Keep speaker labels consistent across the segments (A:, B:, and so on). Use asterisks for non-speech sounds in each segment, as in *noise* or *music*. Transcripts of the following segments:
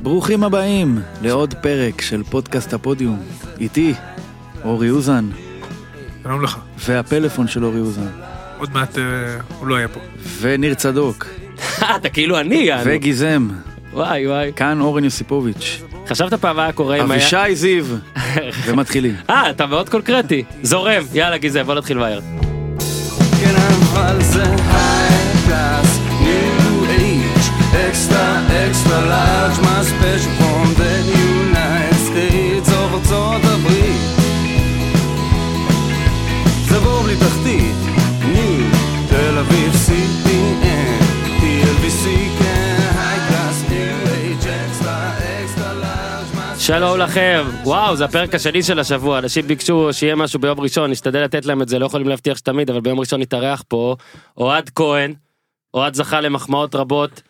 A: ברוכים הבאים לעוד פרק של פודקאסט הפודיום. איתי, אורי אוזן,
B: שלום לך.
A: והפלאפון של אורי אוזן,
B: עוד מעט אה, הוא לא יהיה פה.
A: וניר צדוק,
C: אתה כאילו אני, יענו.
A: וגיזם,
C: וואי וואי.
A: כאן אורן יוסיפוביץ',
C: חשבת פעם מה היה קורה אם היה...
A: אבישי זיו, *laughs* ומתחילים.
C: אה, אתה מאוד קונקרטי. זורם, יאללה גיזם, בוא נתחיל מהר.
D: כן אבל זה extra large, מה special from the United States או ארצות הברית. זה בלי תחתית, ניו, תל אביב CPN, TLBC
C: שלום לכם. וואו, זה הפרק השני של השבוע. אנשים ביקשו שיהיה משהו ביום ראשון, נשתדל לתת להם את זה, לא יכולים להבטיח שתמיד, אבל ביום ראשון נתארח פה אוהד כהן. אוהד זכה למחמאות רבות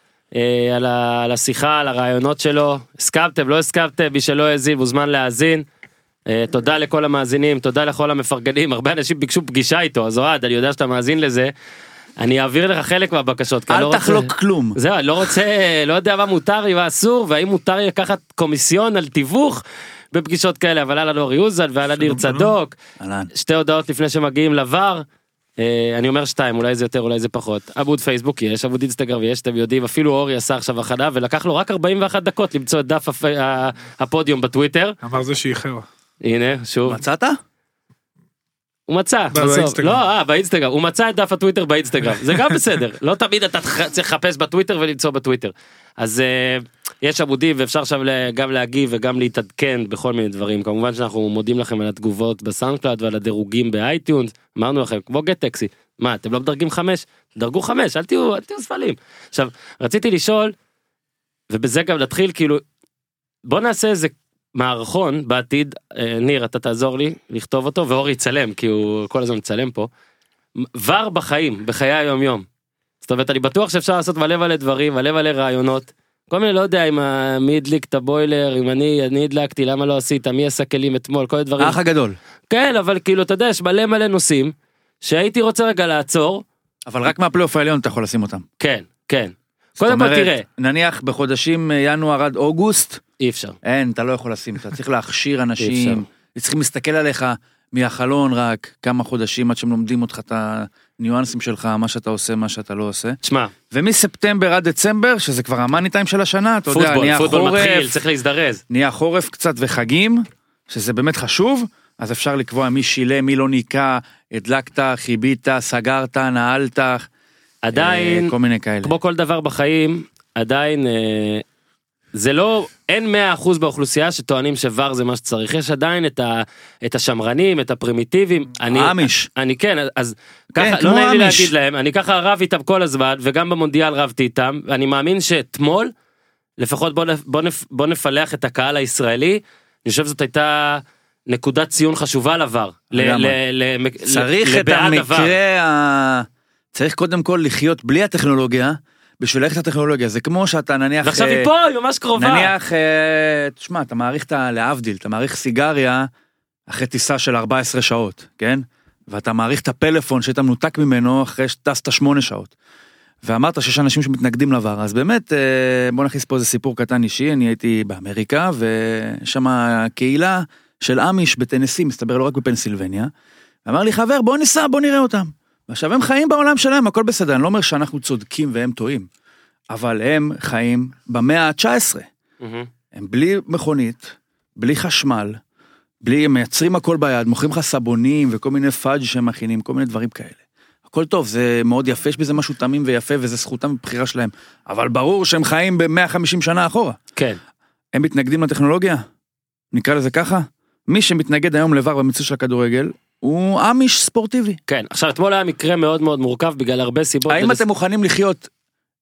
C: על, ה, על השיחה, על הרעיונות שלו. הסכמתם, לא הסכמתם, מי שלא האזין מוזמן להאזין. אה, תודה לכל המאזינים, תודה לכל המפרגנים, הרבה אנשים ביקשו פגישה איתו, אז אוהד, אני יודע שאתה מאזין לזה. אני אעביר לך חלק מהבקשות.
A: אל
C: לא רוצה-
A: תחלוק כלום.
C: זהו, אני לא רוצה, לא יודע מה מותר ומה אסור, והאם מותר לי לקחת קומיסיון על תיווך בפגישות כאלה, אבל אהלן אורי אוזן ואהלן ניר. צדוק. שתי הודעות לפני שמגיעים לבר. אה, אני אומר שתיים, אולי זה יותר, אולי זה פחות. עמוד פייסבוק יש, עמוד אינסטגרם יש, אתם יודעים, אפילו אורי עשה עכשיו הכנה, ולקח לו רק 41 דקות למצוא את דף הפ- ה- הפודיום בטוויטר.
B: אמר זה שאיחר.
C: הנה, שוב,
A: מצאת?
C: הוא מצא,
B: ב-
C: בסוף,
B: באינסטגרם.
C: לא, אה, באינסטגרם, הוא מצא את דף הטוויטר באינסטגרם, זה גם בסדר, לא תמיד אתה צריך לחפש בטוויטר ולמצוא בטוויטר. אז אה, יש עמודים ואפשר עכשיו ל- גם להגיב וגם להתעדכן בכל מיני דברים, כמובן שאנחנו מודים לכם על התגובות ב SoundCloud ועל הדירוגים ב iTunes, אמרנו לכם, כמו גט טקסי, מה, אתם לא מדרגים חמש? דרגו חמש, אל תהיו, אל תהיו ספלים. עכשיו, רציתי לשאול, ובזה גם נתחיל, כאילו, בוא נעשה איזה מערכון בעתיד, אה, ניר אתה תעזור לי לכתוב אותו ואורי יצלם כי הוא כל הזמן מצלם פה. ור בחיים, בחיי היום יום. זאת אומרת אני בטוח שאפשר לעשות מלא מלא דברים, מלא מלא רעיונות. כל מיני לא יודע אם ה- מי הדליק את הבוילר, אם אני, אני הדלקתי, למה לא עשית, מי עשה כלים אתמול, כל הדברים.
A: האח הגדול.
C: כן, אבל כאילו אתה יודע, יש מלא מלא נושאים שהייתי רוצה רגע לעצור.
A: אבל רק מהפלייאוף העליון אתה יכול לשים אותם.
C: כן, כן. קודם כל תראה,
A: נניח בחודשים אה, ינואר עד אוגוסט,
C: אי אפשר.
A: אין, אתה לא יכול לשים, אתה צריך להכשיר
C: אי
A: אנשים, צריכים להסתכל עליך מהחלון רק כמה חודשים עד שהם לומדים אותך את הניואנסים שלך, מה שאתה עושה, מה שאתה לא עושה.
C: שמע,
A: ומספטמבר עד דצמבר, שזה כבר המאני טיים של השנה, אתה יודע,
C: פוטבול,
A: נהיה
C: פוטבול מתחיל,
A: חורף,
C: צריך להזדרז.
A: נהיה חורף קצת וחגים, שזה באמת חשוב, אז אפשר לקבוע מי שילם, מי לא ניקה, הדלקת, חיבית, סגרת, נעלת,
C: עדיין,
A: אה, כל מיני כאלה.
C: כמו כל דבר בחיים, עדיין אה, זה לא, אין 100% באוכלוסייה שטוענים שוואר זה מה שצריך, יש עדיין את, ה, את השמרנים, את הפרימיטיבים. אני,
A: האמיש.
C: אני כן, אז ככה,
A: כמו
C: לא נעים לי. להגיד להם, אני ככה רב איתם כל הזמן, וגם במונדיאל רבתי איתם, ואני מאמין שאתמול, לפחות בוא, בוא, נפ, בוא נפלח את הקהל הישראלי, אני חושב שזאת הייתה נקודת ציון חשובה לבר. ל-
A: לגמרי.
C: ל- ל-
A: צריך את. המקרה ה... צריך קודם כל לחיות בלי הטכנולוגיה, בשביל ללכת לטכנולוגיה. זה כמו שאתה נניח...
C: ועכשיו
A: אה,
C: היא פה, היא ממש קרובה.
A: נניח, אה, תשמע, אתה מעריך את. להבדיל, אתה מעריך סיגריה אחרי טיסה של 14 שעות, כן? ואתה מעריך את הפלאפון שהיית מנותק ממנו אחרי שטסת 8 שעות. ואמרת שיש אנשים שמתנגדים לעבר, אז באמת, אה, בוא נכניס פה איזה סיפור קטן אישי, אני הייתי באמריקה, ויש שם קהילה של אמיש בטנסי, מסתבר לא רק בפנסילבניה. אמר לי חבר בוא ניסע בוא נראה אותם. ועכשיו הם חיים בעולם שלהם הכל בסדר אני לא אומר שאנחנו צודקים והם טועים. אבל הם חיים במאה ה-19
C: מהמם.
A: הם בלי מכונית בלי חשמל בלי הם מייצרים הכל ביד מוכרים לך סבונים וכל מיני פאג' שהם מכינים כל מיני דברים כאלה. הכל טוב זה מאוד יפה יש בזה משהו תמים ויפה וזה זכותם ובחירה שלהם אבל ברור שהם חיים ב-150 שנה אחורה.
C: כן.
A: הם מתנגדים לטכנולוגיה? נקרא לזה ככה? מי שמתנגד היום לבר במיצוי של הכדורגל הוא אמיש ספורטיבי.
C: כן, עכשיו אתמול היה מקרה מאוד מאוד מורכב בגלל הרבה סיבות.
A: האם
C: ולס-
A: אתם מוכנים לחיות,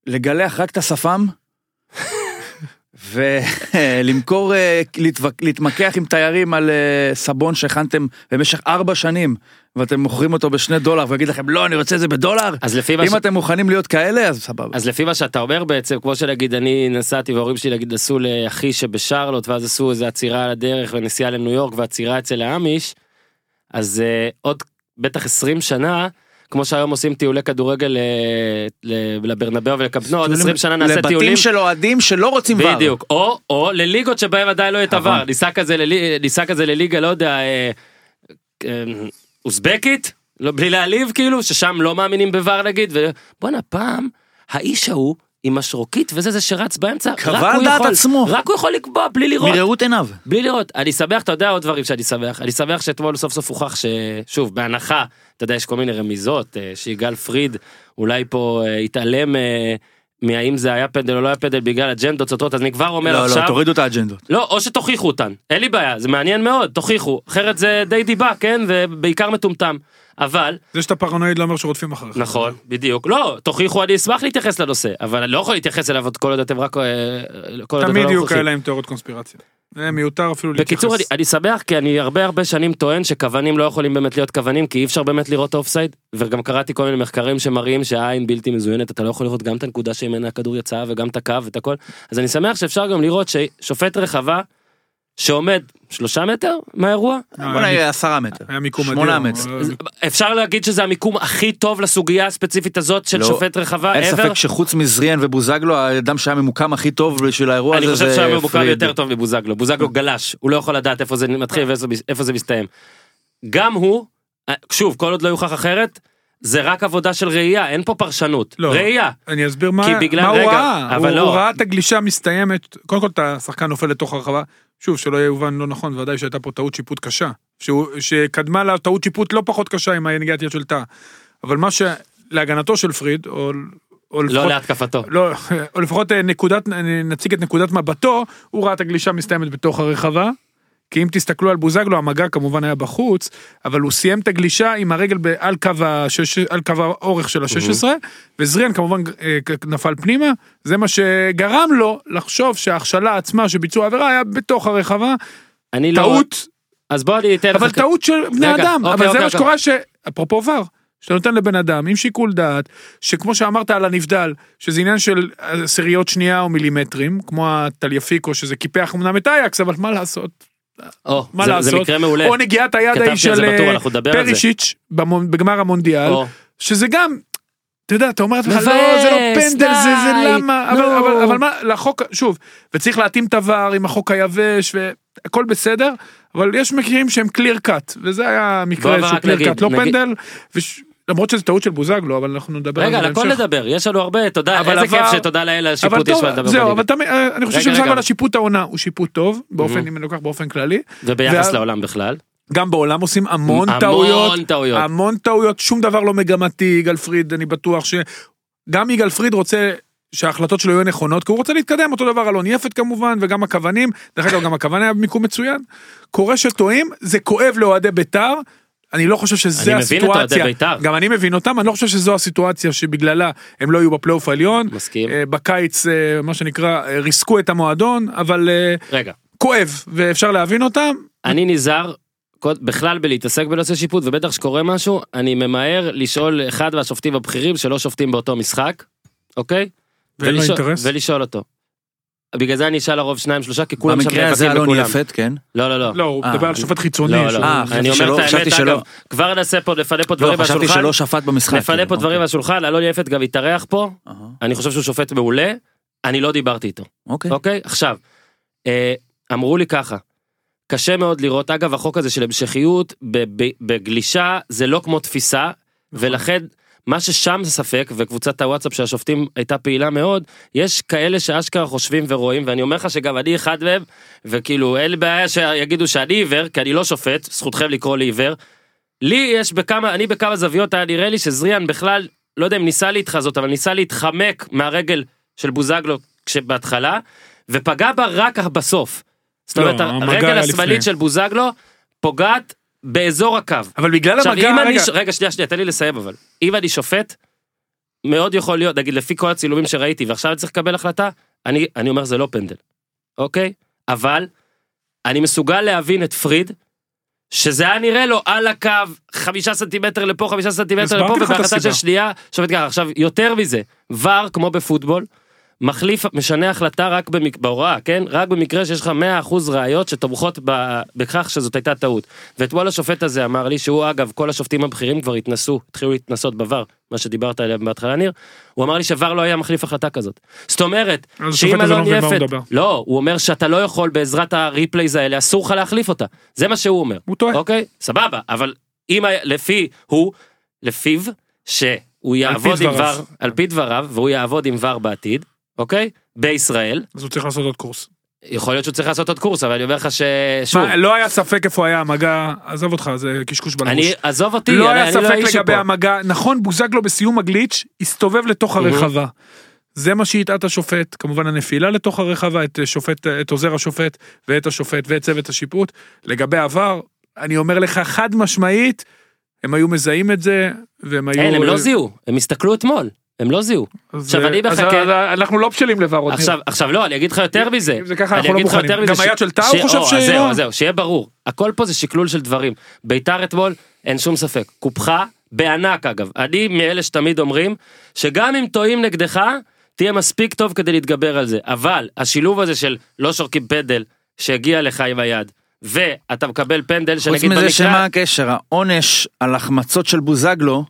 A: לגלח רק את השפם? *laughs* ולמכור, אה, להתמקח עם תיירים על אה, סבון שהכנתם במשך ארבע שנים ואתם מוכרים אותו בשני דולר ויגיד לכם לא אני רוצה את זה בדולר
C: אז לפי מה
A: אם
C: ש...
A: אתם מוכנים להיות כאלה אז סבבה.
C: אז לפי מה שאתה אומר בעצם, כמו שנגיד אני נסעתי וההורים שלי נגיד נסעו לאחי שבשרלוט ואז עשו איזה עצירה על הדרך ונסיעה לניו יורק ועצירה אצל האמיש, אז uh, עוד בטח 20 שנה כמו שהיום עושים טיולי כדורגל אה, לברנבאו ולקמפנו, עוד 20 שנה נעשה טיולים.
A: לבתים של אוהדים שלא רוצים ור.
C: בדיוק, או, או לליגות שבהם עדיין לא יהיה את
A: נכון.
C: ניסע כזה, לליגה, לא יודע, אה, אה, אוזבקית, לא, בלי להעליב כאילו, ששם לא מאמינים בVAR נגיד, ובואנה פעם, האיש ההוא עם משרוקית וזה זה שרץ באמצע, רק הוא
A: דעת
C: יכול,
A: עצמו.
C: רק הוא יכול לקבוע בלי לראות.
A: מראות עיניו.
C: בלי לראות, אני שמח, אתה יודע עוד דברים שאני שמח, אני שמח שאתמול סוף סוף הוכח ששוב, בהנחה, אתה יודע, יש כל מיני רמיזות, אה, שיגאל פריד אולי פה אה, התעלם אה, מהאם זה היה פנדל או לא היה פנדל בגלל אג'נדות סותרות, אז אני כבר אומר
A: לא,
C: עכשיו,
A: לא, תורידו את האג'נדות.
C: לא, או שתוכיחו אותן, אין לי בעיה, זה מעניין מאוד, תוכיחו, אחרת זה די דיבה, כן, ובעיקר מטומטם, אבל,
B: זה שאתה פרנואיד לא אומר שרודפים אחריך.
C: נכון, בדיוק, לא, תוכיחו, אני אשמח להתייחס לנושא, אבל אני לא יכול להתייחס אליו עוד כל עוד אתם רק, אה, כל עוד אתם
B: תמיד
C: לא
B: יהיו. כאלה עם תיאוריות קונספירציה. זה מיותר אפילו להתייחס.
C: בקיצור אני, אני שמח כי אני הרבה הרבה שנים טוען שכוונים לא יכולים באמת להיות כוונים כי אי אפשר באמת לראות אופסייד וגם קראתי כל מיני מחקרים שמראים שהעין בלתי מזוינת אתה לא יכול לראות גם את הנקודה שממנה הכדור יצא וגם את הקו ואת הכל אז אני שמח שאפשר גם לראות ששופט רחבה שעומד שלושה מטר מהאירוע
B: אה,
A: בוא נגיד עשרה מטר.
B: היה מיקום
A: שמונה
B: אדיר.
A: מטר.
B: אבל-
C: אפשר להגיד שזה המיקום הכי טוב לסוגיה הספציפית הזאת של
A: לא,
C: שופט רחבה
A: אין. ספק שחוץ מזריאן ובוזגלו האדם שהיה ממוקם הכי טוב בשביל האירוע
C: אני
A: הזה
C: חושב
A: זה
C: שהיה ממוקם. יותר טוב מבוזגלו בוזגלו גלש הוא לא יכול לדעת איפה זה מתחיל ואיפה זה מסתיים. גם הוא אה, שוב כל עוד לא יוכח אחרת זה רק עבודה של ראייה אין פה פרשנות
B: לא.
C: ראייה
B: אני אסביר מה,
C: בגלל-
B: מה הוא
C: רגע,
B: ראה.
C: אבל
B: הוא,
C: לא.
B: הוא ראה את הגלישה מסתיימת, קודם כל את השחקן נופל לתוך הרחבה. שוב, שלא יובן לא נכון, ודאי שהייתה פה טעות שיפוט קשה. שהוא, שקדמה לה טעות שיפוט לא פחות קשה עם הנגיעת יד של טאה. אבל מה שלהגנתו של פריד, או, או לפחות...
C: לא להתקפתו
B: לא, *laughs* או לפחות אה, נקודת, נציג את נקודת מבטו, הוא ראה את הגלישה מסתיימת בתוך הרחבה. כי אם תסתכלו על בוזגלו, המגע כמובן היה בחוץ, אבל הוא סיים את הגלישה עם הרגל ב- על קו, השש, על קו האורך של ה-16, וזריאן כמובן אה, נפל פנימה, זה מה שגרם לו לחשוב שההכשלה עצמה שביצעו העבירה היה בתוך הרחבה,
C: אני לא
B: טעות,
C: אז בוא אני אתן לך
B: אבל טעות של בני
C: רגע,
B: אדם,
C: אוקיי,
B: אבל זה
C: אוקיי,
B: מה
C: אוקיי.
B: שקורה ש... אפרופו ור, שאתה נותן לבן אדם עם שיקול דעת, שכמו שאמרת על הנבדל, שזה עניין של עשיריות שנייה או מילימטרים, כמו הטליאפיקו שזה קיפח אמנם את אייקס, אבל מה לעשות,
C: או,
B: מה
C: זה,
B: לעשות,
C: זה מקרה מעולה
B: או נגיעת היד ההיא של. פרישיץ' בגמר המונדיאל,
C: או,
B: שזה גם, אתה יודע, אתה אומר לעצמך,
C: מבאס,
B: לא, זה לא פנדל, זה, זה למה, אבל. אבל, אבל מה, לחוק, שוב, וצריך להתאים את הוואר עם החוק היבש, והכל בסדר, אבל יש מקרים שהם קליר קאט, וזה היה מקרה שהוא קליר קאט, לא
C: נגיד-
B: פנדל, וש... למרות שזו טעות של בוזגלו, אבל אנחנו נדבר
C: רגע
B: על
C: על
B: זה
C: הכל
B: בהמשך.
C: לדבר יש לנו הרבה תודה איזה כיף
B: עבר-
C: שתודה לאל על השיפוט יש מה לדבר
B: זהו. אבל תמיד, אה, אני חושב
C: רגע,
B: שבסך
C: רגע.
B: הכל השיפוט העונה הוא שיפוט טוב, באופן,
C: Mhm.
B: אם אני לוקח באופן כללי,
C: וביחס לעולם בכלל
B: גם בעולם עושים המון
C: המון
B: טעויות,
C: טעויות
B: המון טעויות, שום דבר לא מגמתי, יגאל פריד, אני בטוח שגם יגאל פריד רוצה שההחלטות שלו יהיו נכונות, כי הוא רוצה להתקדם, אותו דבר אלון יפת כמובן, וגם הכוונים, דרך אגב גם הכוון היה במיקום מצוין. קורה שטועים, זה כואב לאוהדי בית"ר, אני לא חושב שזה
C: אני מבין את אוהדי
B: הסיטואציה,
C: בית"ר.
B: גם אני מבין אותם, אני לא חושב שזו הסיטואציה שבגללה הם לא יהיו בפלייאוף העליון.
C: מסכים
B: אה, בקיץ, אה, מה שנקרא, אה, ריסקו את המועדון, אבל אה,
C: רגע
B: כואב, ואפשר להבין אותם.
C: אני נזהר בכלל בלהתעסק בנושא שיפוט ובטח שקורה משהו אני ממהר לשאול אחד מהשופטים הבכירים שלא שופטים באותו משחק אוקיי.
B: ואין לו
C: ולשאול-
B: אינטרס?
C: ולשאול אותו. בגלל זה אני אשאל לרוב שניים שלושה כי כולם שם
A: במקרה הזה
C: נאבקים
A: אלון
C: בכולם.
A: יפת, כן.
C: לא לא לא.
B: לא, הוא
A: אה,
B: מדבר על
A: אני-
B: שופט חיצוני.
C: לא,
B: שהוא-
C: לא,
A: אה, חשבתי
C: אני אומר
A: שלא,
C: את
A: חשבתי
C: האמת,
A: שלא.
C: אגב, כבר נעשה פה, נפנה פה
A: לא,
C: דברים
A: חשבתי
C: מהשולחן,
A: שלא שפט במשחק.
C: נפנה
A: כאילו,
C: פה דברים
A: אוקיי.
C: מהשולחן, אלון יפת גם התארח פה,
A: אהה,
C: אני חושב שהוא שופט מעולה, אני לא דיברתי איתו,
A: אוקיי.
C: אוקיי? עכשיו, אה, אמרו לי ככה, קשה מאוד לראות, אגב החוק הזה של המשכיות ב- ב- בגלישה זה לא כמו תפיסה,
B: נכון.
C: ולכן מה ששם זה ספק, וקבוצת הוואטסאפ של השופטים הייתה פעילה מאוד, יש כאלה שאשכרה חושבים ורואים, ואני אומר לך שגם אני אחד מהם, וכאילו אין לי בעיה שיגידו שאני עיוור, כי אני לא שופט, זכותכם לקרוא לי עיוור. לי יש בכמה, אני בכמה זוויות היה נראה לי שזריאן בכלל, לא יודע אם ניסה להתחזות, אבל ניסה להתחמק מהרגל של בוזגלו כשבהתחלה, ופגע בה רק בסוף. זאת
B: לא,
C: אומרת,
B: המגע
C: הרגל השמאלית. של בוזגלו פוגעת באזור הקו.
B: אבל בגלל
C: עכשיו
B: המגע,
C: אם אני,
B: רגע,
C: רגע שנייה שנייה תן לי לסיים אבל אם אני שופט מאוד יכול להיות נגיד לפי כל הצילומים שראיתי ועכשיו אני צריך לקבל החלטה אני אני אומר זה לא פנדל אוקיי אבל אני מסוגל להבין את פריד. שזה היה נראה לו על הקו חמישה סנטימטר לפה חמישה סנטימטר לפה ובהחלטה של. שנייה שופט ככה עכשיו יותר מזה VAR כמו בפוטבול מחליף, משנה החלטה רק במק... בהוראה, כן? רק במקרה שיש לך 100% ראיות שתומכות ב... בכך שזאת הייתה טעות. ואתמול השופט הזה אמר לי שהוא אגב, כל השופטים הבכירים כבר התנסו, התחילו להתנסות ב VAR, מה שדיברת עליהם בהתחלה ניר, הוא אמר לי ש VAR לא היה מחליף החלטה כזאת. זאת אומרת, שאם
B: לא
C: אלון
B: הוא
C: יפת. לא, הוא אומר שאתה לא יכול בעזרת ה replays האלה, אסור לך להחליף אותה. זה מה שהוא אומר.
B: הוא טועה.
C: אוקיי? סבבה, אבל אם היה- לפי הוא, לפיו, שהוא יעבוד עם. ור, על פי דבריו, והוא יעבוד עם ור בעתיד, אוקיי? בישראל,
B: אז הוא צריך לעשות עוד קורס.
C: יכול להיות שהוא צריך לעשות עוד קורס, אבל אני אומר לך ש... שוב,
B: מה, לא היה ספק איפה היה המגע, עזוב אותך, זה קשקוש בלבוש.
C: אני, עזוב אותי,
B: לא
C: אני,
B: היה
C: אני לא
B: ספק
C: האישו
B: לגבי
C: פה.
B: המגע, נכון בוזגלו בסיום הגליץ' הסתובב לתוך. הרחבה. זה מה שהטעה את השופט, כמובן הנפילה לתוך הרחבה, את שופט, את עוזר השופט ואת השופט ואת צוות השיפוט. לגבי עבר, אני אומר לך חד משמעית, הם היו מזהים את זה, והם היו...
C: אין, הם לא זיהו, הם הסתכלו אתמול, הם לא זיהו. עכשיו, אני
B: אז-
C: מחכה-
B: אז אנחנו לא בשלים לבר
C: עכשיו, עכשיו לא, אני אגיד לך יותר מזה.
B: אם זה ככה,
C: אני
B: אנחנו לא מוכנים. גם
C: ש-
B: היד של טאו
C: ש-
B: חושב
C: אז זהו,
B: לא?
C: זהו, שיהיה ברור. הכל פה זה שקלול של דברים. ביתר אתמול, אין שום ספק. קופחה, בענק אגב. אני מאלה שתמיד אומרים, שגם אם טועים נגדך, תהיה מספיק טוב כדי להתגבר על זה. אבל, השילוב הזה של לא שורקים פנדל, שהגיע לך עם היד, ואתה מקבל פנדל
A: חוץ
C: שנגיד
A: מזה שמה
C: במקרה...
A: הקשר, העונש על החמצות של בוזגלו,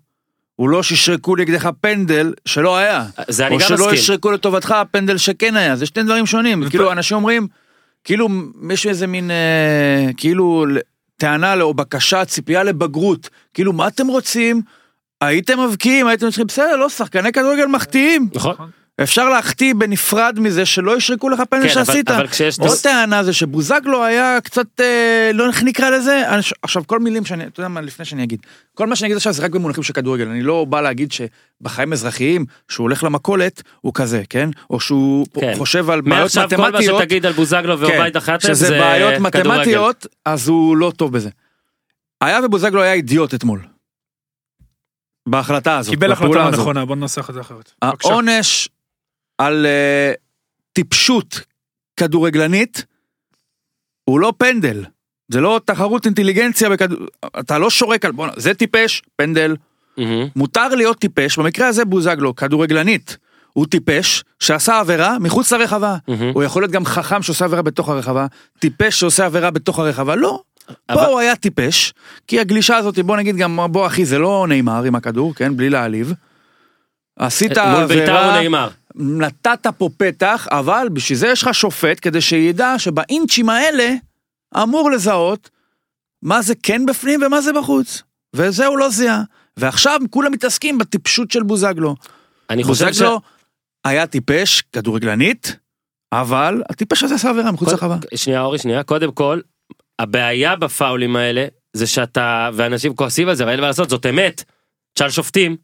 A: הוא לא שישרקו נגדך פנדל שלא היה.
C: זה אני
A: או
C: גם
A: שלא
C: מסכים.
A: ישרקו לטובתך פנדל שכן היה, זה שני דברים שונים. כאילו אנשים אומרים, כאילו יש איזה מין, אה, כאילו טענה או בקשה, ציפייה לבגרות. כאילו מה אתם רוצים? הייתם מבקיעים, הייתם צריכים, בסדר, לא, שחקני כדורגל מחטיאים.
C: נכון.
A: אפשר להחטיא בנפרד מזה שלא ישרקו לך פנדל
C: כן, אבל-
A: שעשית.
C: אבל כשיש...
A: עוד טענה זה שבוזגלו היה קצת, אה, לא איך נקרא לזה, אני- עכשיו כל מילים שאני, אתה יודע מה, לפני שאני אגיד, כל מה שאני אגיד עכשיו זה רק במונחים של כדורגל, אני לא בא להגיד שבחיים אזרחיים, שהוא הולך למכולת, הוא כזה, כן? או שהוא
C: כן.
A: חושב על בעיות
C: מעכשיו כל מה
A: מתמטיות,
C: שתגיד על בוזגלו
A: כן,
C: ועובייד זה
A: שזה בעיות
C: כדורגל.
A: מתמטיות, אז הוא לא טוב בזה. היה ובוזגלו היה אידיוט אתמול. בהחלטה הזאת,
B: קיבל החלטה
A: הזאת.
B: נכונה, בוא ננסח את זה אחרת. בבקשה.
A: העונש על אה, טיפשות כדורגלנית הוא לא פנדל. זה לא תחרות אינטליגנציה בכדור... אתה לא שורק על... בוא'נה, זה טיפש, פנדל.
C: מהמם.
A: מותר להיות טיפש, במקרה הזה בוזגלו, כדורגלנית. הוא טיפש שעשה עבירה מחוץ לרחבה.
C: מהמם.
A: הוא יכול להיות גם חכם שעושה עבירה בתוך הרחבה, טיפש שעושה עבירה בתוך הרחבה, לא.
C: אבל-
A: פה הוא היה טיפש, כי הגלישה הזאת, בוא נגיד גם, בוא אחי, זה לא נאמר עם הכדור, כן? בלי להעליב. עשית
C: מול ביתר הוא
A: עבירה,
C: נאמר.
A: נתת פה פתח, אבל בשביל זה יש לך שופט, כדי שידע שבאינצ'ים האלה אמור לזהות מה זה כן בפנים ומה זה בחוץ. וזה הוא לא זיהה. ועכשיו כולם מתעסקים בטיפשות של בוזגלו.
C: אני חושב ש...
A: בוזגלו היה טיפש, כדורגלנית, אבל הטיפש הזה עשה עבירה מחוץ
C: קוד-
A: לרחבה.
C: שנייה אורי שנייה קודם כל הבעיה בפאולים האלה זה שאתה ואנשים כועסים על זה אבל אין מה לעשות זאת אמת. תשאל שופטים.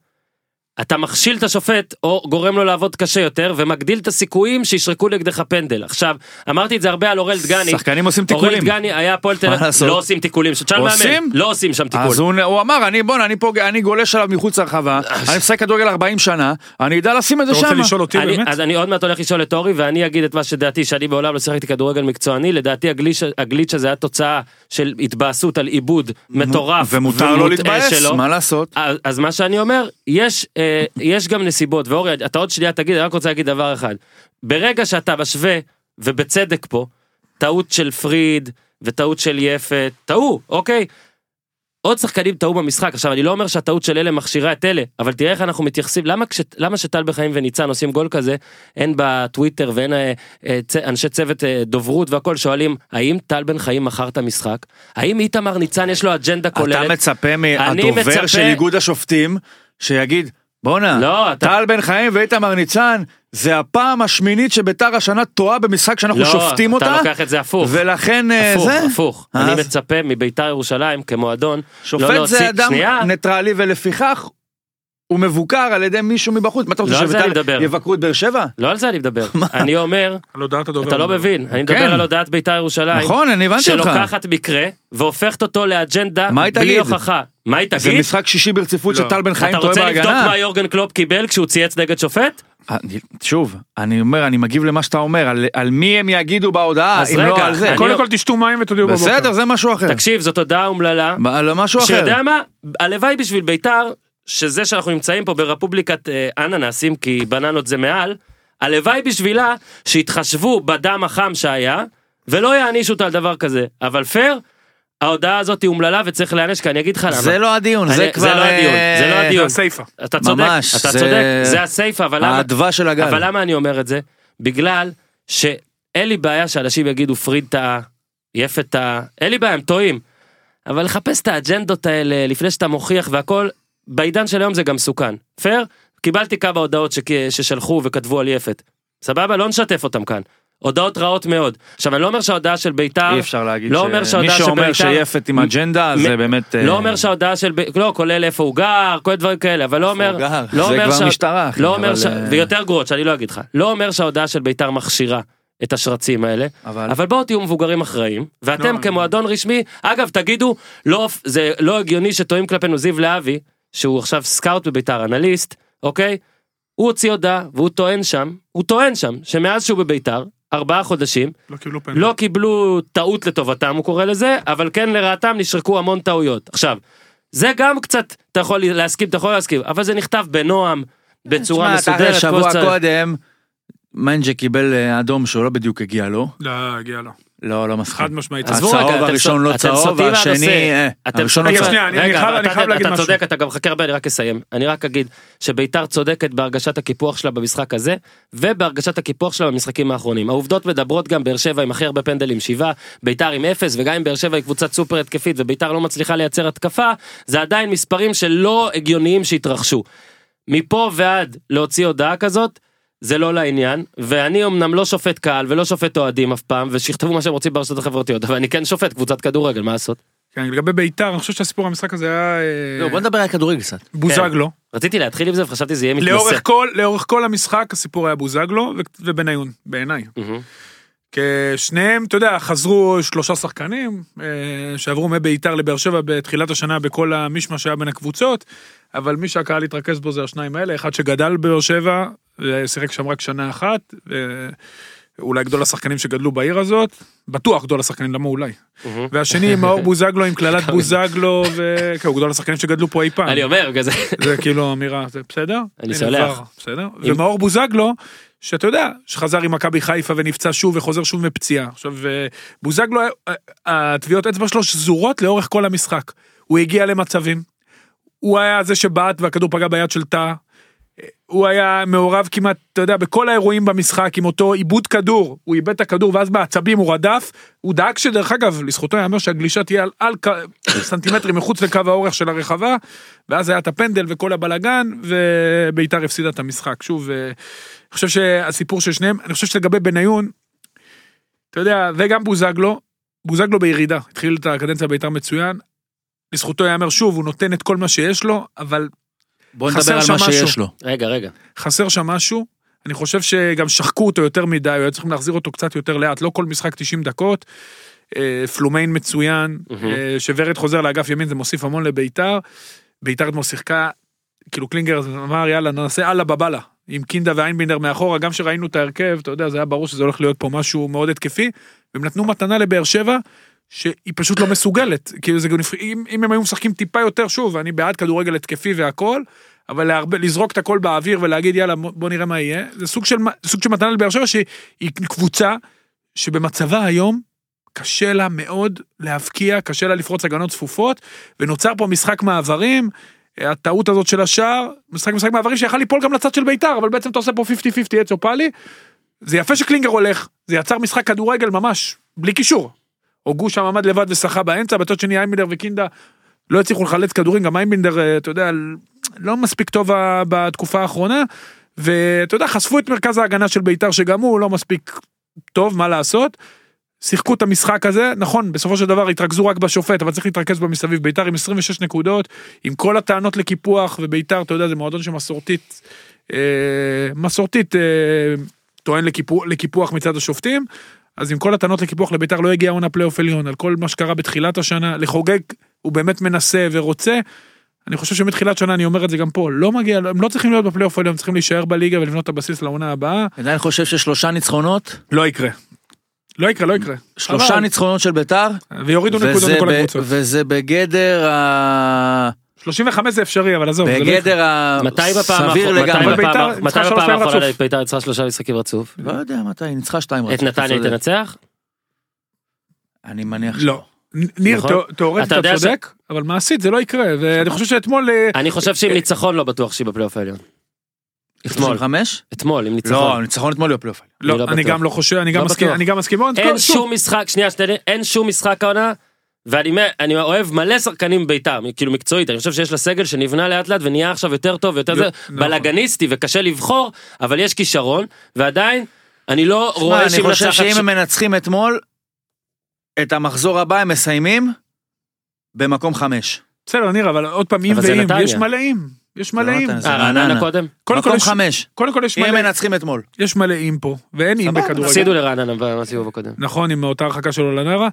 C: אתה מכשיל את השופט או גורם לו לעבוד קשה יותר ומגדיל את הסיכויים שישרקו נגדך פנדל עכשיו אמרתי את זה הרבה על אורל דגני.
A: שחקנים עושים
C: אורל
A: תיקולים.
C: דגני היה הפועל תל אביב? לא עושים תיקולים
A: עושים?
C: מאמן לא עושים שם תיקול.
A: אז הוא, הוא אמר, אני בואנה, אני פה, אני גולש עליו מחוץ לרחבה, אני משחק כדורגל 40 שנה, אני אדע לשים את זה
B: אתה רוצה
A: שם.
B: לשאול אותי
C: אני,
B: באמת?
C: אז אני עוד מעט הולך לשאול את אורי ואני אגיד את מה שדעתי שאני מעולם לא שיחקתי כדורגל מקצועני לדעתי הגליץ', הגליץ' הזה היה תוצאה של התבאסות על עיבוד מטורף
A: ומותר לו
C: ומוטעה
A: להתבאס,
C: שלו.
A: מה לעשות?
C: אז, אז מה שאני אומר יש אה, יש גם נסיבות ואורי אתה עוד שנייה תגיד אני רק רוצה להגיד דבר אחד. ברגע שאתה משווה ובצדק פה טעות של פריד וטעות של יפת טעו אוקיי. עוד שחקנים טעו במשחק. עכשיו אני לא אומר שהטעות של אלה מכשירה את אלה אבל תראה איך אנחנו מתייחסים. למה כש, למה שטל בחיים וניצן עושים גול כזה? אין בטוויטר ואין אה, אה, צ, אנשי צוות אה, דוברות והכל שואלים האם טל בן חיים מכר את המשחק? האם איתמר ניצן יש לו אג'נדה כוללת.
A: אתה מצפה מהדובר
C: מצפה-
A: של איגוד השופטים, שיגיד, בואנה,
C: לא, אתה-
A: טל בן חיים ואיתמר ניצן, זה הפעם השמינית שביתר השנה טועה במשחק שאנחנו
C: לא,
A: שופטים אותה,
C: אתה לוקח את זה הפוך.
A: ולכן אה,
C: הפוך,
A: זה,
C: הפוך.
A: אז-
C: אני מצפה מביתר ירושלים כמועדון, לא
A: שופט
C: להוציא,
A: זה אדם
C: שנייה,
A: ניטרלי ולפיכך הוא מבוקר על ידי מישהו מבחוץ, מה אתה רוצה
C: לא על זה אני
A: שביתר
C: מדבר.
A: יבקרו את באר שבע?
C: לא על זה אני מדבר. אני אומר. אתה לא מבין, אני מדבר
A: כן.
C: על הודעת ביתר ירושלים,
A: נכון, אני הבנתי אותך.
C: שלוקחת מקרה והופכת אותו לאג'נדה בלי? הוכחה. מה היא
A: זה
C: תגיד?
A: משחק שישי ברציפות
B: לא.
A: שטל בן חיים
C: אתה
A: טועה
C: רוצה לבדוק
A: בהגנה.
C: מה יורגן קלופ קיבל כשהוא צייץ נגד שופט?
A: אני- שוב, אני אומר, אני מגיב למה שאתה אומר, על- על מי הם יגידו בהודעה, אם לא על זה.
B: קודם כל תשתו מים ותודיעו בבוקר.
A: בסדר, זה משהו אחר.
C: תקשיב, זאת הודעה אומללה.
A: מה- על משהו אחר.
C: שיודע מה? הלוואי בשביל ביתר, שזה שאנחנו נמצאים פה ברפובליקת אה, אננסים, כי בננות זה מעל, הלוואי בשבילה שיתחשבו בדם החם שהיה, ולא יענישו אותה על דבר כזה. אבל פייר, ההודעה הזאת היא אומללה וצריך להיענש, כי אני אגיד לך למה.
A: זה לא הדיון,
C: אני-
A: זה
C: זה
A: כבר...
C: לא הדיון, זה לא
A: אה,
B: זה
C: הדיון.
B: הסיפה.
C: אתה צודק,
A: ממש,
C: אתה
A: זה-
C: צודק, זה הסייפה, אבל למה...
A: האדווה של הגל.
C: אבל למה אני אומר את זה? בגלל שאין לי בעיה שאנשים יגידו פריד טעה, יפת טעה, אין לי בעיה, הם טועים. אבל לחפש את האג'נדות האלה לפני שאתה מוכיח והכל, בעידן של היום זה גם מסוכן. פייר? קיבלתי כמה הודעות שכ- ששלחו וכתבו על יפת. סבבה? לא נשתף אותם כאן. הודעות רעות מאוד. עכשיו אני לא אומר שההודעה של ביתר,
A: אי אפשר להגיד
C: לא
A: ש-
C: אומר
A: מי
C: שההודעה
A: שאומר
C: שביתר-
A: שיפת עם אג'נדה זה
C: מ-
A: באמת... אה,
C: לא אומר שההודעה של, לא, כולל איפה הוא גר, כל דברים כאלה, אבל לא אומר,
A: הוא גר?
C: לא
A: זה
C: אומר
A: כבר
C: שה-
A: משטרה, אחי,
C: לא אומר,
A: אבל,
C: ש...
A: אה,
C: ויותר גרועות שאני לא אגיד לך, לא אומר שההודעה של ביתר מכשירה את השרצים האלה,
A: אבל...
C: אבל בואו תהיו מבוגרים אחראים, ואתם
B: לא,
C: כמועדון רשמי, אגב תגידו, לא, זה לא הגיוני שטועים כלפינו זיו להבי, שהוא עכשיו סקאוט בביתר, אנליסט, אוקיי? הוא הוציא הודעה, והוא טוען שם, הוא טוען שם, שמאז שהוא בביתר, ארבעה חודשים,
B: לא קיבלו פנדל.
C: לא קיבלו טעות לטובתם הוא קורא לזה אבל כן לרעתם נשרקו המון טעויות עכשיו זה גם קצת אתה יכול להסכים אתה יכול להסכים אבל זה נכתב בנועם בצורה
A: תשמע,
C: מסודרת
A: שבוע. קודם, מנג'ה קיבל אה, אדום שהוא לא בדיוק הגיע לו.
B: לא, הגיע לו.
A: לא, לא מסכים.
B: חד משמעית.
C: עזבו רגע,
A: הצהוב הראשון לא צהוב, והשני... אה, הראשון לא צהוב.
C: רגע, אתה-
B: חייב להגיד
C: אתה
B: משהו.
C: צודק אתה גם מחכה הרבה אני רק אסיים אני רק אגיד שביתר צודקת בהרגשת הקיפוח שלה במשחק הזה ובהרגשת הקיפוח שלה במשחקים האחרונים העובדות מדברות גם באר שבע עם הכי הרבה פנדלים שבעה ביתר עם אפס וגם אם באר שבע היא קבוצת סופר התקפית וביתר לא מצליחה לייצר התקפה זה עדיין מספרים שלא הגיוניים שהתרחשו. מפה ועד להוציא הודעה כזאת זה לא לעניין ואני אמנם לא שופט קהל ולא שופט אוהדים אף פעם ושיכתבו מה שהם רוצים ברשתות החברתיות אבל אני כן שופט קבוצת כדורגל מה לעשות.
B: כן, לגבי ביתר, אני חושב שהסיפור המשחק הזה היה אה,
A: לא, בוא נדבר על כדורגל קצת.
B: בוזגלו.
C: רציתי להתחיל עם זה וחשבתי זה יהיה מתנשא.
B: לאורך כל, לאורך כל המשחק הסיפור היה בוזגלו ובניון, בעיניי.
C: מהמם.
B: כשניהם, אתה יודע, חזרו שלושה שחקנים אה, שעברו מביתר לבאר שבע בתחילת השנה בכל המישמש שהיה בין הקבוצות, אבל מי שהקהל התרכז בו זה השניים האלה, אחד שגדל בבאר שבע, ושיחק שם רק שנה אחת, אולי גדול השחקנים שגדלו בעיר הזאת, בטוח גדול השחקנים, למה אולי? והשני מאור *laughs* בוזגלו עם קללת בוזגלו, וכן, הוא גדול השחקנים שגדלו פה אי פעם.
C: אני אומר כזה.
B: זה כאילו אמירה, זה בסדר?
C: אני סולח.
B: בסדר? ומאור בוזגלו, שאתה יודע, שחזר עם מכבי חיפה ונפצע שוב וחוזר שוב מפציעה. עכשיו, אה, בוזגלו, אה, הטביעות אצבע שלו שזורות לאורך כל המשחק. הוא הגיע למצבים, הוא היה זה שבעט והכדור פגע ביד של טאה. הוא היה מעורב כמעט, אתה יודע, בכל האירועים במשחק עם אותו עיבוד כדור, הוא איבד את הכדור ואז בעצבים הוא רדף, הוא דאג שדרך אגב, לזכותו יאמר שהגלישה תהיה על, על *coughs* סנטימטרים מחוץ לקו האורך של הרחבה, ואז היה את הפנדל וכל הבלגן, וביתר הפסידה את המשחק. שוב, אה, אני חושב שהסיפור של שניהם, אני חושב שלגבי בניון, אתה יודע, וגם בוזגלו, בוזגלו בירידה, התחיל את הקדנציה ביתר מצוין, לזכותו יאמר שוב, הוא נותן את כל מה שיש לו, אבל
A: בוא
B: חסר
A: נדבר על מה שיש
B: משהו.
A: לו.
C: רגע רגע.
B: חסר שם משהו. אני חושב שגם שחקו אותו יותר מדי, היו צריכים להחזיר אותו קצת יותר לאט, לא כל משחק 90 דקות. אה, פלומיין מצוין. אה, שוורד חוזר לאגף ימין, זה מוסיף המון לביתר. ביתר אתמול שיחקה, כאילו קלינגר אמר יאללה נעשה אללה בבאללה, עם קינדה ואיינבינדר מאחורה, גם שראינו את ההרכב, אתה יודע, זה היה ברור שזה הולך להיות פה משהו מאוד התקפי, והם נתנו מתנה לבאר שבע, שהיא פשוט לא מסוגלת, כאילו זה גם, אם, אם הם היו משחקים טיפה יותר, שוב, אני בעד כדורגל התקפי והכל, אבל להרבה, לזרוק את הכל באוויר ולהגיד יאללה בוא נראה מה יהיה, זה סוג של, סוג של מתנה לבאר שבע שהיא קבוצה שבמצבה היום קשה לה מאוד להבקיע, קשה לה לפרוץ הגנות צפופות, ונוצר פה משחק מעברים, הטעות הזאת של השער, משחק משחק מעברים שיכל ליפול גם לצד של ביתר, אבל בעצם אתה עושה פה 50-50 עץ או פאלי. זה יפה שקלינגר הולך, זה יצר משחק כדורגל ממש, בלי קישור. הוגו שם עמד לבד ושחה באמצע, בצד שני איימבינדר וקינדה לא הצליחו לחלץ כדורים, גם איימבינדר, אה, אתה יודע, לא מספיק טוב בתקופה האחרונה, ואתה יודע, חשפו את מרכז ההגנה של ביתר, שגם הוא לא מספיק טוב, מה לעשות. שיחקו את המשחק הזה, נכון, בסופו של דבר התרכזו רק בשופט, אבל צריך להתרכז במסביב. ביתר עם 26 נקודות, עם כל הטענות לקיפוח, וביתר, אתה יודע, זה מועדון שמסורתית, אה, מסורתית, אה, טוען לקיפוח, לקיפוח מצד השופטים. אז עם כל הטענות לקיפוח לביתר לא הגיע עונה פלייאוף עליון, על כל מה שקרה בתחילת השנה, לחוגג, הוא באמת מנסה ורוצה. אני חושב שמתחילת שנה, אני אומר את זה גם פה, לא מגיע, הם לא צריכים להיות בפלייאוף העליון, הם צריכים להישאר בליגה ולבנות את הבסיס לעונה הבאה.
A: עדיין חושב ששלושה ניצחונות,
B: לא יקרה. לא יקרה, לא יקרה.
A: שלושה
B: חבל.
A: ניצחונות של ביתר,
B: ויורידו נקודות מכל הקבוצות.
A: וזה בגדר ה...
B: 35 זה אפשרי, אבל עזוב. לא-
A: בגדר
C: מתי בפעם
A: הסביר
C: האחרונה- מתי
A: לגמרי.
B: בית"ר
C: בפעם-
B: ניצחה
C: מתי בפעם האחרונה. בית"ר ניצחה שלושה משחקים רצוף?
A: לא יודע מתי, היא ניצחה שתיים
C: את
A: רצוף,
C: נתניה היא
A: אתה צודק.
C: תנצח?
A: אני מניח
B: לא. ניר,
C: נכון?
B: תא- תיאורטית
C: אתה
B: צודק, אבל מעשית זה לא יקרה, ואני חושב שאתמול... אה,
C: אני חושב שעם ניצחון לא בטוח שהיא בפלייאוף העליון. אתמול,
A: 35?
C: אתמול עם
A: לא,
C: ניצחון.
A: ניצחון אתמול בפלייאוף.
B: לא,
C: לא
B: אני
C: בטוח.
B: גם לא חושב, אני גם
C: לא
B: מסכים. אני גם מסכים.
C: אין שום משחק, שנייה, שתדע, אין שום משחק העונה. ואני אני אוהב מלא שחקנים בביתר, כאילו מקצועית, אני חושב שיש לה סגל שנבנה לאט לאט ונהיה עכשיו יותר טוב ויותר זה,
B: נכון.
C: בלאגניסטי וקשה לבחור, אבל יש כישרון, ועדיין, אני לא רואה
A: אני
C: שהיא
A: חושב
C: מנצחת...
A: שאם
C: ש-
A: הם מנצחים אתמול, את המחזור הבא הם מסיימים במקום חמש.
B: בסדר, ניר, אבל עוד פעם, אם ואם. יש מלא אם. יש מלא
A: לא
B: אם.
A: זה
C: אה, רעננה. קודם?
A: מקום
B: יש-
A: חמש.
B: קודם כל יש
A: אם הם
B: מלא,
A: מנצחים אתמול.
B: יש מלא אם פה, ואין אם בכדורגל.
C: הפסידו לרעננה בסיבוב הקודם.
B: נכון, עם אותה הרחקה של אולנרה.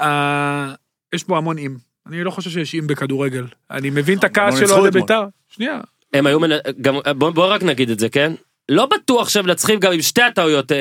B: אה, יש פה המון אם. אני לא חושב שיש אם בכדורגל. אני מבין את הכעס
A: לא
B: שלו
A: אתמול.
B: בית"ר. שנייה.
C: הם היו, מנ... גם, בוא רק נגיד את זה, כן? לא בטוח שהם מנצחים גם אם שתי הטעויות אה,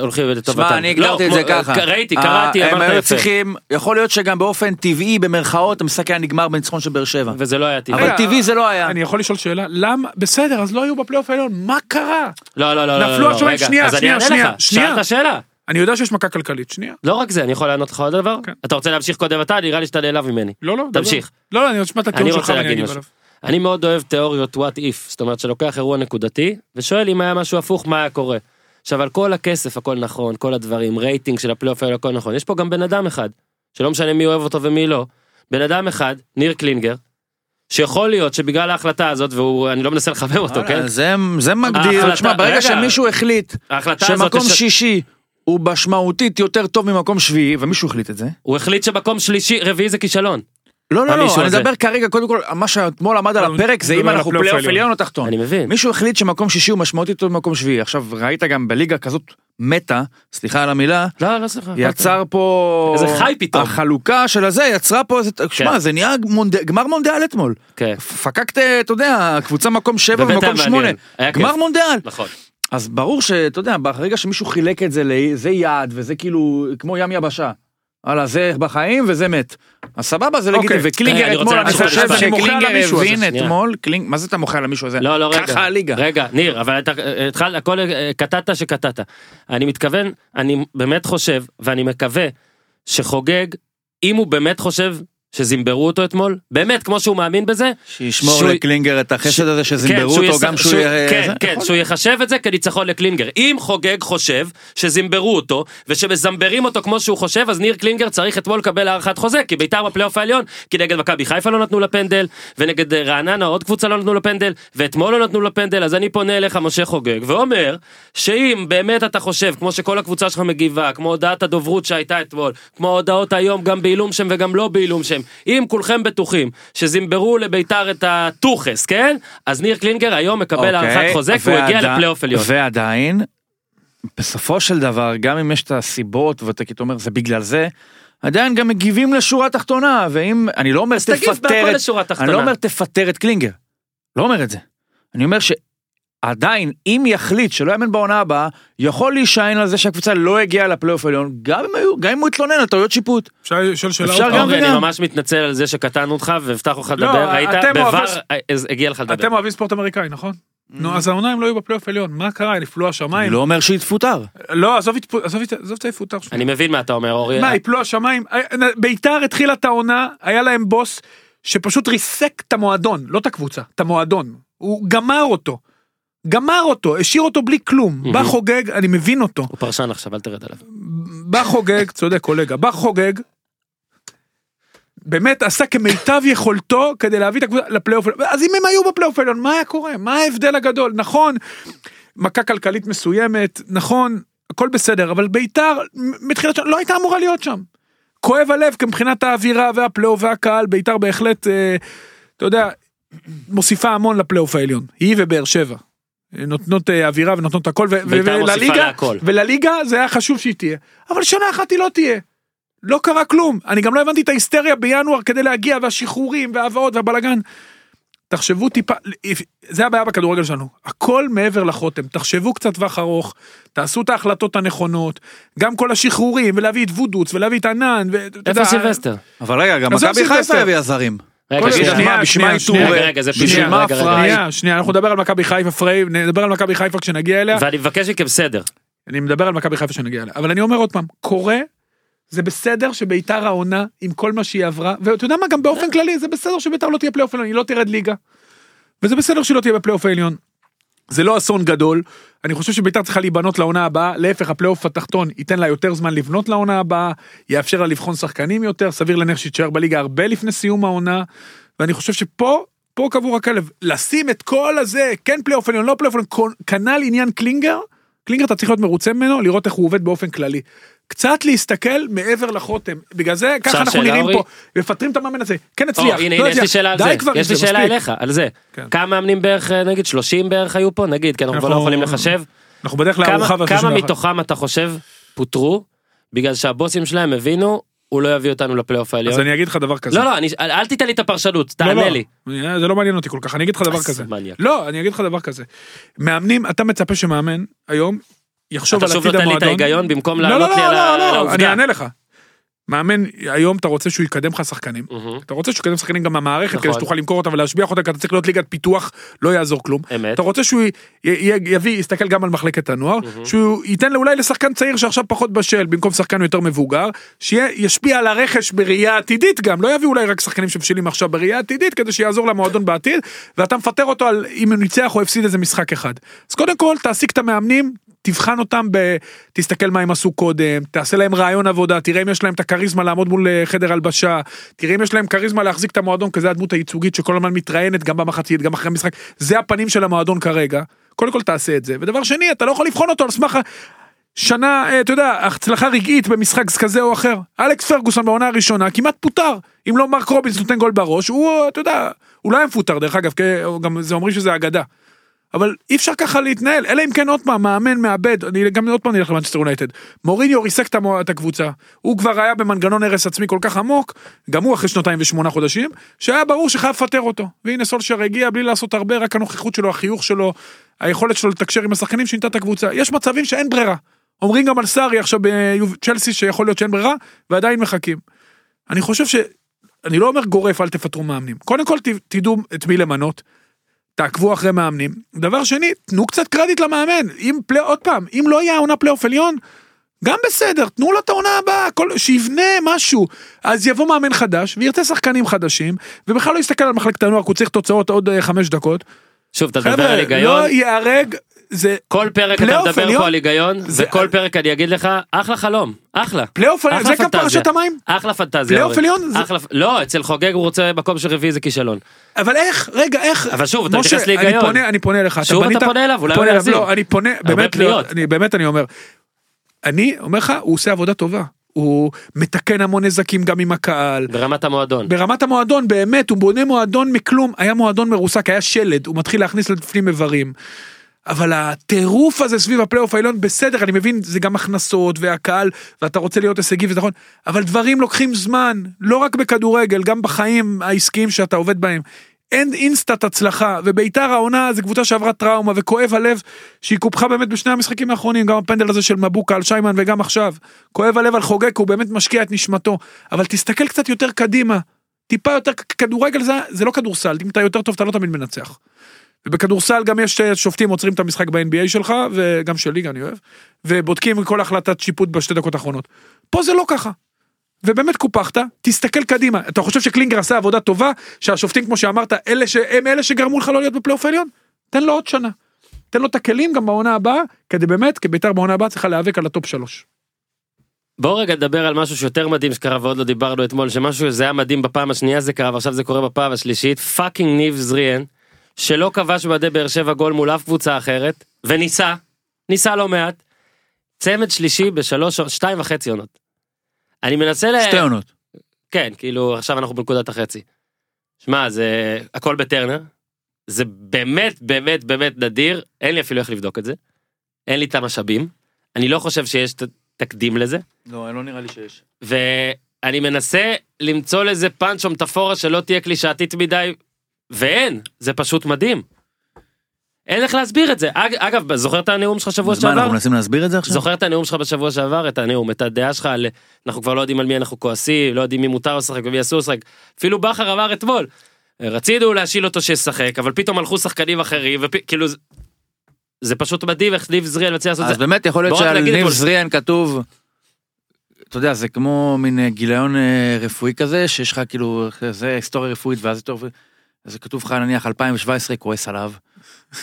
C: הולכים לטובתם.
A: שמע, אני הגדרתי את
C: לא,
A: זה
C: כמו-
A: ככה.
C: ראיתי,
A: אה,
C: קראתי,
A: הם
C: אמרת
A: היו
C: יפה.
A: צריכים, יכול להיות שגם באופן טבעי, במרכאות, המשחק היה נגמר בניצחון של באר שבע.
C: וזה לא היה טבעי.
A: אבל טבעי זה לא היה.
B: אני יכול לשאול שאלה? למה? בסדר, אז לא היו בפלייאוף העליון, מה קרה?
C: לא, לא, לא, לא,
B: נפלו
C: לא, לא,
B: השוערים,
C: רגע,
B: שנייה, שנייה, שנייה,
C: לך.
B: שנייה.
C: שאלת.
B: אני יודע שיש מכה כלכלית, שנייה.
C: לא רק זה, אני יכול לענות לך עוד דבר?
B: כן.
C: אתה רוצה להמשיך קודם אתה? נראה לי שאתה נעלב ממני.
B: לא, לא.
C: תמשיך.
B: לא, לא, אני אשמע את הטיעון שלך
C: רוצה
B: ואני
C: להגיד
B: אגיב
C: משהו.
B: עליו.
C: אני מאוד אוהב תיאוריות what if, זאת אומרת שלוקח אירוע נקודתי, ושואל אם היה משהו הפוך, מה היה קורה. עכשיו על כל הכסף הכל נכון, כל הדברים, רייטינג של הפלייאוף האלה הכל נכון, יש פה גם בן אדם אחד, שלא משנה מי אוהב אותו ומי לא, בן אדם אחד, ניר קלינגר, שיכול להיות שבגלל ההחלטה הזאת, ואני לא מנסה לחמם אותו, כן?
A: זה זה מגדיר,
C: ההחלטה-
A: תשמע, ברגע
C: רגע.
A: שמישהו החליט
C: הזאת,
A: שמקום
C: יש-
A: שישי הוא משמעותית יותר טוב ממקום שביעי, ומישהו החליט את זה.
C: הוא החליט שמקום שלישי, רביעי זה כישלון.
A: לא, לא, לא, אני. מדבר כרגע, קודם כל, מה שאתמול עמד על הפרק זה אם אנחנו פלייאוף. עליון או תחתון.
C: אני מבין.
A: מישהו החליט שמקום שישי הוא משמעותית יותר ממקום שביעי. עכשיו, ראית גם בליגה כזאת מתה, סליחה על המילה,
C: לא, לא סליחה.
A: יצר פה...
C: איזה חי פתאום.
A: החלוקה של הזה יצרה פה איזה... שמע, זה נהיה גמר מונדיאל אתמול.
C: כן,
A: פקקת, אתה יודע, קבוצה מקום שבע ומקום שמונה. גמר מונדיאל.
C: נכון.
A: אז ברור שאתה יודע, ברגע שמישהו חילק את זה לזה יעד וזה כאילו כמו ים יבשה. וואלה, זה בחיים וזה מת. אז סבבה, זה
B: אוקיי.
A: לגיטימי. וקלינגר
C: רגע, אני רוצה
A: אתמול, אני חושב שקלינגר הבין. אתמול, מה זה אתה מוחה על המישהו הזה?
C: לא, לא, רגע.
A: ככה הליגה.
C: רגע, ניר, אבל אתה התחל, הכל אה, קטעת שקטעת. אני מתכוון, אני באמת חושב, ואני מקווה, שחוגג, אם הוא באמת חושב שזימברו אותו אתמול, באמת, כמו שהוא מאמין בזה,
A: שישמור
C: שהוא-
A: לקלינגר את החשד הזה
C: כן,
A: שזימברו
C: שהוא
A: אותו
C: יס-
A: גם שהוא
C: שהוא-
A: יהיה...
C: כן,
A: זה?
C: כן,
A: יכול
C: שהוא יחשב את זה כניצחון לקלינגר. אם חוגג חושב שזימברו אותו, ושמזמברים אותו כמו שהוא חושב, אז ניר קלינגר צריך אתמול לקבל הארכת חוזה, כי ביתר בפלייאוף העליון, כי נגד מכבי חיפה לא נתנו לה פנדל, ונגד אה, רעננה עוד קבוצה לא נתנו לה פנדל, ואתמול לא נתנו לה פנדל, אז אני פונה אליך משה חוגג, ואומר, שאם באמת אתה חושב, כמו שכל הקבוצה שלך מגיבה, כמו הודעת הדוברות שהייתה אתמול, כמו הודעות היום גם בעילום שם וגם לא בעילום שם, אם כולכם בטוחים שזימברו לביתר את הטוחס, כן? אז ניר קלינגר היום מקבל הארכת
A: אוקיי,
C: חוזה, כי הוא הגיע לפלייאוף עליון.
A: ועדיין, בסופו של דבר, גם אם יש את הסיבות, ואתה כאילו אומר, זה בגלל זה, עדיין גם מגיבים לשורה התחתונה, ואם, אני לא אומר תפטר את, אני לא. אומר תפטר את קלינגר, לא אומר את זה. אני אומר שעדיין, אם יחליט שלא יאמן בעונה הבאה, יכול להישען על זה שהקבוצה לא הגיעה לפלייאוף העליון, גם אם היו- גם אם הוא יתלונן על טעויות שיפוט.
B: אפשר לשאול שאלה
A: אפשר גם
B: פעם?
C: אורי, אני
A: וגם.
C: ממש מתנצל על זה שקטענו אותך והבטחנו לך
B: לא,
C: לדבר, היית
B: אתם
C: בבר, אז הגיע לך לדבר.
B: אתם אוהבים ספורט אמריקאי, נכון? נו, אז העונה הם לא היו בפלייאוף עליון, מה קרה? נפלו
A: אני
B: השמיים?
A: לא אומר שיתפוטר.
B: לא, עזוב את היפוטר שלו.
C: אני מבין מה אתה אומר, אורי.
B: מה, יפלו השמיים? אה, ביתר התחילה את העונה, היה להם בוס שפשוט ריסק את המועדון, לא את הקבוצה, את המועדון. הוא גמר אותו. גמר אותו, השאיר אותו בלי כלום. בא. חוגג, אני מבין אותו.
C: הוא פרשן עכשיו, אל תרד עליו.
B: בא חוגג, צודק קולגה, בא חוגג, באמת עשה כמיטב יכולתו כדי להביא את הקבוצה לפלייאוף. אז אם הם היו בפלייאוף העליון, מה היה קורה? מה ההבדל הגדול? נכון, מכה כלכלית מסוימת, נכון, הכל בסדר, אבל ביתר, מתחילת שנה, לא הייתה אמורה להיות שם. כואב הלב, כי מבחינת האווירה והפלייאוף והקהל, ביתר בהחלט, אה, אתה יודע, מוסיפה המון לפלייאוף העליון. היא ובאר שבע. נותנות אה, אווירה ונותנות הכל, ו- ולליגה-. ולליגה זה היה חשוב שהיא תהיה. אבל שנה אחת היא לא תהיה. לא קרה כלום. אני גם לא הבנתי את ההיסטריה בינואר כדי להגיע, והשחרורים, וההבאות, והבלאגן. תחשבו טיפה, זה הבעיה בכדורגל שלנו, הכל מעבר לחוטם, תחשבו קצת טווח ארוך, תעשו את ההחלטות הנכונות, גם כל השחרורים, ולהביא את וודוץ, ולהביא את ענן, יודע,
C: איפה סילבסטר?
A: אבל רגע, גם מכבי. חיפה הביאה זרים.
C: רגע, שנייה,
B: שנייה,
A: בשביל
B: שנייה?
C: רגע, זה
A: בשביל מה
B: אנחנו נדבר על מכבי חיפה פריי, נדבר על מכבי חיפה כשנגיע אליה.
C: ואני מבקש מכם סדר.
B: אני מדבר על מכבי חיפה שנגיע אליה. אבל אני אומר עוד פעם, קורה, זה בסדר שביתר העונה, עם כל מה שהיא עברה, ואתה יודע מה, גם באופן כללי, זה בסדר שביתר לא תהיה פלייאוף עליון, היא לא תרד ליגה. וזה בסדר שהיא לא תהיה בפלייאוף העליון. זה לא אסון גדול, אני חושב שביתר צריכה להיבנות לעונה הבאה, להפך הפלייאוף התחתון ייתן לה יותר זמן לבנות לעונה הבאה, יאפשר לה לבחון שחקנים יותר, סביר להניח שהיא תישאר בליגה הרבה לפני סיום העונה, ואני חושב שפה, פה קבור הכלב, לשים את כל הזה, כן פלייאוף עליון, לא פלייאוף עליון, כנ"ל עניין קלינגר, קלינגר אתה צריך להיות מרוצה ממנו, לראות איך הוא עובד באופן כללי. קצת להסתכל מעבר לחוטם, בגלל זה ככה אנחנו נראים
C: אורי?
B: פה, מפטרים את המאמן הזה, כן הצליח,
C: הנה,
B: לא
C: הנה, יש לי
B: הצליח.
C: שאלה על
B: די
C: זה.
B: כבר,
C: יש לי שאלה
B: מספיק.
C: אליך, על זה.
B: כן.
C: כמה מאמנים בערך, אה, נגיד 30 בערך היו פה? נגיד, כי אנחנו כבר לא יכולים לחשב.
B: אנחנו בדרך
C: כמה-
B: לארוחה
C: כמה
B: וה-31.
C: מתוכם אתה חושב פוטרו בגלל שהבוסים שלהם הבינו הוא לא יביא אותנו לפלייאוף העליון?
B: אז אני אגיד לך דבר כזה.
C: לא לא אני- אל אל תיתן לי את הפרשנות
B: לא,
C: תענה
B: לא.
C: לי.
B: זה לא מעניין אותי כל כך, אני אגיד לך דבר כזה.
C: מניאק.
B: לא, אני אגיד לך דבר כזה. מאמנים, אתה מצפה שמאמן היום יחשוב
C: אתה
B: על
C: שוב
B: עתיד
C: נותן לי את
B: המועדון.
C: ההיגיון במקום
B: לא, לא,
C: לענות לי
B: לא,
C: על ה-
B: לא,
C: על
B: לא, אני
C: העובדה.
B: אענה לך. מאמן, היום אתה רוצה שהוא יקדם לך שחקנים.
C: מהמם.
B: אתה רוצה שהוא יקדם שחקנים גם מהמערכת, כדי
C: נכון.
B: שתוכל למכור אותם ולהשביח אותם, כי אתה צריך להיות ליגת פיתוח, לא יעזור כלום.
C: אמת.
B: אתה רוצה שהוא יביא, יסתכל גם על מחלקת הנוער, שהוא ייתן אולי לשחקן צעיר שעכשיו פחות בשל, במקום שחקן יותר מבוגר, שישפיע על הרכש בראייה עתידית גם, לא יביא אולי רק שחקנים שבשלים עכשיו בראייה עתידית, כדי שיעזור למועדון בעתיד, ואתה מפטר אותו על אם הוא ניצח או הפסיד איזה משחק אחד. אז קודם כל, תעסיק את המאמנים, תבחן אותם, ב... תסתכל מה הם עשו קודם, תעשה להם רעיון עבודה, תראה אם יש להם את הכריזמה לעמוד מול אה, חדר הלבשה, תראה אם יש להם כריזמה להחזיק את המועדון, כי זה הדמות הייצוגית שכל הזמן מתראיינת גם במחצית, גם אחרי המשחק, זה הפנים של המועדון כרגע. קודם כל תעשה את זה. ודבר שני, אתה לא יכול לבחון אותו על סמך שנה, אה, אתה יודע, הצלחה רגעית במשחק כזה או אחר. אלכס פרגוסון בעונה הראשונה כמעט פוטר. אם לא מרק רובינס נותן גול בראש, הוא, אה, אתה יודע, הוא לא היה מפוטר דרך אגב, גם זה אומרים שזה אגדה. אבל אי אפשר ככה להתנהל, אלא אם כן עוד פעם, מאמן מאבד, אני גם עוד פעם נלך למנצ'סטר יונייטד. מוריניו ריסק את הקבוצה, הוא כבר היה במנגנון הרס עצמי כל כך עמוק, גם הוא אחרי שנתיים ושמונה חודשים, שהיה ברור שחייב לפטר אותו. והנה סולשר הגיע בלי לעשות הרבה, רק הנוכחות שלו, החיוך שלו, היכולת שלו לתקשר עם השחקנים שינתה את הקבוצה. יש מצבים שאין ברירה. אומרים גם על סארי עכשיו בצ'לסי שיכול להיות שאין ברירה, ועדיין מחכים. אני חושב ש... אני לא אומר גורף אל תפטרו מאמנים. קודם כל תדעו את מי למנות. תעקבו אחרי מאמנים. דבר שני, תנו קצת קרדיט למאמן. אם פלי... עוד פעם, אם לא יהיה העונה פלייאוף עליון, גם בסדר, תנו לו את העונה הבאה, כל... שיבנה משהו. אז יבוא מאמן חדש, וירצה שחקנים חדשים, ובכלל לא יסתכל על מחלקת הנוער, כי הוא צריך תוצאות עוד אה, חמש דקות.
C: שוב אתה מדבר על
B: חבר'ה,
C: היגיון.
B: לא ייהרג, זה
C: כל פרק אתה מדבר
B: עליון?
C: פה על היגיון
B: זה-
C: וכל פרק אני אגיד לך אחלה חלום אחלה.
B: פלייאוף עליון, זה גם. פרשת המים.
C: אחלה פנטזיה.
B: פלייאוף. עליון זה-
C: אחלה- לא אצל חוגג הוא רוצה מקום של רביעי זה כישלון.
B: אבל איך, רגע, איך,
C: אבל שוב, אתה מתייחס להיגיון.
B: אני פונה, אני פונה אליך,
C: שוב אתה
B: בנית-
C: פונה אליו, אולי הוא יחזיר.
B: לא, אני פונה, באמת, לא. אני באמת, אני אומר, אני אומר לך, הוא עושה עבודה טובה, הוא מתקן המון נזקים גם עם הקהל,
C: ברמת המועדון.
B: ברמת המועדון באמת, הוא בונה מועדון מכלום, היה מועדון מרוסק, היה שלד, הוא מתחיל להכניס לפנים איברים. אבל הטירוף הזה סביב הפלייאוף העליון בסדר אני מבין זה גם הכנסות והקהל ואתה רוצה להיות הישגי וזה נכון אבל דברים לוקחים זמן לא רק בכדורגל גם בחיים העסקיים שאתה עובד בהם. אין אינסטאט הצלחה וביתר העונה זה קבוצה שעברה טראומה וכואב הלב שהיא קופחה באמת בשני המשחקים האחרונים גם הפנדל הזה של מבוקה על שיימן וגם עכשיו כואב הלב על חוגג הוא באמת משקיע את נשמתו אבל תסתכל קצת יותר קדימה טיפה יותר כדורגל זה, זה לא כדורסל אם אתה יותר טוב אתה לא תמיד מנצח. ובכדורסל גם יש אה, שופטים עוצרים את המשחק ב-NBA שלך וגם של ליגה אני אוהב ובודקים כל החלטת שיפוט בשתי דקות האחרונות. פה זה לא ככה. ובאמת קופחת תסתכל קדימה אתה חושב שקלינגר עשה עבודה טובה שהשופטים כמו שאמרת אלה שהם אלה שגרמו לך לא להיות בפלייאוף העליון תן לו עוד שנה. תן לו את הכלים גם בעונה הבאה כדי באמת כי ביתר בעונה הבאה צריכה להיאבק על ה top שלוש.
C: בואו רגע נדבר על משהו שיותר מדהים שקרה ועוד לא דיברנו אתמול שמשהו זה היה מדהים בפעם השנייה זה קרה ועכשיו זה קורה בפעם השלישית fucking ניב זריאן שלא כבש במדי באר שבע גול מול אף קבוצה אחרת וניסה ניסה לא מעט. צמד שלישי בשלוש שתיים וחצי עונות. אני מנסה ל...
A: שתי עונות.
C: כן כאילו עכשיו אנחנו בנקודת החצי. שמע זה הכל בטרנר. זה באמת באמת באמת נדיר אין לי אפילו איך לבדוק את זה. אין לי את המשאבים. אני לא חושב שיש תקדים לזה.
A: לא, לא נראה לי שיש.
C: ואני מנסה למצוא לזה פאנץ' או מטאפורה שלא תהיה קלישאתית מדי ואין זה פשוט מדהים. אין איך להסביר את זה. אג- אגב, זוכר את הנאום שלך שבוע
A: אז מה,
C: שעבר?
A: אנחנו מנסים להסביר את זה עכשיו?
C: זוכר את הנאום שלך בשבוע שעבר, את הנאום, את הדעה שלך על אנחנו כבר לא יודעים על מי אנחנו כועסים, לא יודעים מי מותר לשחק ומי אסור לשחק. אפילו בכר אמר אתמול, רצינו להשיל אותו שישחק, אבל פתאום הלכו שחקנים אחרים, וכאילו זה- זה פשוט מדהים איך ניב זריאל מציע לעשות את
A: אז
C: זה.
A: באמת יכול להיות
C: לא רק
A: שעל ניב זריאן כתוב, אתה יודע, זה כמו מין אה, גיליון אה, רפואי כזה, שיש לך כאילו, זה היסטוריה רפואית ואז היסטוריה רפואית, אז זה כתוב לך נניח 2017 כועס עליו,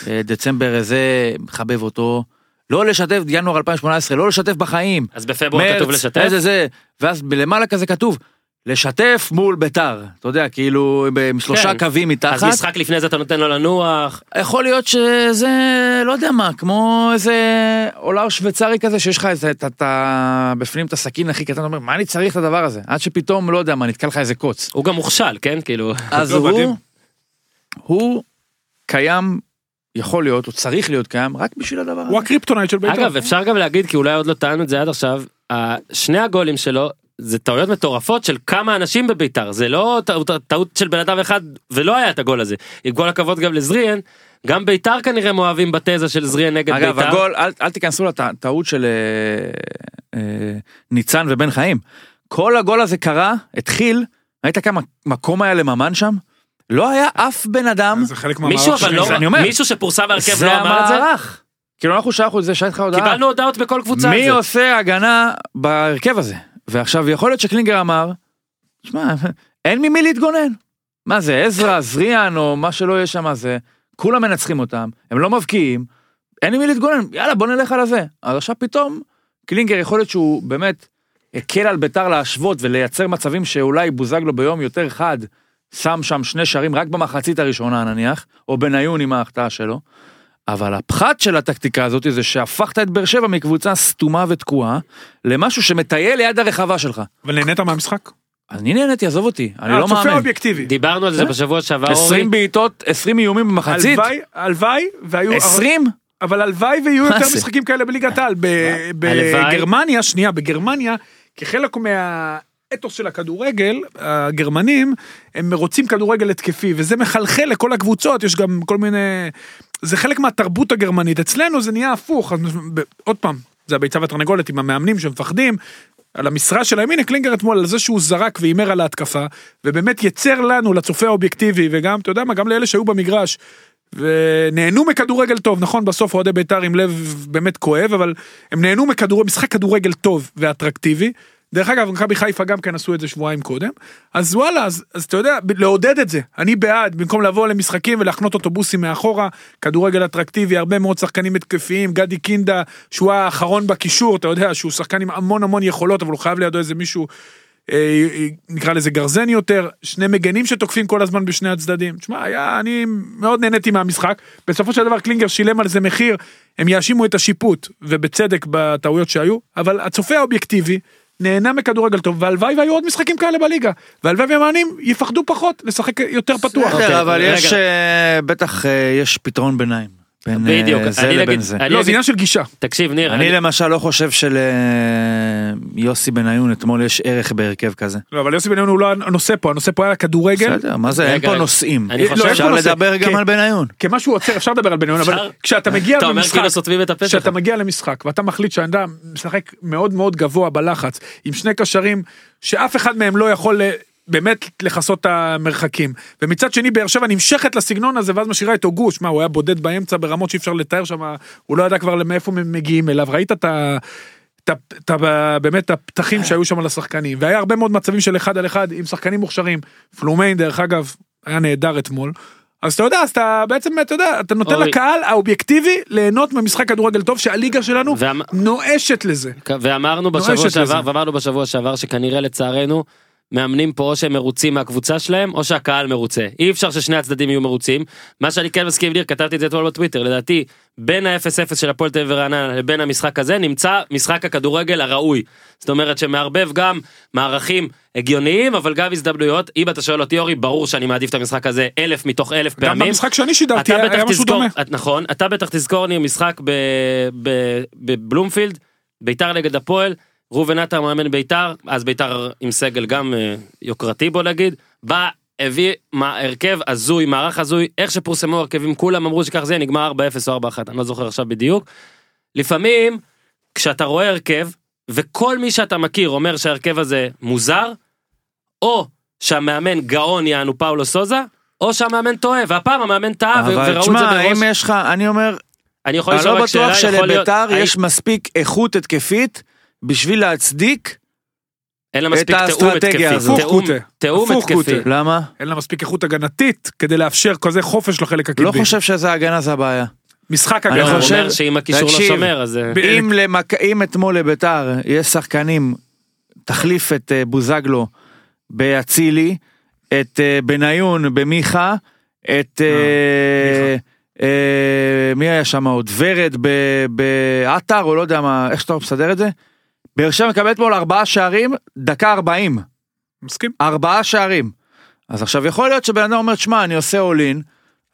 A: אה, דצמבר זה מחבב אותו, לא לשתף, ינואר 2018, לא לשתף בחיים,
C: אז בפברואר כתוב
A: מרץ,
C: לשתף?
A: איזה זה, ואז למעלה כזה כתוב, לשתף מול ביתר, אתה יודע, כאילו, עם שלושה
C: כן.
A: קווים מתחת.
C: אז משחק לפני זה אתה נותן לו לנוח,
A: יכול להיות שזה לא יודע מה כמו איזה עולר שוויצרי כזה שיש לך איזה אתה, אתה בפנים את הסכין הכי קטן אתה אומר מה אני צריך את הדבר הזה עד שפתאום לא יודע מה נתקע לך איזה קוץ
C: הוא גם מוכשל, כן? כאילו,
A: אז
B: לא.
A: הוא הוא קיים יכול להיות הוא צריך להיות קיים רק בשביל הדבר הזה.
B: הוא הקריפטונייט של בית"ר.
C: אגב, אפשר גם להגיד, כי אולי עוד לא טענו את זה עד עכשיו, שני הגולים שלו, זה טעויות מטורפות של כמה אנשים בביתר, זה לא טעות, טעות של בן אדם אחד, ולא היה את הגול הזה. עם כל הכבוד גם לזריאן, גם ביתר כנראה מאוהבים בתזה של זריאן נגד
A: אגב
C: ביתר.
A: הגול אל, אל תיכנסו לטעות של אה, אה, ניצן ובן חיים כל הגול הזה קרה התחיל ראית כמה מקום היה לממן שם לא היה אף בן אדם
B: זה חלק
C: מישהו אבל. לא,
A: זה אני אומר.
C: מישהו שפורסם בהרכב
A: זה
C: לא אמר את זה?
A: המערך. כאילו אנחנו שלחנו את זה, שלחתי לך הודעה.
C: קיבלנו הודעות בכל קבוצה
A: מי
C: זה.
A: עושה הגנה בהרכב הזה? ועכשיו יכול להיות שקלינגר אמר, שמע, אין ממי להתגונן. מה זה, עזרא, זריאן או מה שלא יהיה שם, זה, כולם מנצחים אותם, הם לא מבקיעים, אין ממי להתגונן, יאללה בוא נלך על הזה. אז עכשיו פתאום, קלינגר יכול להיות שהוא באמת הקל על ביתר להשוות ולייצר מצבים שאולי בוזגלו ביום יותר חד, שם שם שני שערים רק במחצית הראשונה נניח, או בניון עם ההחטאה שלו. אבל הפחת של הטקטיקה הזאת זה שהפכת את באר שבע מקבוצה סתומה ותקועה למשהו שמטייל ליד הרחבה שלך.
B: אבל נהנית מהמשחק?
A: אני נהניתי, עזוב אותי, אני לא
B: הצופה
A: מאמין.
B: אובייקטיבי.
C: דיברנו על זה
A: כן.
C: בשבוע שעבר, אורי.
A: 20 בעיטות, 20 איומים במחצית,
B: הלוואי, הלוואי, והיו...
A: 20?
B: אבל הלוואי ויהיו
A: מה
B: יותר? משחקים כאלה בליגת העל. בגרמניה, שנייה, בגרמניה, כחלק מהאתוס של הכדורגל, הגרמנים, הם רוצים כדורגל התקפי, וזה מחלחל לכל הקבוצות, יש גם כל מיני... זה חלק מהתרבות הגרמנית. אצלנו זה נהיה הפוך, אז עוד פעם, זה הביצה והתרנגולת עם המאמנים שמפחדים. על המשרה שלהם, הנה קלינגר אתמול על זה שהוא זרק והימר על ההתקפה, ובאמת ייצר לנו, לצופה האובייקטיבי, וגם, אתה יודע מה, גם לאלה שהיו במגרש, ונהנו מכדורגל טוב, נכון, בסוף אוהדי בית"ר עם לב באמת כואב, אבל הם נהנו מכדורגל, משחק כדורגל טוב ואטרקטיבי. דרך אגב, מכבי חיפה גם כן עשו את זה שבועיים קודם. אז וואלה, אז, אז אתה יודע, לעודד את זה. אני בעד, במקום לבוא למשחקים ולהחנות אוטובוסים מאחורה, כדורגל אטרקטיבי, הרבה מאוד שחקנים התקפיים, גדי קינדה, שהוא האחרון בקישור, אתה יודע, שהוא שחקן עם המון המון יכולות, אבל הוא חייב לידו איזה מישהו, אה, אה, נקרא לזה גרזני יותר, שני מגנים שתוקפים כל הזמן בשני הצדדים. תשמע, היה, אני מאוד נהניתי מהמשחק. בסופו של דבר קלינגר שילם על זה מחיר, הם יאשימו את השיפוט, ובצדק בטעויות שהיו, אבל הצופה האובייקטיבי, נהנה מכדורגל טוב, והלוואי והיו עוד משחקים כאלה בליגה. והלוואי והמאמנים יפחדו פחות, לשחק יותר פתוח.
C: אוקיי,
A: בסדר, אבל
C: רגע.
A: יש, אה, בטח אה, יש פתרון ביניים. בין אה,
C: בדיוק,
A: זה
C: אני
A: לבין
C: נגיד-
A: זה.
C: אני
B: לא,
C: אגיד-
B: זה עניין של גישה.
C: תקשיב, ניר,
A: אני
C: אני-
A: למשל לא חושב שליוסי בניון אתמול יש ערך בהרכב כזה.
B: לא, אבל יוסי בניון הוא לא הנושא פה, הנושא פה היה הכדורגל.
A: בסדר, מה זה, אין פה
C: רגע.
A: נושאים.
C: אני חושב-
B: לא,
A: אפשר. לדבר גם. על בניון.
B: כמה שהוא עוצר, אפשר לדבר על בניון, אבל? כשאתה מגיע למשחק,
C: כאילו.
B: כשאתה מגיע למשחק ואתה מחליט שהאדם משחק מאוד מאוד גבוה בלחץ, עם שני קשרים שאף אחד מהם לא יכול באמת לכסות את המרחקים. ומצד שני באר שבע נמשכת לסגנון הזה ואז משאירה את הוגוש, מה הוא היה בודד באמצע ברמות שאי אפשר לתאר שם, הוא לא ידע כבר מאיפה הם מגיעים אליו, ראית את ה... את את ה- באמת הפתחים שהיו שם לשחקנים והיה הרבה מאוד מצבים של אחד על אחד עם שחקנים מוכשרים פלומיין דרך אגב היה נהדר אתמול. אז אתה יודע אז אתה בעצם אתה יודע אתה נותן
C: אוי.
B: לקהל האובייקטיבי ליהנות ממשחק כדורגל טוב שהליגה שלנו
C: ואמ-
B: נואשת לזה.
C: ואמרנו בשבוע שעבר,
B: לזה.
C: ואמרנו בשבוע שעבר שכנראה לצערנו, מאמנים פה או שהם מרוצים מהקבוצה שלהם, או שהקהל מרוצה. אי אפשר ששני הצדדים יהיו מרוצים. מה שאני כן מסכים עם ניר, כתבתי את זה אתמול בטוויטר, לדעתי, בין ה-0-0 של הפועל תל אביב ורעננה לבין המשחק הזה, נמצא משחק הכדורגל הראוי. זאת אומרת שמערבב גם מערכים הגיוניים, אבל גם הזדמנויות. אם אתה שואל אותי, אורי, ברור שאני מעדיף את המשחק הזה אלף מתוך אלף
B: גם
C: פעמים.
B: במשחק שאני שידרתי היה היה משהו
C: תזכור,
B: דומה.
C: את, נכון, אתה בטח תזכור ניר משחק בבלומפילד, ביתר נגד הפועל, ראובן עטר מאמן ביתר, אז ביתר עם סגל גם אה, יוקרתי בוא נגיד, בא הביא מה- הרכב הזוי, מערך הזוי, איך שפורסמו הרכבים, כולם אמרו שכך זה, נגמר 4-0 או 4-1, אני לא זוכר עכשיו בדיוק. לפעמים, כשאתה רואה הרכב, וכל מי שאתה מכיר אומר שההרכב הזה מוזר, או שהמאמן גאון יענו פאולו סוזה, או שהמאמן טועה, והפעם המאמן טעה,
A: אבל
C: וראו את זה
A: תשמע,
C: בראש.
A: אם יש לך, אני אומר,
C: אני יכול
A: אני
C: לשאול
A: לא
C: רק שאלה,
A: בטוח
C: יכול להיות...
A: שלביתר יש מספיק איכות התקפית בשביל להצדיק,
C: אין לה מספיק תיאום
A: האסטרטגיה
C: התקפי.
A: הזאת.
C: תיאום-. תיאום
B: הפוך
C: התקפי.
B: קוטה.
A: למה?
B: אין לה מספיק איכות הגנתית כדי לאפשר כזה חופש לחלק הקדמי.
A: לא חושב שזה הגנה זה הבעיה.
B: משחק
A: אני
C: לא,
B: הגנה.
C: הוא
A: חושב-
C: אומר שאם הקישור לא שומר, אז... אה,
B: ב-
A: אם, למק... אם אתמול לביתר יש שחקנים, תחליף את אה, בוזגלו באצילי, את אה, בניון במיכה, את... מי היה שם עוד? ורד בעטר או לא יודע מה, איך שאתה מסדר את זה? באר שבע מקבל אתמול ארבעה שערים, דקה ארבעים.
B: מסכים?
A: ארבעה שערים. אז עכשיו יכול להיות שבן אדם אומר, שמע, אני עושה אולין,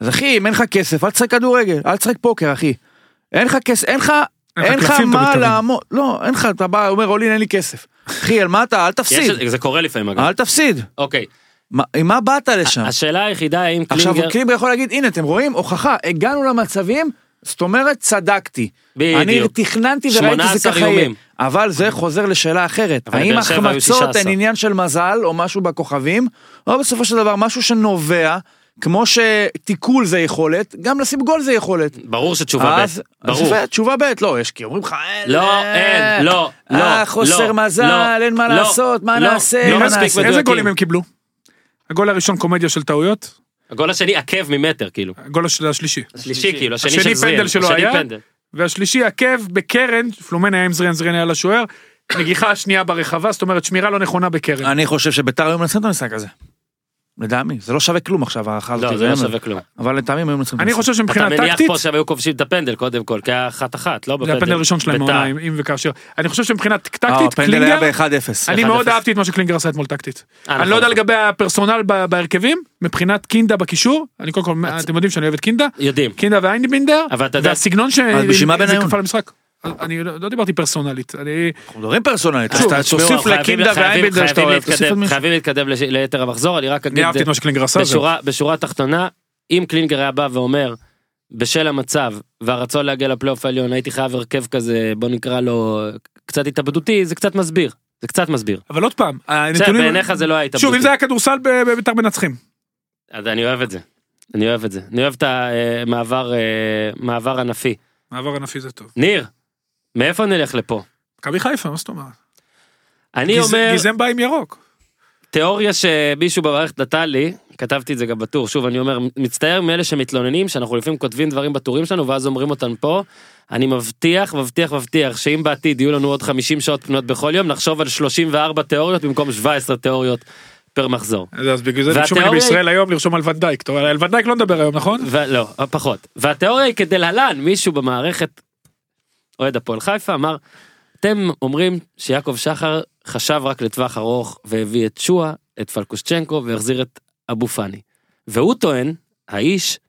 A: אז אחי, אם אין לך כסף, אל תשחק כדורגל, אל תשחק פוקר, אחי. אין לך כסף, אין לך,
B: אין לך
A: מה. לעמוד, לא, אין לך, אתה בא, אומר אולין, אין לי כסף. אחי, על מה אתה, אל תפסיד,
C: זה קורה לפעמים אגב.
A: אל תפסיד.
C: אוקיי.
A: מה- עם מה באת לשם?
C: השאלה היחידה האם
A: עכשיו
C: קלינגר...
A: יכול להגיד, הנה, אתם רואים, הוכחה, הגענו למצבים, זאת אומרת, צדקתי. אני
C: בדיוק.
A: תכננתי וראיתי שזה
C: 18
A: ככה יהיה. אבל זה חוזר לשאלה אחרת. האם החמצות
C: 16.
A: הן עניין של מזל או משהו בכוכבים, או בסופו של דבר משהו שנובע, כמו שתיקול זה יכולת, גם לשים גול זה יכולת.
C: ברור שתשובה
A: אז,
C: ב',
A: אז
C: ברור.
A: תשובה ב', לא, יש כי אומרים לך, אין,
C: לא, אין, לא, לא,
A: אה, חוסר
C: לא,
A: מזל,
C: לא,
A: אין מה
C: לא,
A: לעשות, מה
C: לא,
A: נעשה,
C: לא
A: מה נעשה.
B: איזה גולים הם קיבלו? הגול הראשון קומדיה של טעויות,
C: הגול השני עקב ממטר כאילו.
B: הגול הש- השלישי.
C: השלישי כאילו, השני
B: השני
C: של זריאן.
B: פנדל שלו
C: השני
B: היה? והשלישי עקב בקרן, פלומן היה עם זריאן, זריאן היה לשוער, נגיחה שנייה ברחבה, זאת אומרת שמירה לא נכונה בקרן.
A: אני חושב שביתר היו מנצחים את המשחק הזה. לטעמי, זה לא שווה כלום עכשיו ההערכה הזאת.
C: לא, זה לא. שווה כלום.
A: אבל לטעמי הם היו מנצחים
B: אני. חושב
C: אתה
B: שמבחינה
C: מניח
B: טקטית,
C: פה שהם היו כובשים את הפנדל קודם כל, כי היה אחת אחת, לא
B: זה
C: בפנדל.
B: הפנדל הראשון שלהם
C: ביתר.
B: העונה, אם- וכאשר. אני חושב שמבחינה
A: אה,
B: טקטית,
A: הפנדל היה
B: קלינגר,
A: ב-1-0.
B: אני
C: 1-0.
B: מאוד אהבתי את מה שקלינגר עשה אתמול טקטית.
C: אה,
B: אני לא יודע
C: נכון.
B: לגבי הפרסונל ב- בהרכבים, מבחינת קינדה בקישור, אני קודם כל, אתם יודעים שאני אוהב את קינדה,
C: יודעים.
B: קינדה ואיינבינדר,
C: אתה יודע-
B: והסגנון ש...
A: אז בשביל מה
B: זה
A: בניון?
B: למשחק. אני לא לא דיברתי פרסונלית, אני...
A: אנחנו מדברים פרסונלית. אז תוסיף לקינדה ואיינבינדר שאתה אוהב, תוסיף עוד
C: להתקדם-
A: מישהו.
C: חייבים להתקדם ליתר המחזור, אני רק אגיד,
B: אהבתי את מה שקלינגר עשה.
C: בשורה, בשורה התחתונה, אם קלינגר היה בא ואומר, בשל המצב והרצון להגיע לפלייאוף העליון, הייתי חייב הרכב כזה, בוא נקרא לו, קצת התאבדותי, זה קצת מסביר. זה קצת מסביר.
B: אבל עוד פעם, הנתונים...
C: בעיניך זה לא היה התאבדותי.
B: שוב, אם זה היה כדורסל בביתר מנצחים.
C: אז אני אוהב את זה. אני אוהב את זה. אני אוהב את המעבר אה, מעבר ענפי.
B: מעבר ענפי זה טוב.
C: ניר, מאיפה נלך לפה?
B: מכבי חיפה, מה זאת אומרת?
C: אני
B: גיז-
C: אומר,
B: גיזם בא עם ירוק.
C: תיאוריה שמישהו במערכת נתן לי, כתבתי את זה גם בטור, שוב אני אומר, מצטער מאלה שמתלוננים שאנחנו לפעמים כותבים דברים בטורים שלנו ואז אומרים אותם פה. אני מבטיח, מבטיח, מבטיח שאם בעתיד יהיו לנו עוד 50 שעות פנויות בכל יום, נחשוב על 34 תיאוריות במקום 17 תיאוריות פר מחזור.
B: אז בגלל זה ביקשו ממני
C: והתיאוריה
B: בישראל היום לרשום על ונדייק. על ונדייק לא נדבר היום, נכון?
C: ולא, פחות. והתיאוריה היא כדלהלן, מישהו במערכת, אוהד הפועל חיפה, אמר, אתם אומרים שיעקב שחר חשב רק לטווח ארוך והביא את שואה, את פלקושצ'נקו והחזיר את אבו פאני. והוא טוען, האיש,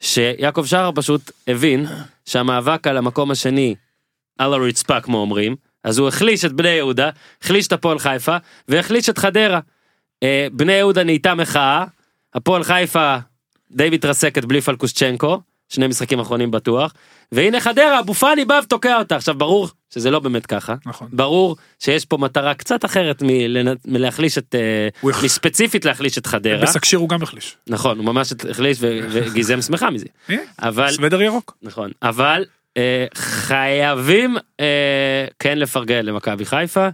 C: שיעקב שחר פשוט הבין שהמאבק על המקום השני על הרצפה כמו אומרים, אז הוא החליש את בני יהודה, החליש את הפועל חיפה והחליש את חדרה. אה, בני יהודה נהייתה מחאה, הפועל חיפה די מתרסקת בלי פלקושצ'נקו, שני משחקים אחרונים בטוח, והנה חדרה, אבו פאני בא ותוקע אותה. עכשיו ברור שזה לא באמת ככה,
B: נכון.
C: ברור שיש פה מטרה קצת אחרת מלנ- מלהחליש את, אה,
B: הוא החליש.
C: מספציפית להחליש את חדרה,
B: בסקשיר הוא גם החליש.
C: נכון, הוא ממש החליש ו- *laughs* וגיזם שמחה מזה,
B: אה,
C: אבל,
B: סוודר ירוק.
C: נכון, אבל אה, חייבים אה, כן לפרגן למכבי חיפה.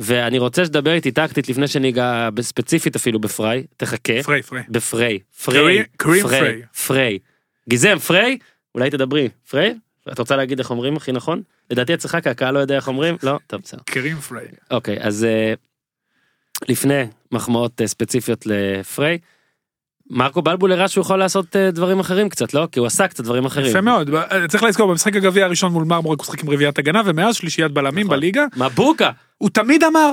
C: ואני רוצה שתדבר איתי טקטית לפני שניגע ספציפית אפילו בפריי, תחכה.
B: פריי, פריי.
C: בפריי, פריי.
B: פריי,
C: פריי. גיזם פריי, אולי תדברי, פריי? את רוצה להגיד איך אומרים הכי נכון? לדעתי אצלך כי הקהל לא יודע איך אומרים? לא? טוב בסדר.
B: קרים פריי.
C: אוקיי, אז אה, לפני מחמאות אה, ספציפיות לפריי, מרקו בלבול הראה שהוא יכול לעשות אה, דברים אחרים קצת, לא? כי הוא עשה קצת דברים אחרים.
B: יפה מאוד. צריך לזכור, במשחק הגביע הראשון מול מרמורק הוא שיחק עם רביעיית הגנה, ומאז שלישיית בלמים
C: נכון.
B: בליגה.
C: מבוקה!
B: הוא תמיד אמר,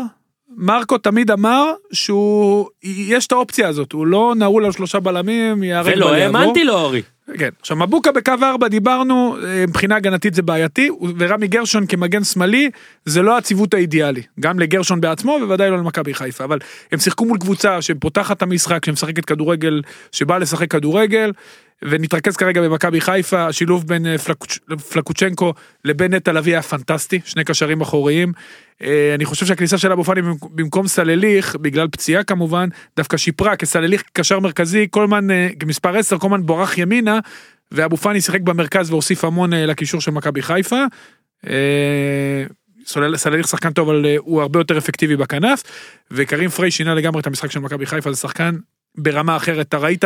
B: מרקו תמיד אמר שהוא, יש את האופציה הזאת, הוא לא נעול על שלושה בלמים, ייהרג
C: ולא. האמנתי לו אורי.
B: כן. עכשיו מבוקה בקו 4 דיברנו, אה, מבחינה הגנתית זה בעייתי, ורמי גרשון כמגן שמאלי זה לא הציוות האידיאלי. גם לגרשון בעצמו ובוודאי לא למכבי חיפה, אבל הם שיחקו מול קבוצה שפותחת את המשחק, שמשחקת כדורגל, שבאה לשחק כדורגל, ונתרכז כרגע במכבי חיפה, השילוב בין אה, פלקוצ'- פלקוצ'נקו לבין נטע לביא היה פנטסטי, שני קשרים אחוריים. אה, אני חושב שהכניסה של אבו פאני במק- במקום סלליך, בגלל פציעה כמובן, דווקא שיפרה, כסלליך קשר מרכזי, קולמן אה, כמספר 10, קולמן בורח ימינה, ואבו פאני שיחק במרכז והוסיף המון אה, לקישור של מכבי חיפה. אה, סלליך שחקן טוב אבל אה, הוא הרבה יותר אפקטיבי בכנף וקרים פריי שינה לגמרי את המשחק של מכבי חיפה זה שחקן ברמה אחרת אתה ראית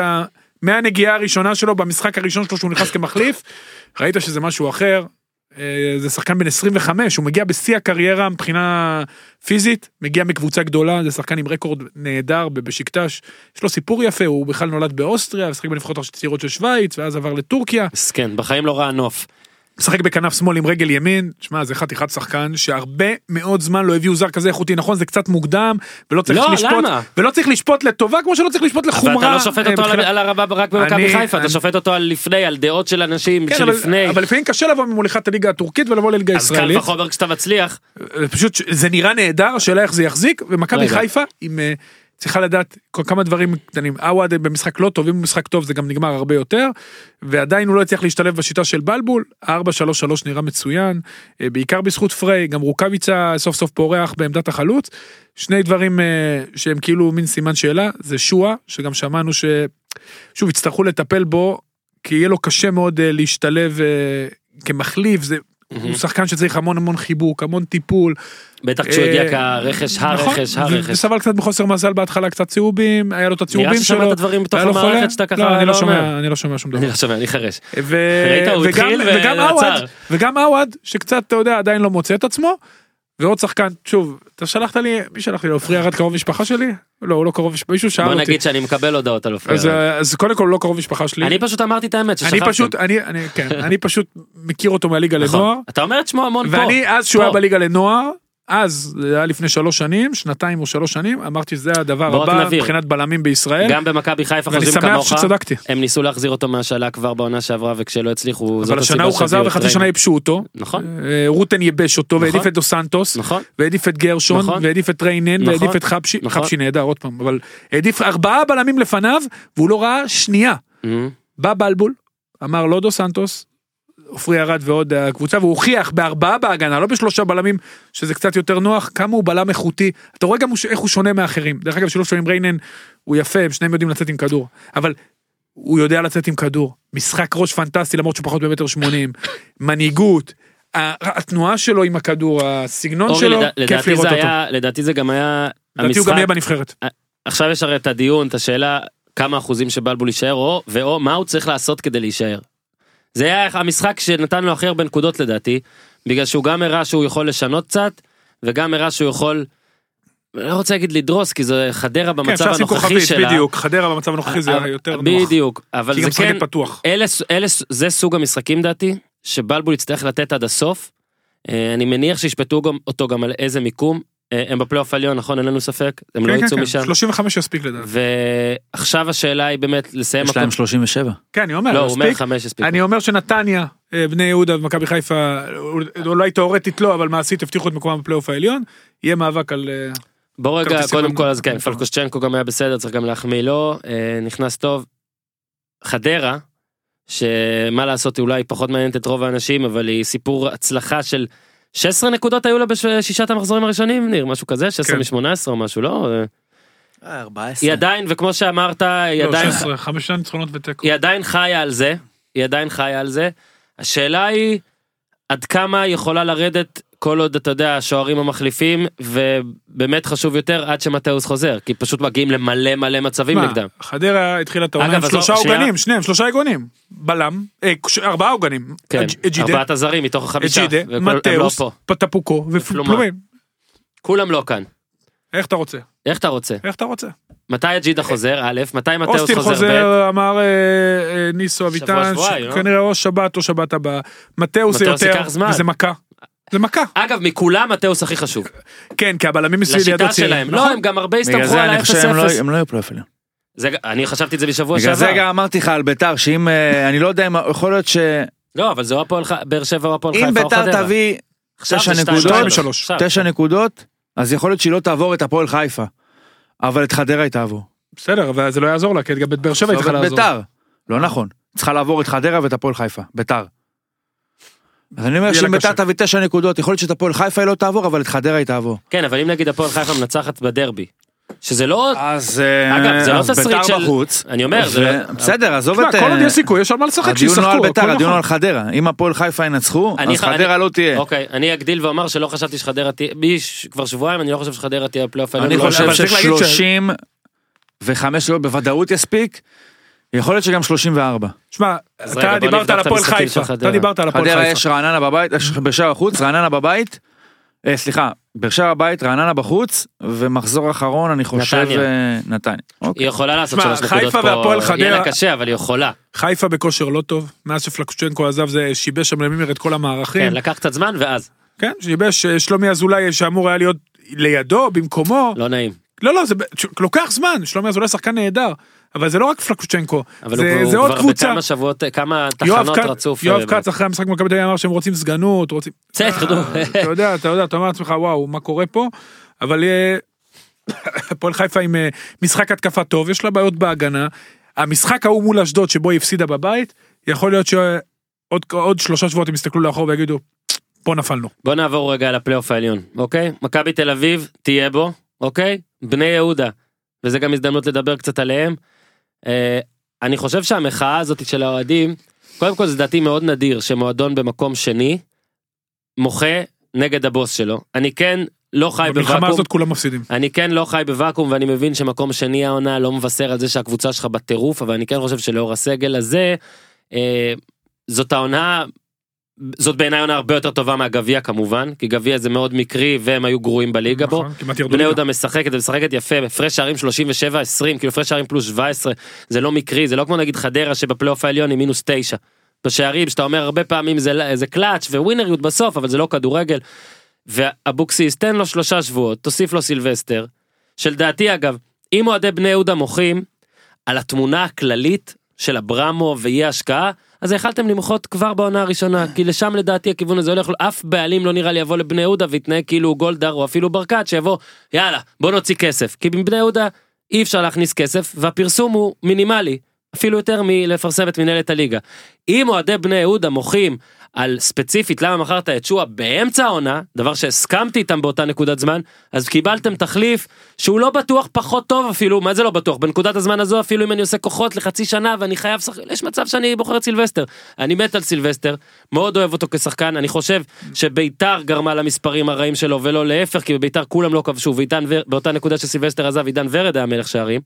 B: מהנגיעה הראשונה שלו במשחק הראשון שלו שהוא נכנס כמחליף ראית שזה משהו אחר. אה, זה שחקן בן 25 הוא מגיע בשיא הקריירה מבחינה פיזית מגיע מקבוצה גדולה זה שחקן עם רקורד נהדר בבשיקטש יש לו סיפור יפה הוא בכלל נולד באוסטריה משחק בנבחרות הצעירות של שווייץ ואז עבר לטורקיה
C: מסכן, בחיים לא ראה נוף.
B: משחק בכנף שמאל עם רגל ימין, שמע זה חתיכת שחקן שהרבה מאוד זמן לא הביאו זר כזה איכותי, נכון זה קצת מוקדם ולא צריך
C: לא,
B: לשפוט,
C: למה?
B: ולא צריך לשפוט לטובה כמו שלא צריך לשפוט
C: אבל
B: לחומרה.
C: אתה לא שופט אותו על-
B: מבחינת-
C: על הרבה רק במכבי
B: אני-
C: חיפה, אתה
B: אני-
C: שופט אותו על לפני, על דעות של אנשים
B: כן, אבל,
C: שלפני.
B: אבל לפעמים קשה לבוא ממוליכת הליגה הטורקית ולבוא לליגה
C: אז קל
B: הישראלית,
C: וחומר כשאתה מצליח.
B: אה, פשוט זה נראה נהדר, השאלה איך זה יחזיק, ומכבי
C: רגע.
B: חיפה עם, אה, צריכה לדעת כמה דברים קטנים, עווד במשחק לא טוב, אם הוא משחק טוב זה גם נגמר הרבה יותר, ועדיין הוא לא הצליח להשתלב בשיטה של בלבול, 4-3-3 נראה מצוין, אה, בעיקר בזכות פריי, גם רוקאביצה סוף סוף פורח בעמדת החלוץ, שני דברים אה, שהם כאילו מין סימן שאלה, זה שואה, שגם שמענו ש... שוב, יצטרכו לטפל בו, כי יהיה לו קשה מאוד אה, להשתלב כמחליף, זה... הוא שחקן שצריך המון המון חיבוק, המון טיפול.
C: בטח כשהוא הגיע
B: אה,
C: כרכש,
B: נכון,
C: הרכש, הרכש.
B: וסבל קצת בחוסר מזל בהתחלה קצת צהובים, היה לו את הצהובים
C: נראה
B: שלו.
C: ששמעת דברים בתוך. המערכת שאתה ככה
B: לא, אני
C: לא
B: לא
C: אומר.
B: שומע, אני לא שומע שום *laughs* דבר.
C: אני לא שומע, אני חירש.
B: ו...
C: ראית, הוא התחיל ועצר.
B: וגם עווד, שקצת, אתה יודע, עדיין לא מוצא את עצמו. ועוד שחקן, שוב, אתה שלחת לי, מי שלח לי, עופרי ארד קרוב משפחה שלי? לא, הוא לא קרוב משפחה, מישהו שאל
C: בוא
B: אותי.
C: נגיד שאני מקבל הודעות על אופיר.
B: אז, אה, אז קודם כל לא קרוב משפחה שלי.
C: אני פשוט אמרתי את האמת
B: אני
C: ששכחתם.
B: פשוט, אני, אני, כן, אני פשוט מכיר אותו מהליגה
C: נכון.
B: לנוער.
C: אתה אומר את שמו המון פה.
B: ואני אז שהוא. היה בליגה לנוער, אז, זה היה לפני שלוש שנים, שנתיים או שלוש שנים, אמרתי שזה הדבר הבא
C: נבהיר.
B: מבחינת בלמים בישראל.
C: גם במכבי חיפה
B: ואני
C: חושבים
B: שמח
C: כמוך.
B: שצדקתי.
C: הם ניסו להחזיר אותו מהשאלה כבר בעונה שעברה וכשלא הצליחו. זאת
B: אבל השנה
C: הסיבה
B: הוא חזר וחצי. שנה ייבשו אותו.
C: נכון.
B: אה, רוטן ייבש אותו
C: נכון.
B: והעדיף את דו סנטוס.
C: נכון.
B: והעדיף את גרשון,
C: נכון.
B: והעדיף את ריינן,
C: נכון.
B: והעדיף את חבשי,
C: נכון.
B: חבשי נהדר עוד פעם, אבל העדיף ארבעה בלמים לפניו, והוא לא ראה שנייה.
C: אמ,
B: בא בלבול, אמר לא דו סנטוס, עופרי ירד ועוד הקבוצה, והוא הוכיח בארבעה בהגנה, לא בשלושה בלמים, שזה קצת יותר נוח, כמה הוא בלם איכותי. אתה רואה גם איך הוא שונה מאחרים. דרך אגב, שילוב שלו עם ריינן הוא יפה, הם שניהם יודעים לצאת עם כדור. אבל הוא יודע לצאת עם כדור. משחק ראש פנטסטי למרות שהוא פחות במטר שמונים. מנהיגות. התנועה שלו עם הכדור, הסגנון
C: אורי,
B: שלו,
C: לדע-
B: כיף לראות אותו.
C: היה, לדעתי זה גם היה
B: לדעתי הוא גם יהיה בנבחרת.
C: עכשיו יש הרי את הדיון, את השאלה כמה אחוזים שבלבול יישאר או, ואו מה הוא צריך לעשות כדי להישאר. זה היה המשחק שנתן לו הכי הרבה נקודות לדעתי, בגלל שהוא גם הראה שהוא יכול לשנות קצת, וגם הראה שהוא יכול, לא רוצה להגיד לדרוס, כי זה חדרה
B: כן,
C: במצב
B: לשים
C: הנוכחי
B: כוכבית,
C: שלה.
B: בדיוק. חדרה במצב הנוכחי זה
C: אבל-
B: יותר נוח.
C: בדיוק, אבל זה כן,
B: פתוח.
C: אלה, אלה, זה סוג המשחקים דעתי, שבלבול יצטרך לתת עד הסוף. אה, אני מניח שישפטו גם, אותו גם על איזה מיקום. אה, הם בפלייאוף העליון, נכון? אין לנו ספק. הם לא
B: כן, כן,
C: יצאו
B: כן,
C: משם.
B: 35 יספיק לדעתי.
C: ועכשיו השאלה היא באמת לסיים
A: יש להם 37.
B: כן, אני אומר,
C: לא, הוא אומר
B: יספיק.
C: חמש הספיק.
B: אני אומר שנתניה, אה, בני יהודה ומכבי חיפה, אולי תאורטית לא, אבל מעשית הבטיחו את מקומם בפלייאוף העליון, יהיה מאבק על... אה,
C: בוא רגע, קודם כל אז כן. פלקושצ'נקו גם היה בסדר, צריך גם להחמיא לו, נכנס טוב. חדרה, שמה לעשות, אולי פחות מעניינת את רוב האנשים, אבל היא סיפור הצלחה של 16 נקודות היו לה בשישת המחזורים הראשונים, ניר, משהו כזה, 16
B: כן.
C: מ-18 או משהו, לא? אה,
A: 14.
C: היא עדיין, וכמו שאמרת, היא
B: לא,
C: עדיין...
B: 16, חמישה ניצחונות ותיקו.
C: היא עדיין חיה על זה, היא עדיין חיה על זה. השאלה היא עד כמה יכולה לרדת כל עוד אתה יודע השוערים המחליפים ובאמת חשוב יותר עד שמטאוס חוזר כי פשוט מגיעים למלא מלא מצבים
B: מה,
C: נגדם.
B: חדרה התחילה את העונה עם שלושה
C: לא.
B: עוגנים, שניהם, שלושה עוגנים. בלם, אה, ארבעה עוגנים.
C: כן, ארבעת הזרים מתוך החמישה.
B: אג'ידה,
C: לא
B: מטאוס. פטפוקו ופלומים.
C: כולם לא כאן.
B: איך אתה רוצה?
C: איך אתה רוצה?
B: איך אתה רוצה?
C: מתי אג'ידה חוזר? א', מתי מטאוס
B: אוסטין
C: חוזר? ב'?
B: חוזר, אמר אה, אה, ניסו אביטן,
C: לא?
B: כנראה או שבת או שבת הבאה. מתאוס זה
C: מתאוס
B: יותר. וזה מכה. זה מכה.
C: אגב מכולם מטאוס הכי חשוב.
B: כן, כי הבלמים מסביב לידו
C: לשיטה
B: צעירים.
C: שלהם.
B: נכון.
C: לא הם גם הרבה
A: בגלל
C: הסתמכו
A: זה
C: על
A: אני חושב שהם לא-
C: ה-0-0.
A: הם לא יהיו פלייאוף עליון.
C: זה, אני חשבתי את זה בשבוע
A: בגלל
C: שעבר.
A: זה גם אמרתי לך על ביתר, שאם, אה, אני לא יודע אם, יכול להיות שאם
C: לא, אבל זה או הפועל ח- באר שבע או הפועל חיפה או
A: ביתר
C: חדרה.
A: תביא תשע נקודות. תשע אז יכול להיות שהיא לא תעבור את הפועל חיפה. אבל את חדרה היא תעבור.
B: בסדר, אבל זה לא יעזור לה, כי גם את באר שבע היא צריכה לעזור.
A: ביתר, לא נכון. צריכה לעבור את חדרה ואת הפועל חיפה, ביתר. אז אני אומר שאם ביתר. תביא תשע נקודות, יכול להיות שאת הפועל חיפה היא לא תעבור, אבל את חדרה היא תעבור.
C: כן, אבל אם נגיד הפועל חיפה מנצחת בדרבי, שזה לא...
A: אז
C: אגב, זה לא תסריט
A: ביתר
C: של-
A: בחוץ.
C: אני אומר, זה לא-
A: בסדר, עזוב את...
B: כל עוד
A: אה,
B: יש סיכוי, יש על מה לשחק,
A: הדיון
B: שישחקו,
A: לא על ביתר, הדיון
B: נכון.
A: על חדרה. אם הפועל חיפה ינצחו,
C: אני-
A: אז חדרה לא תהיה.
C: אוקיי, אני אגדיל ואומר שלא חשבתי שחדרה תהיה... כבר שבועיים, אני לא חושב שחדרה תהיה בפלייאוף העליון.
A: אני חושב ששלושים וחמש לא בוודאות יספיק. יכול להיות שגם 34.
B: שמע, אתה דיברת על הפועל חיפה, אתה
C: חדרה.
B: דיברת על הפועל
A: חדרה
B: חיפה.
A: יש רעננה בבית, בשער החוץ, רעננה בבית. אה, סליחה, באר שבע בבית, רעננה בחוץ, ומחזור אחרון אני חושב
C: נתניה.
A: אה, נתניה. אוקיי.
C: היא יכולה לעשות
B: שמע,
C: שלוש נקודות
B: חיפה
C: פה, יהיה לה
B: חדרה-
C: קשה, אבל היא יכולה.
B: חיפה בכושר לא טוב, מאז שפלקושצ'נקו עזב זה שיבש שם למימר את כל
C: כן,
B: המערכים.
C: לקח קצת זמן ואז.
B: כן, שיבש אה, שלומי אזולאי שאמור היה להיות לידו, במקומו.
C: לא נעים.
B: לא, לא, זה לוקח זמן, שלומי אזולאי שחקן נהדר, אבל זה לא רק פלקושצ'נקו,
C: אבל
B: זה
C: הוא
B: זה עוד
C: כבר
B: קבוצה.
C: בכמה שבועות, כמה
B: יואב
C: תחנות רצוף.
B: יואב
C: אה,
B: כץ אחרי המשחק במכבי תל אביב אמר שהם רוצים סגנות, רוצים...
C: בסדר, נו.
B: אה, אתה יודע, אתה יודע, אתה אומר לעצמך וואו, מה קורה פה? אבל אה, הפועל חיפה עם אה, משחק התקפה טוב, יש לה בעיות בהגנה. המשחק ההוא מול אשדוד שבו היא הפסידה בבית, יכול להיות שעוד עוד שלושה שבועות הם יסתכלו לאחור ויגידו, פה נפלנו.
C: בוא נעבור רגע לפלייאוף העליון, אוקיי? מכבי תל אביב תהיה בו, אוקיי? בני יהודה, וזה גם הזדמנות לדבר קצת עליהם. אה, אני חושב שהמחאה הזאת של האוהדים, קודם כל זה דעתי מאוד נדיר שמועדון במקום שני מוחה נגד הבוס שלו. אני כן לא חי
B: במלחמה
C: בוואקום,
B: הזאת כולם מפסידים.
C: אני כן לא חי בוואקום ואני מבין שמקום שני העונה לא מבשר על זה שהקבוצה שלך בטירוף, אבל אני כן חושב שלאור הסגל הזה, אה, זאת העונה, זאת בעיניי עונה הרבה יותר טובה מהגביע כמובן, כי גביע זה מאוד מקרי והם היו גרועים בליגה בו.
B: נכון, ירדו
C: בני. יהודה משחקת ומשחקת יפה, הפרש שערים 37 20 כאילו הפרש שערים פלוס 17 זה לא מקרי זה לא כמו נגיד חדרה שבפלייאוף העליון היא מינוס 9. בשערים שאתה אומר הרבה פעמים זה זה קלאץ' וווינריות בסוף אבל זה לא כדורגל. ואבוקסיס תן לו שלושה שבועות תוסיף לו סילבסטר. שלדעתי אגב אם אוהדי בני יהודה מוחים על התמונה הכללית של אברמו ואי השקעה אז יכלתם למחות כבר בעונה הראשונה כי לשם לדעתי הכיוון הזה הולך אף בעלים לא נראה לי יבוא לבני יהודה ויתנהג כאילו גולדהר או אפילו ברקת שיבוא יאללה בוא נוציא כסף כי בבני יהודה אי אפשר להכניס כסף והפרסום הוא מינימלי אפילו יותר מלפרסם את מנהלת הליגה. אם אוהדי בני יהודה מוחים על ספציפית למה מכרת את שועה באמצע העונה דבר שהסכמתי איתם באותה נקודת זמן אז קיבלתם תחליף שהוא לא בטוח פחות טוב אפילו מה זה לא בטוח? בנקודת הזמן הזו אפילו אם אני עושה כוחות לחצי שנה ואני חייב שחק... יש מצב שאני בוחר את סילבסטר. אני מת על סילבסטר מאוד אוהב אותו כשחקן אני חושב שביתר גרמה למספרים הרעים שלו ולא להפך כי בביתר כולם לא כבשו ועידן ור... באותה נקודה שסילבסטר עזב עידן ורד היה מלך שערים.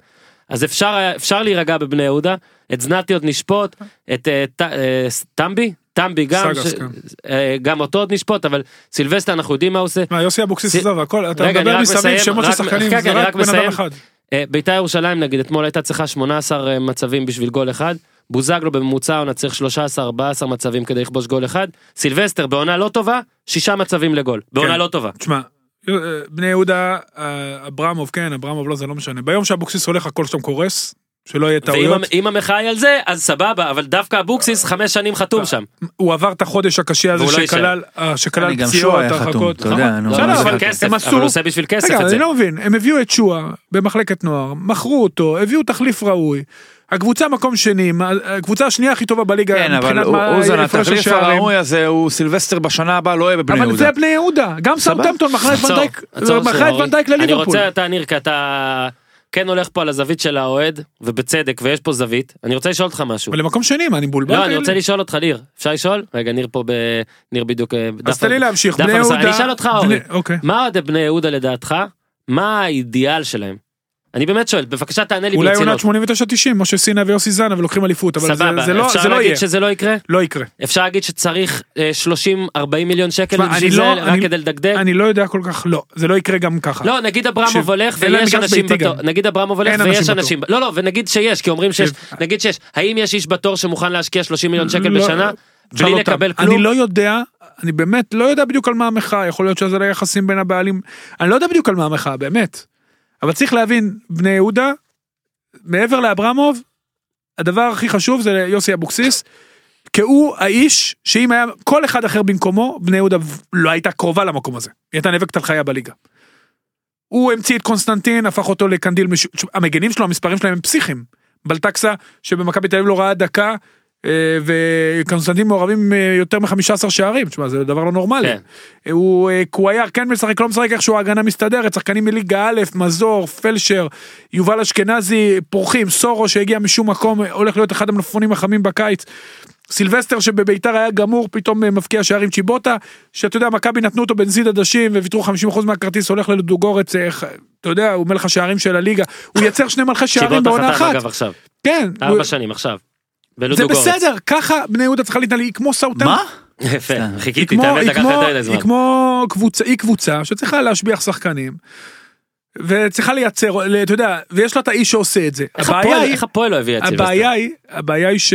C: אז אפשר אפשר להירגע בבני יהודה את זנתי עוד נשפוט את אה, אה, טמבי טמבי גם
B: סגס,
C: ש-
B: כן.
C: אה, גם אותו עוד נשפוט אבל סילבסטר אנחנו יודעים מה הוא עושה
B: מה, יוסי אבוקסיס
C: סי-
B: עזב הכל, אתה מדבר מסביב שמות של שחקנים,
C: כן,
B: זה
C: כן,
B: רק בן אדם. אחד.
C: אה, בית"ר ירושלים נגיד אתמול הייתה צריכה 18 מצבים בשביל גול אחד בוזגלו בממוצע העונה צריך 13-14 מצבים כדי לכבוש גול אחד סילבסטר בעונה לא טובה שישה מצבים לגול בעונה
B: כן.
C: לא טובה.
B: תשמע, אה, בני יהודה, אה, אברמוב, כן, אברמוב לא, זה לא משנה. ביום שאבוקסיס הולך הכל שם קורס, שלא יהיה
C: ואם
B: טעויות.
C: המ- אם המחאה היא על זה אז סבבה אבל דווקא אבוקסיס חמש שנים חתום שם.
B: הוא עבר את החודש הקשה הזה
C: לא
B: שכלל אה, שכלל
A: אני גם
B: פציעות,
A: שועה היה חתום,
B: הרחקות.
A: אתה יודע, נו,
C: לא,
B: בסדר,
C: אבל
B: אבל
C: אבל הוא עושה בשביל כסף
B: רגע,
C: את זה.
B: אני לא מבין, הם הביאו את שועה במחלקת נוער, מכרו אותו, הביאו תחליף ראוי. הקבוצה מקום שני, הקבוצה השנייה הכי טובה בליגה
A: כן, אבל אוזן, התחליף. הראוי הזה הוא סילבסטר בשנה הבאה לא יהיה בבני
B: אבל
A: יהודה.
B: זה בני יהודה, גם
A: סבבה.
B: סאות'המפטון מכרה את ונדייק. ונדייק
C: אני
B: לליברפול.
C: רוצה אתה ניר כי אתה כן הולך פה על הזווית של האוהד ובצדק ויש פה זווית אני רוצה לשאול אותך משהו.
B: אבל למקום שני, מה, אני מבולבל?
C: לא אני? רוצה לשאול אותך ניר אפשר לשאול רגע ניר פה ב... ניר בדיוק אה,
B: אז תן לי להמשיך, בני. יהודה...
C: אני אשאל אותך
B: בני-
C: אורי
B: אוקיי.
C: מה אוהדי בני יהודה לדעתך מה האידיאל שלהם. אני באמת שואל בבקשה תענה לי
B: אולי עונת
C: ברצינות.
B: 89-90, משה סינה ויוסי זנה ולוקחים אליפות, אבל זה-
C: סבבה
B: זה לא-
C: אפשר
B: זה לא
C: להגיד
B: יהיה,
C: שזה לא יקרה
B: לא יקרה.
C: אפשר להגיד שצריך 30-40 מיליון שקל בשביל זה
B: לא-
C: רק
B: אני-
C: כדי לדגדג.
B: אני לא יודע כל כך, לא, זה לא יקרה גם ככה.
C: לא נגיד אברמוב
B: תקשיב,
C: הולך ויש אנשים בתור. נגיד אברמוב הולך ויש
B: אנשים
C: לא לא ונגיד שיש כי אומרים שיש נגיד שיש האם יש איש בתור שמוכן להשקיע 30 מיליון שקל
B: לא,
C: בשנה בלי. לקבל כלום
B: אני לא יודע, אני באמת לא יודע בדיוק על מה המחאה, יכול להיות שזה ליחסים בין הבעלים, אני לא יודע בדיוק על מה המחאה, באמת. אבל צריך להבין, בני יהודה, מעבר לאברמוב, הדבר הכי חשוב זה יוסי אבוקסיס, כי הוא האיש שאם היה כל אחד אחר במקומו, בני יהודה לא הייתה קרובה למקום הזה. היא הייתה נאבקת על חייה בליגה. הוא המציא את קונסטנטין, הפך אותו לקנדיל מש... המגנים שלו, המספרים שלהם הם פסיכיים. בלטקסה, שבמכבי תל אביב לא ראה דקה, וקונסטנטין מעורבים אה, יותר מ-15 שערים, תשמע, זה דבר לא נורמלי.
C: כן.
B: הוא אה, קוויאר כן משחק, לא משחק, איכשהו ההגנה מסתדרת, שחקנים מליגה א', מזור, פלשר, יובל אשכנזי, פורחים, סורו שהגיע משום מקום, הולך להיות אחד המלפפונים החמים בקיץ. סילבסטר שבביתר היה גמור, פתאום אה, מבקיע שערים צ'יבוטה, שאתה יודע, מכבי נתנו אותו בנזיד עדשים וויתרו 50% מהכרטיס, הולך ללודוגורץ, אה, ח- אתה יודע, הוא מלך השערים של הליגה, הוא *laughs* ייצר שני מלכי שערים
C: צ'יבוטה
B: בעונה
C: חתם
B: אחת.
C: אגב עכשיו.
B: כן, הוא-
C: ארבע שנים עכשיו.
B: זה. בסדר, ככה בני יהודה צריכה להתנהל, היא כמו סאות'המפטון.
A: מה?
C: יפה, חיכיתי,
B: כמו,
C: את האמת
B: היא
C: לקח
B: כמו,
C: יותר זמן.
B: היא כמו קבוצה, היא קבוצה שצריכה להשביח שחקנים. וצריכה לייצר, אתה יודע, ויש לה את האיש שעושה את זה.
C: איך הפועל- לא הביאה את סילבסטר?
B: הבעיה היא, הבעיה היא ש...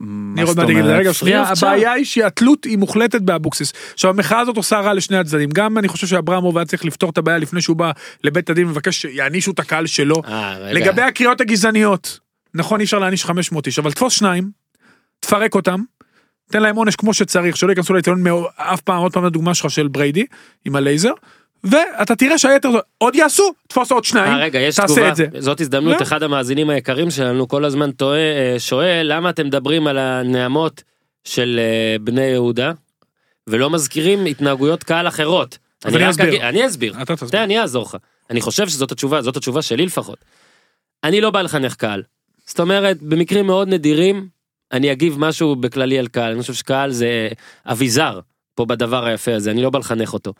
A: מה
B: ניר עוד
A: זאת
B: מעט יגיד? רגע שנייה, הבעיה היא שהתלות היא מוחלטת באבוקסיס. עכשיו המחאה הזאת עושה רע לשני הצדדים, גם אני חושב שאברמוב היה צריך לפתור את הבעיה לפני שהוא בא לבית הדין ומבקש שיענישו את הקהל שלו.
C: אה.
B: לגבי הקריאות הגזעניות, נכון אי אפשר להעניש 500 איש, אבל תפוס שניים, תפרק אותם, תן להם עונש כמו שצריך, שלא ייכנסו מאו- אף פעם, עוד פעם לדוגמה שלך של בריידי, עם הלייזר, ואתה תראה שהיתר עוד יעשו, תפוס עוד שניים,
C: אה, רגע, יש
B: תעשה
C: תגובה,
B: את זה.
C: זאת הזדמנות,
B: לא.
C: אחד המאזינים היקרים שלנו כל הזמן טועה, אה, שואל למה אתם מדברים על הנעמות של אה, בני יהודה, ולא מזכירים התנהגויות קהל אחרות.
B: אני
C: רק
B: אסביר.
C: אגיד- אני אסביר.
B: אתה תסביר.
C: תראה, אני אעזור לך. אני חושב שזאת התשובה, זאת התשובה שלי לפחות. אני לא בא לחנך קהל. זאת אומרת, במקרים מאוד נדירים, אני אגיב משהו בכללי על קהל. אני חושב שקהל זה אביזר פה בדבר היפה הזה, אני לא בא לחנך אותו.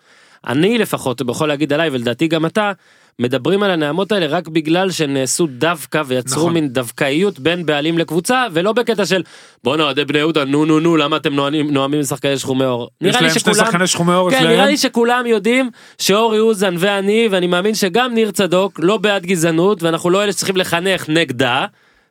C: אני לפחות, יכול להגיד עליי, ולדעתי גם אתה, מדברים על הנעמות האלה רק בגלל שהם נעשו דווקא ויצרו
B: נכון.
C: מין דווקאיות בין בעלים לקבוצה, ולא בקטע של בואנה אוהדי בני יהודה, נו נו נו, למה אתם נואמים נואמים לשחקני שחומי.
B: יש
C: נראה לי שכולם...
B: שחומי עור
C: כן. נראה לי שכולם יודעים שאורי אוזן ואני, ואני מאמין שגם ניר צדוק, לא בעד גזענות, ואנחנו לא אלה שצריכים לחנך נגדה,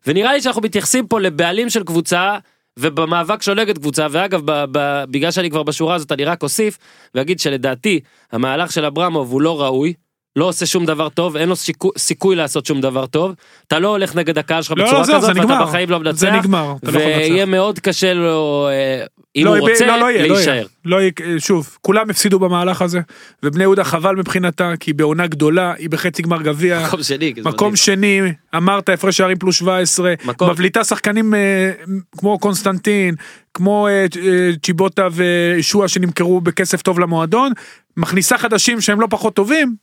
C: ונראה לי שאנחנו מתייחסים פה לבעלים של קבוצה, ובמאבק שהולגת קבוצה, ואגב, ב- ב- בגלל שאני כבר בשורה הזאת, אני רק אוסיף, ואגיד שלדעתי, המהלך של אברמוב הוא לא ראוי. לא עושה שום דבר טוב, אין לו סיכוי, סיכוי לעשות שום דבר טוב. אתה לא הולך נגד הקהל שלך
B: לא,
C: בצורה
B: לא,
C: כזאת, ואתה
B: נגמר.
C: בחיים לא מנצח.
B: זה נגמר, אתה לא יכול לנצח.
C: ויהיה מאוד קשה לו, אה, אם
B: לא,
C: הוא
B: ב-
C: רוצה,
B: לא, לא יהיה, לא
C: להישאר.
B: יהיה. לא יהיה, שוב, כולם הפסידו במהלך הזה, ובני יהודה חבל מבחינתה, כי היא בעונה גדולה, היא בחצי גמר גביע,
C: מקום שני.
B: מקום. שני, אמרת הפרש שערים פלוס 17,
C: מקום-
B: מבליטה שחקנים אה, כמו קונסטנטין, כמו אה, אה, צ'יבוטה ושועה שנמכרו בכסף טוב למועדון, מכניסה חדשים שהם לא פחות טובים,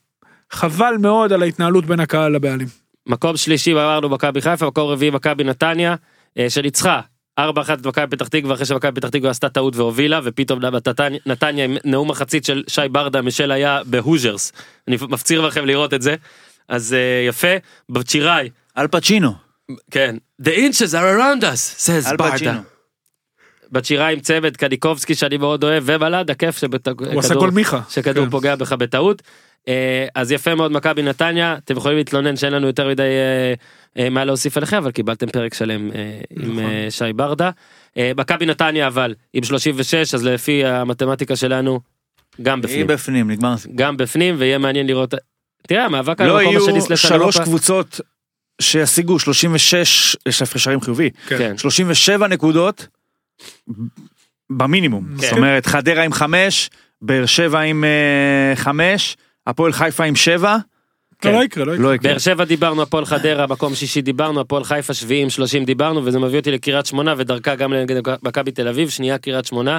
B: חבל מאוד על ההתנהלות בין הקהל לבעלים.
C: מקום שלישי אמרנו מכבי חיפה, מקום רביעי מכבי נתניה, אה, שניצחה 4-1 את מכבי פתח תקווה אחרי שמכבי פתח תקווה עשתה טעות והובילה ופתאום נתניה- נתניה עם נאום מחצית של שי ברדה משל היה בהוז'רס. אני מפציר בכם לראות את זה. אז אה, יפה, בצ'יראי,
A: אל פצ'ינו.
C: כן, The inches are around us, says
A: אל
C: ברדה. בצ'יראי עם צוות קניקובסקי שאני מאוד אוהב ובלד הכיף שכדור
B: הוא עשה גול מיכה.
C: שכדור
B: כן.
C: פוגע בך בטעות. אה, אז יפה מאוד מכבי נתניה אתם יכולים להתלונן שאין לנו יותר מדי אה, אה, מה להוסיף עליכם אבל קיבלתם פרק שלם עם
B: נכון.
C: שי ברדה. מכבי נתניה אבל עם 36 אז לפי המתמטיקה שלנו גם
A: היא
C: בפנים
A: בפנים, נגמר הסיפור.
C: גם בפנים ויהיה מעניין לראות. תראה המאבק על
A: לא
C: המקום
A: יהיו
C: השני סלש
A: שלוש
C: אירופה.
A: קבוצות שישיגו 36, יש הפרש שערים חיובי,
C: כן.
A: 37 נקודות במינימום.
C: כן.
A: זאת אומרת, חדרה עם 5, באר שבע עם 5, הפועל חיפה עם 7,
C: כן.
B: לא, לא יקרה, לא יקרה.
A: לא יקרה.
C: באר שבע דיברנו, הפועל חדרה, מקום שישי דיברנו, הפועל חיפה שביעי עם 30 דיברנו, וזה מביא אותי לקריית שמונה ודרכה גם נגד מכבי תל אביב, שנייה קריית שמונה.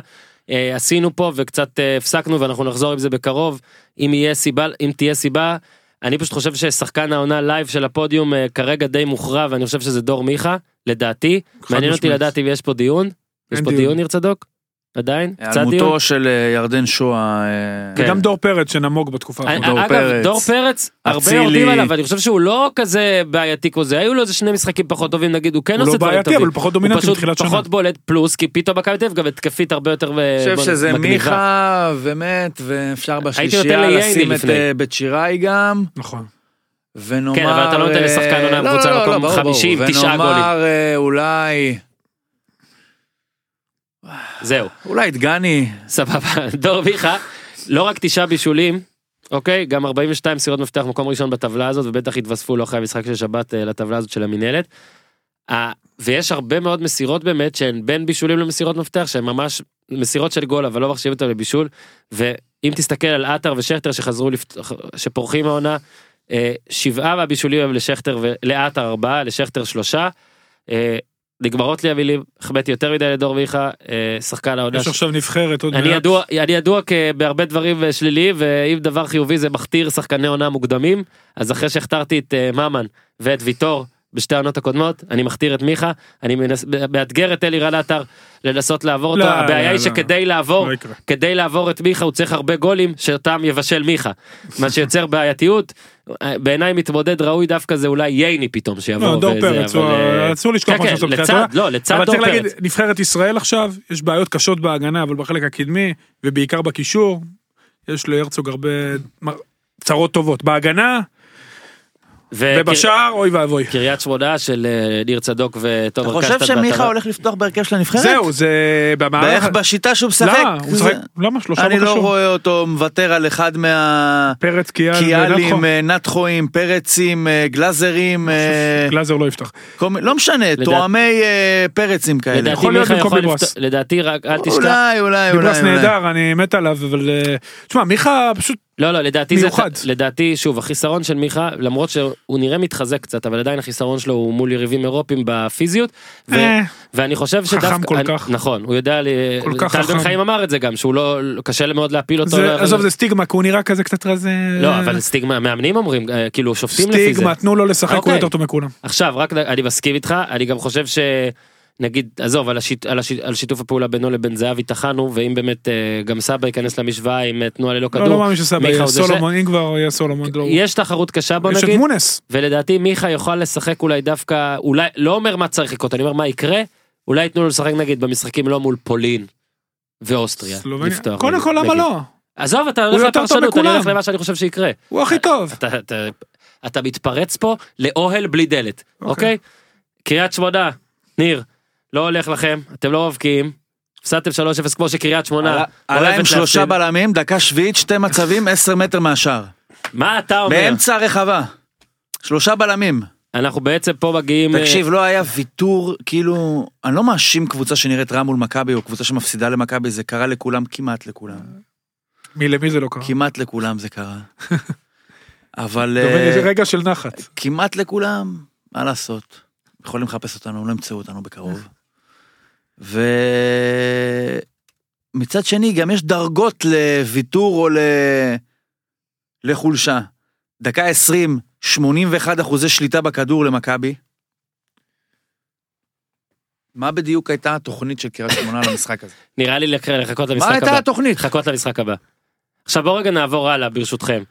C: אה, עשינו פה וקצת אה, הפסקנו ואנחנו נחזור עם זה בקרוב, אם יהיה סיבה, אם תהיה סיבה. אני פשוט חושב ששחקן העונה לייב של הפודיום אה, כרגע די מוכרע ואני חושב שזה דור מיכה, לדעתי. מעניין אותי. לדעת אם יש פה דיון. יש פה
B: דיון.
C: דיון ניר צדוק? עדיין? קצת דיון?
A: היעלמותו של אה, ירדן שואה. אה,
C: כן.
B: וגם דור פרץ שנמוג בתקופה
C: אני-
B: האחרונה.
A: דור
C: אגב,
A: פרץ,
C: דור פרץ, הרבה. יורדים עליו, ואני חושב שהוא לא כזה בעייתי כמו זה, היו לו איזה שני משחקים פחות טובים, נגיד, הוא כן
B: הוא
C: עושה
B: לא
C: דברים
B: בעייתי,
C: טובים.
B: אבל פחות
C: הוא
B: דומיננטי
C: פשוט
B: מתחילת שנה.
C: פחות בולט פלוס, כי פתאום מכבי תל אביב גם התקפית הרבה יותר
A: אני חושב שזה
C: מגניבה.
A: מיכה ומת ואפשר בשלישייה לשים את. אה, בית שיראי גם
B: נכון.
A: ונאמר
C: כן, אבל אתה לא נותן לשחקן
A: אה,
C: עונה
A: לא,
C: בקבוצה
A: לא, לא,
C: מקום
A: ברור,
C: 50,
A: ברור.
C: תשעה גולים.
A: ונאמר אה, אולי
C: זהו,
A: אולי דגני
C: סבבה, *laughs* דור מיכה, לא רק תשעה בישולים, אוקיי? גם 42 מסירות מפתח מקום ראשון בטבלה הזאת, ובטח יתווספו לו אחרי המשחק של שבת אה, לטבלה הזאת של המינהלת. אה, ויש הרבה מאוד מסירות באמת שהן בין בישולים למסירות מפתח שהן ממש מסירות של גול אבל לא מחשיבים אותן לבישול ואם תסתכל על עטר ושכטר שחזרו לפתוח שפורחים העונה אה, שבעה מהבישולים הם לשכטר ולעטר ארבעה לשכטר שלושה. נגמרות לי המילים החמאתי יותר מדי לדור מיכה אה, שחקן העונה
B: יש עכשיו נבחרת עוד
C: אני
B: מעט.
C: ידוע, אני ידוע בהרבה דברים אה, שליליים ואם דבר חיובי זה מכתיר שחקני עונה מוקדמים אז אחרי שהכתרתי את אה, ממן ואת ויטור בשתי העונות הקודמות אני מכתיר את מיכה אני מנס, מאתגר את אלירן עטר לנסות לעבור אותו
B: לא,
C: הבעיה
B: לא,
C: היא
B: לא.
C: שכדי לעבור
B: לא.
C: כדי לעבור את מיכה הוא צריך הרבה גולים שאותם יבשל מיכה מה שיוצר בעייתיות בעיניי מתמודד ראוי דווקא זה אולי ייני פתאום שיבוא
B: לא, דור פרץ,
C: אבל, אה,
B: אסור לשכוח
C: כן, כן,
B: שעושה בתחילת
C: לצד-. לא לצד
B: אבל
C: דור
B: צריך להגיד,
C: פרץ
B: נבחרת ישראל עכשיו, יש בעיות קשות בהגנה, אבל בחלק הקדמי, ובעיקר בקישור, יש להרצוג הרבה צרות טובות. בהגנה ובשער, אוי ואבוי.
C: קריית שמונה של אה, ניר צדוק ותומר
A: אתה חושב שמיכה. הולך לפתוח בהרכב של הנבחרת?
B: זהו, זה במערך...
A: בערך בשיטה שהוא משחק.
B: למה? הוא
A: זה-
B: משחק, למה? שלושה
A: אני לא. רואה אותו מוותר על אחד מה...
B: פרץ, קיאל
A: קיאלים,
B: ונתחו.
A: אה, פרצים, אה, גלאזרים,
B: גלאזר לא יפתח.
A: לא משנה, תואמי פרצים כאלה.
C: לדעתי
B: יכול להיות במקום.
C: לפתוח, לדעתי רק אל תשכח,
A: אולי, אולי, אולי. אולי.
B: נהדר, אני מת עליו, אבל... תשמע, מיכה פשוט...
C: לא לא לדעתי זה,
B: מיוחד.
C: לדעתי שוב החיסרון של מיכה למרות שהוא נראה מתחזק קצת אבל עדיין החיסרון שלו הוא מול יריבים אירופים בפיזיות ו-
B: אה,
C: ואני חושב
B: חכם
C: שדווקא,
B: כל
C: אני-
B: כך.
C: נכון הוא יודע, ל-
B: כל כך
C: טל בן
B: חכם.
C: חיים אמר את זה גם שהוא לא קשה מאוד להפיל אותו,
B: זה-
C: אבל-
B: עזוב, זה סטיגמה, כי הוא נראה כזה קצת רזה...
C: לא אבל סטיגמה מאמנים אומרים אה, כאילו שופטים לפי זה,
B: סטיגמה, תנו לו לשחק, הוא
C: אוקיי.
B: יותר טוב מכולם.
C: עכשיו רק אני מסכים איתך אני גם חושב ש... נגיד עזוב על, השיט, על, השיט, על שיתוף הפעולה בינו לבין זהבי טחנו ואם באמת אה, גם סבא ייכנס למשוואה עם אה, תנועה ללא
B: לא, לא
C: כדור
B: מאמין שסבא יהיה סולומון, אם כבר יהיה סולומון. לא.
C: יש תחרות קשה בוא
B: יש את
C: נגיד
B: מונס.
C: ולדעתי מיכה יוכל לשחק אולי דווקא אולי לא אומר מה צריך לקרות אני אומר מה יקרה אולי ייתנו לו לשחק נגיד במשחקים לא מול פולין ואוסטריה.
B: סלובניה. קודם
C: נגיד,
B: כל, למה
C: נגיד.
B: לא?
C: עזוב אתה הולך לפרשנות אני. הולך למה שאני חושב שיקרה.
B: הוא הכי טוב.
C: אתה, אתה, אתה מתפרץ פה לאוהל בלי דלת
B: אוקיי.
C: אוקיי? קריית שמונה ניר לא הולך לכם אתם לא מבקיעים. הפסדתם 3-0 כמו שקריית שמונה.
A: עלה- עלה עם שלושה. בלמים, דקה שביעית, שתי מצבים, *laughs* עשר מטר מהשאר.
C: מה אתה אומר?
A: באמצע הרחבה. שלושה בלמים.
C: אנחנו בעצם פה מגיעים. אה,
A: תקשיב, לא היה ויתור, כאילו, אני לא מאשים קבוצה שנראית רע מול מכבי, או קבוצה שמפסידה למכבי, זה קרה לכולם, כמעט לכולם.
B: מי למי זה לא קרה?
A: כמעט לכולם זה קרה. *laughs* אבל אה,
B: איזה רגע של נחת.
A: כמעט לכולם, מה לעשות? יכולים לחפש אותנו, לא ימצאו אותנו בקרוב. ומצד שני, גם יש דרגות לוויתור או ל... לחולשה. דקה 20, 81 אחוזי שליטה בכדור למכבי. מה בדיוק הייתה התוכנית של קריית שמונה למשחק הזה? *coughs*
C: נראה לי לחכות
A: מה
C: למשחק
A: הייתה
C: הבא.
A: התוכנית?
C: לחכות למשחק הבא. עכשיו בואו רגע נעבור הלאה ברשותכם.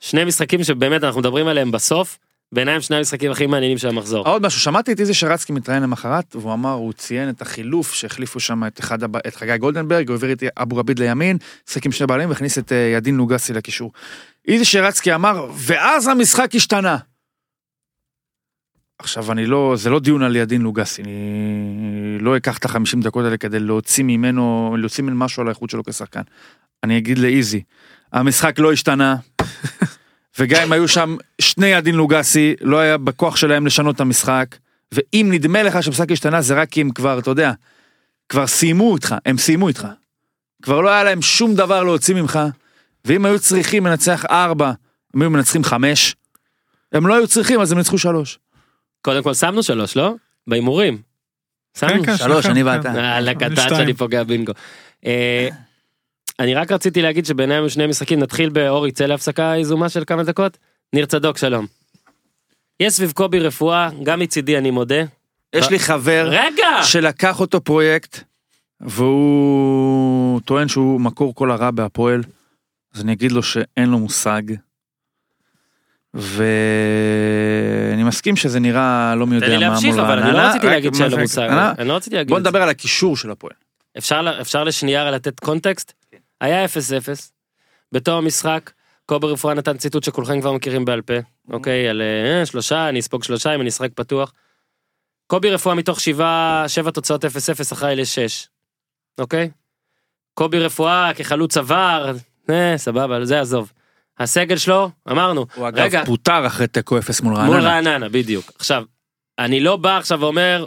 C: שני משחקים שבאמת אנחנו מדברים עליהם בסוף, בעיניי הם שני המשחקים הכי מעניינים של המחזור.
A: עוד משהו, שמעתי את איזי שרצקי מתראיין למחרת, והוא אמר, הוא ציין את החילוף שהחליפו שם את, אחד, את חגי גולדנברג, הוא העביר את אבו רביד לימין, שיחק עם שני בעלים והכניס את אה, ידין לוגסי לקישור. איזי שרצקי אמר, ואז המשחק השתנה. עכשיו אני לא, זה לא דיון על ידין לוגסי, אני לא אקח את החמישים דקות האלה כדי להוציא ממנו, להוציא ממנו משהו על האיכות שלו כשחקן. אני אגיד לאיזי, המשחק לא השתנה, וגם אם היו שם שני ידין לוגסי, לא היה בכוח שלהם לשנות את המשחק, ואם נדמה לך שהמשחק השתנה זה רק אם כבר, אתה יודע, כבר סיימו איתך, הם סיימו איתך. כבר לא היה להם שום דבר להוציא ממך, ואם היו צריכים לנצח ארבע, הם היו מנצחים חמש, הם לא היו צריכים אז הם ניצחו שלוש.
C: קודם כל שמנו שלוש, לא? בהימורים. שמנו.
B: כן,
A: שלוש,
B: שלכם,
A: אני
B: כן.
A: ואתה.
C: יאללה,
B: אני
C: קטן
B: שתיים.
C: שאני פוגע בינגו. אני רק רציתי להגיד שבעיניי היו שני משחקים, נתחיל באורי, צא להפסקה יזומה של כמה דקות? ניר צדוק, שלום. יש סביב קובי רפואה, גם מצידי אני מודה.
A: יש לי חבר
C: רגע!
A: שלקח אותו פרויקט, והוא טוען שהוא מקור כל הרע בהפועל, אז אני אגיד לו שאין לו מושג. ואני מסכים שזה נראה לא מי יודע
C: תן
A: מה
C: לי להמשיך,
A: מול
C: אבל אני לא. רציתי להגיד שאין לו מושג. לא
A: בוא. נדבר על הקישור של הפועל.
C: אפשר, אפשר לשנייה לתת קונטקסט? היה 0-0. בתום המשחק, קובי רפואה נתן ציטוט שכולכם כבר מכירים בעל פה. אוקיי, על אה, שלושה, אני אספוג שלושה אם אני אשחק פתוח. קובי רפואה מתוך שבעה, שבע תוצאות 0-0 אחראי ל-6. אוקיי? קובי רפואה כחלוץ עבר, אה, סבבה, זה עזוב. הסגל שלו, אמרנו,
A: הוא אגב
C: רגע,
A: פוטר אחרי תיקו אפס מול
C: מול
A: רעננה.
C: רעננה, בדיוק. עכשיו, אני לא בא עכשיו ואומר,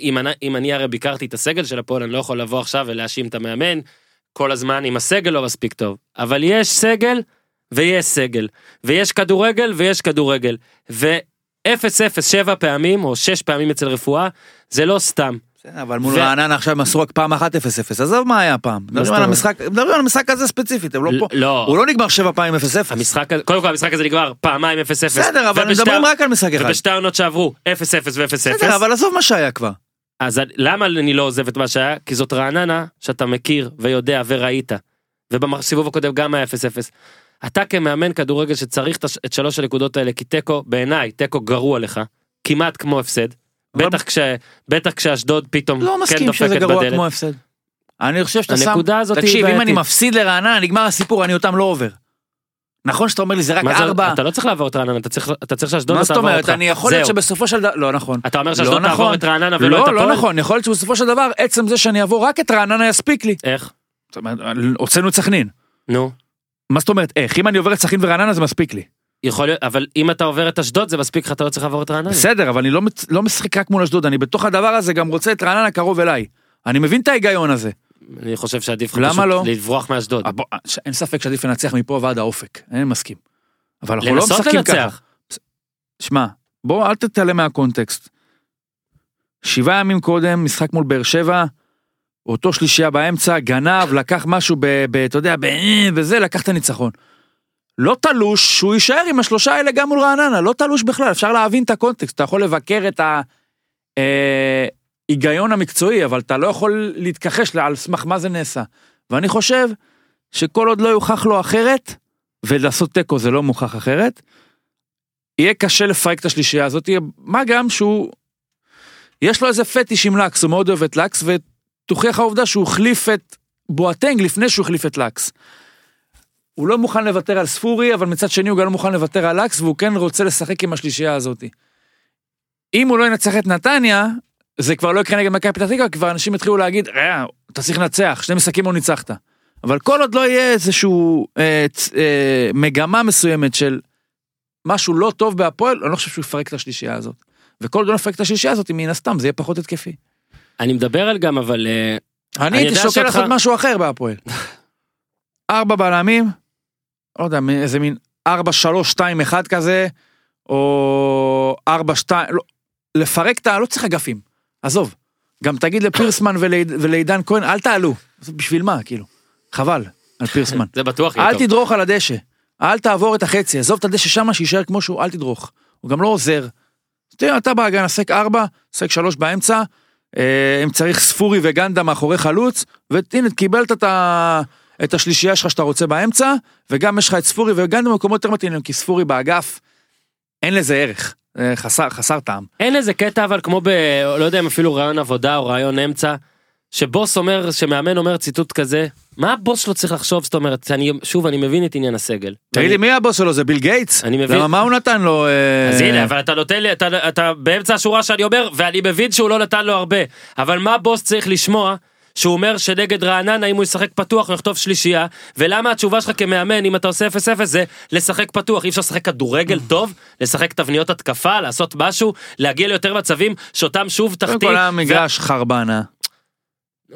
C: אם אני, אם אני הרי ביקרתי את הסגל של הפועל, אני לא יכול לבוא עכשיו ולהאשים את המאמן כל הזמן אם הסגל לא מספיק טוב. אבל יש סגל ויש סגל, ויש כדורגל ויש כדורגל. ו-0-0 שבע פעמים, או שש פעמים אצל רפואה, זה לא סתם.
A: אבל מול רעננה עכשיו הם עשו רק פעם אחת 0-0, עזוב מה היה פעם. מדברים על? המשחק, מדברים על המשחק הזה ספציפית, הם לא פה.
C: לא,
A: הוא לא נגמר שבע פעמים 0-0.
C: המשחק, הזה- קודם כל המשחק הזה נגמר פעמיים 0-0.
A: בסדר, אבל מדברים רק על משחק אחד.
C: ובשתי העונות שעברו 0-0 ו-0-0.
A: בסדר, אבל עזוב מה שהיה כבר.
C: אז למה אני לא עוזב את מה שהיה? כי זאת רעננה שאתה מכיר ויודע וראית. ובסיבוב הקודם גם היה 0-0. אתה כמאמן כדורגל שצריך את שלוש הנקודות האלה, כי תיקו, בעיניי, תיקו גרוע לך. כמעט כמו הפסד. בטח כש... בטח כשאשדוד פתאום
A: לא
C: כן
A: מסכים שזה
C: דופקת
A: גרוע
C: בדלת.
A: כמו הפסד. אני חושב שאתה שם,
C: הנקודה הזאת היא
A: תקשיב, אם אני
C: בעייתית.
A: מפסיד לרעננה, נגמר הסיפור, אני אותם לא עובר. נכון שאתה אומר לי זה רק
C: מה זה-
A: ארבע?
C: אתה לא צריך לעבור את רעננה, אתה צריך אתה צריך שאשדוד
A: מה
C: לא
A: זאת
C: תעבור
A: אומרת,
C: אותך.
A: אני יכול להיות
C: זהו.
A: שבסופו של דבר, לא נכון.
C: אתה אומר
A: לא
C: שאשדוד תעבור
A: נכון.
C: את רעננה ולא את
A: לא,
C: הפועל?
A: לא נכון, יכול להיות שבסופו של דבר, עצם זה שאני אעבור רק את רעננה יספיק לי.
C: איך?
A: זאת אומרת, הוצאנו את סכנין.
C: נו.
A: מה זאת אומרת, איך? אם אני עובר את סכנין ורעננה זה מספיק לי.
C: יכול להיות, אבל אם אתה עובר את אשדוד זה מספיק לך, אתה לא צריך לעבור את רעננה.
A: בסדר, אבל אני לא מצ- לא משחק רק מול אשדוד, אני בתוך הדבר הזה גם רוצה את רעננה קרוב אליי. אני מבין את ההיגיון הזה.
C: אני חושב שעדיף לך
A: למה
C: פשוט
A: לא?
C: לברוח מאשדוד.
A: אה, ש- אין ספק שעדיף לנצח מפה ועד האופק, אני מסכים. אבל אנחנו לא משחקים ככה. שמע, בוא אל תתעלם מהקונטקסט. שבעה ימים קודם, משחק מול באר שבע, אותו שלישייה באמצע, גנב, לקח משהו ב... ב אתה יודע, ב... וזה, לקח את הניצחון. לא תלוש שהוא יישאר עם השלושה האלה גם מול רעננה, לא תלוש בכלל, אפשר להבין את הקונטקסט, אתה יכול לבקר את ההיגיון המקצועי, אבל אתה לא יכול להתכחש על סמך מה זה נעשה. ואני חושב שכל עוד לא יוכח לו אחרת, ולעשות תיקו זה לא מוכח אחרת, יהיה קשה לפרק את השלישייה הזאת, מה גם שהוא, יש לו איזה פטיש עם לקס, הוא מאוד אוהב את לקס, ותוכיח העובדה שהוא החליף את בואטנג לפני שהוא החליף את לקס. הוא לא מוכן לוותר על ספורי, אבל מצד שני הוא גם לא מוכן לוותר על לקס, והוא כן רוצה לשחק עם השלישייה הזאת. אם הוא לא ינצח את נתניה, זה כבר לא יקרה נגד מכבי פתח תקווה, כבר אנשים יתחילו להגיד, אה, אתה צריך לנצח, שני משחקים לא ניצחת. אבל כל עוד לא יהיה איזשהו אה, אה, מגמה מסוימת של משהו לא טוב בהפועל, אני לא חושב שהוא יפרק את השלישייה הזאת. וכל עוד לא יפרק את השלישייה הזאת, מן הסתם זה יהיה פחות התקפי.
C: אני מדבר על גם, אבל... אה,
A: אני הייתי שוקל לעשות משהו אחר בהפועל. *laughs* ארבע בלמים, לא יודע, איזה מין ארבע, שלוש, שתיים, אחד כזה, או ארבע, שתיים, לא, לפרק את ה... לא צריך אגפים, עזוב. גם תגיד לפירסמן ולעיד- ולעידן כהן, אל תעלו. בשביל מה, כאילו? חבל, על פירסמן. *laughs*
C: זה בטוח יהיה
A: אל
C: טוב.
A: תדרוך על הדשא, אל תעבור את החצי, עזוב את הדשא שמה, שיישאר כמו שהוא, אל תדרוך. הוא גם לא עוזר. תראה, אתה בהגנה, סק ארבע, סק שלוש באמצע, אה, אם צריך ספורי וגנדה מאחורי חלוץ, והנה, קיבלת את, ה... את השלישייה שלך שאתה רוצה באמצע, וגם יש לך את ספורי וגנדה במקומות יותר מתאימים, כי ספורי באגף, אין לזה ערך, אה, חסר, חסר טעם.
C: אין איזה קטע אבל כמו ב... לא יודע אם אפילו רעיון עבודה או רעיון אמצע, שבוס אומר, שמאמן אומר ציטוט כזה, מה הבוס שלו צריך לחשוב, זאת אומרת, אני, שוב, אני מבין את עניין הסגל.
A: תגיד לי, מי הבוס שלו? זה ביל גייטס?
C: אני מבין.
A: למה, מה הוא נתן לו? אה,
C: אז הנה, אבל אתה נותן לי, אתה, אתה באמצע השורה שאני אומר, ואני מבין שהוא לא נתן לו הרבה, אבל מה בוס צריך לשמוע? שהוא אומר שנגד רעננה אם הוא ישחק פתוח הוא יכתוב שלישייה ולמה התשובה שלך כמאמן אם אתה עושה 0-0 זה לשחק פתוח אי אפשר לשחק כדורגל טוב לשחק תבניות התקפה לעשות משהו להגיע ליותר מצבים שאותם שוב
A: קודם
C: תחתית.
A: כל היה מגרש חרבנה.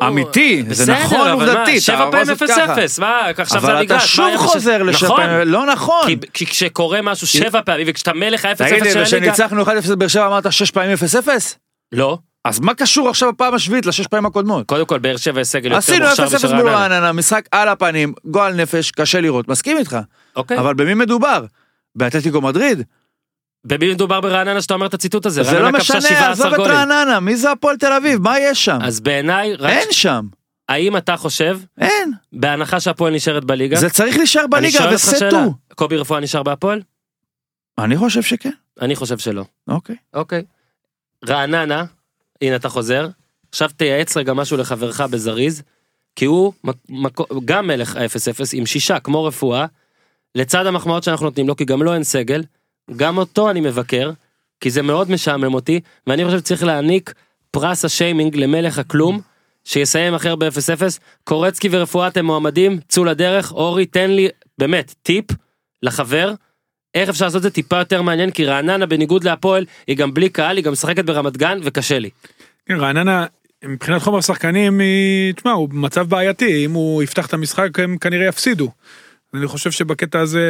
C: ו-
A: אמיתי, זה נכון עובדתית,
C: שבע פעמים
A: ככה.
C: 0-0 מה עכשיו זה
A: אבל אתה
C: המגרש
A: שוב חוזר לשבע
C: נכון,
A: פעמים, לא נכון.
C: כי- כשקורה משהו שבע פעמים וכשאתה מלך ה-0-0
A: תגיד לי,
C: של הליגה
A: וכשניצחנו 1-0 בבאר שבע אמרת 6 פעמים 0-0?
C: לא
A: אז מה קשור עכשיו הפעם השביעית לשש פעמים הקודמות?
C: קודם כל באר שבע סגל יותר
A: עשינו
C: מוכשר
A: 0-0
C: משל
A: מול
C: רעננה.
A: רעננה, משחק על הפנים, גועל נפש, קשה לראות, מסכים איתך.
C: אוקיי.
A: אבל במי מדובר? באתלטיקו מדריד?
C: במי מדובר ברעננה שאתה אומר את הציטוט הזה?
A: זה לא
C: רעננה
A: משנה,
C: 17
A: עזוב את. רעננה, מי זה הפועל תל אביב? מה יש שם?
C: אז בעיניי,
A: אין שם,
C: האם אתה חושב,
A: אין.
C: בהנחה שהפועל נשארת בליגה,
A: זה צריך להישאר בליגה וסטו.
C: קובי רפואה נשאר בהפועל?
A: אני חושב שכן,
C: אני חושב שלא.
A: אוקיי.
C: אוקיי. רעננה, הנה אתה חוזר, עכשיו תייעץ רגע משהו לחברך בזריז, כי הוא גם מלך ה-0-0 עם שישה כמו רפואה, לצד המחמאות שאנחנו נותנים לו, כי גם לו אין סגל, גם אותו אני מבקר, כי זה מאוד משעמם אותי, ואני חושב שצריך להעניק פרס השיימינג למלך הכלום, שיסיים אחר ב-0-0, קורצקי ורפואה אתם מועמדים, צאו לדרך, אורי תן לי באמת טיפ לחבר, איך אפשר לעשות את זה טיפה יותר מעניין, כי רעננה בניגוד להפועל, היא גם בלי קהל, היא גם משחקת ברמת גן, וקשה לי.
B: כן, רעננה, מבחינת חומר שחקנים, היא, תשמע, הוא במצב בעייתי, אם הוא יפתח את המשחק הם כנראה יפסידו. אני חושב שבקטע הזה,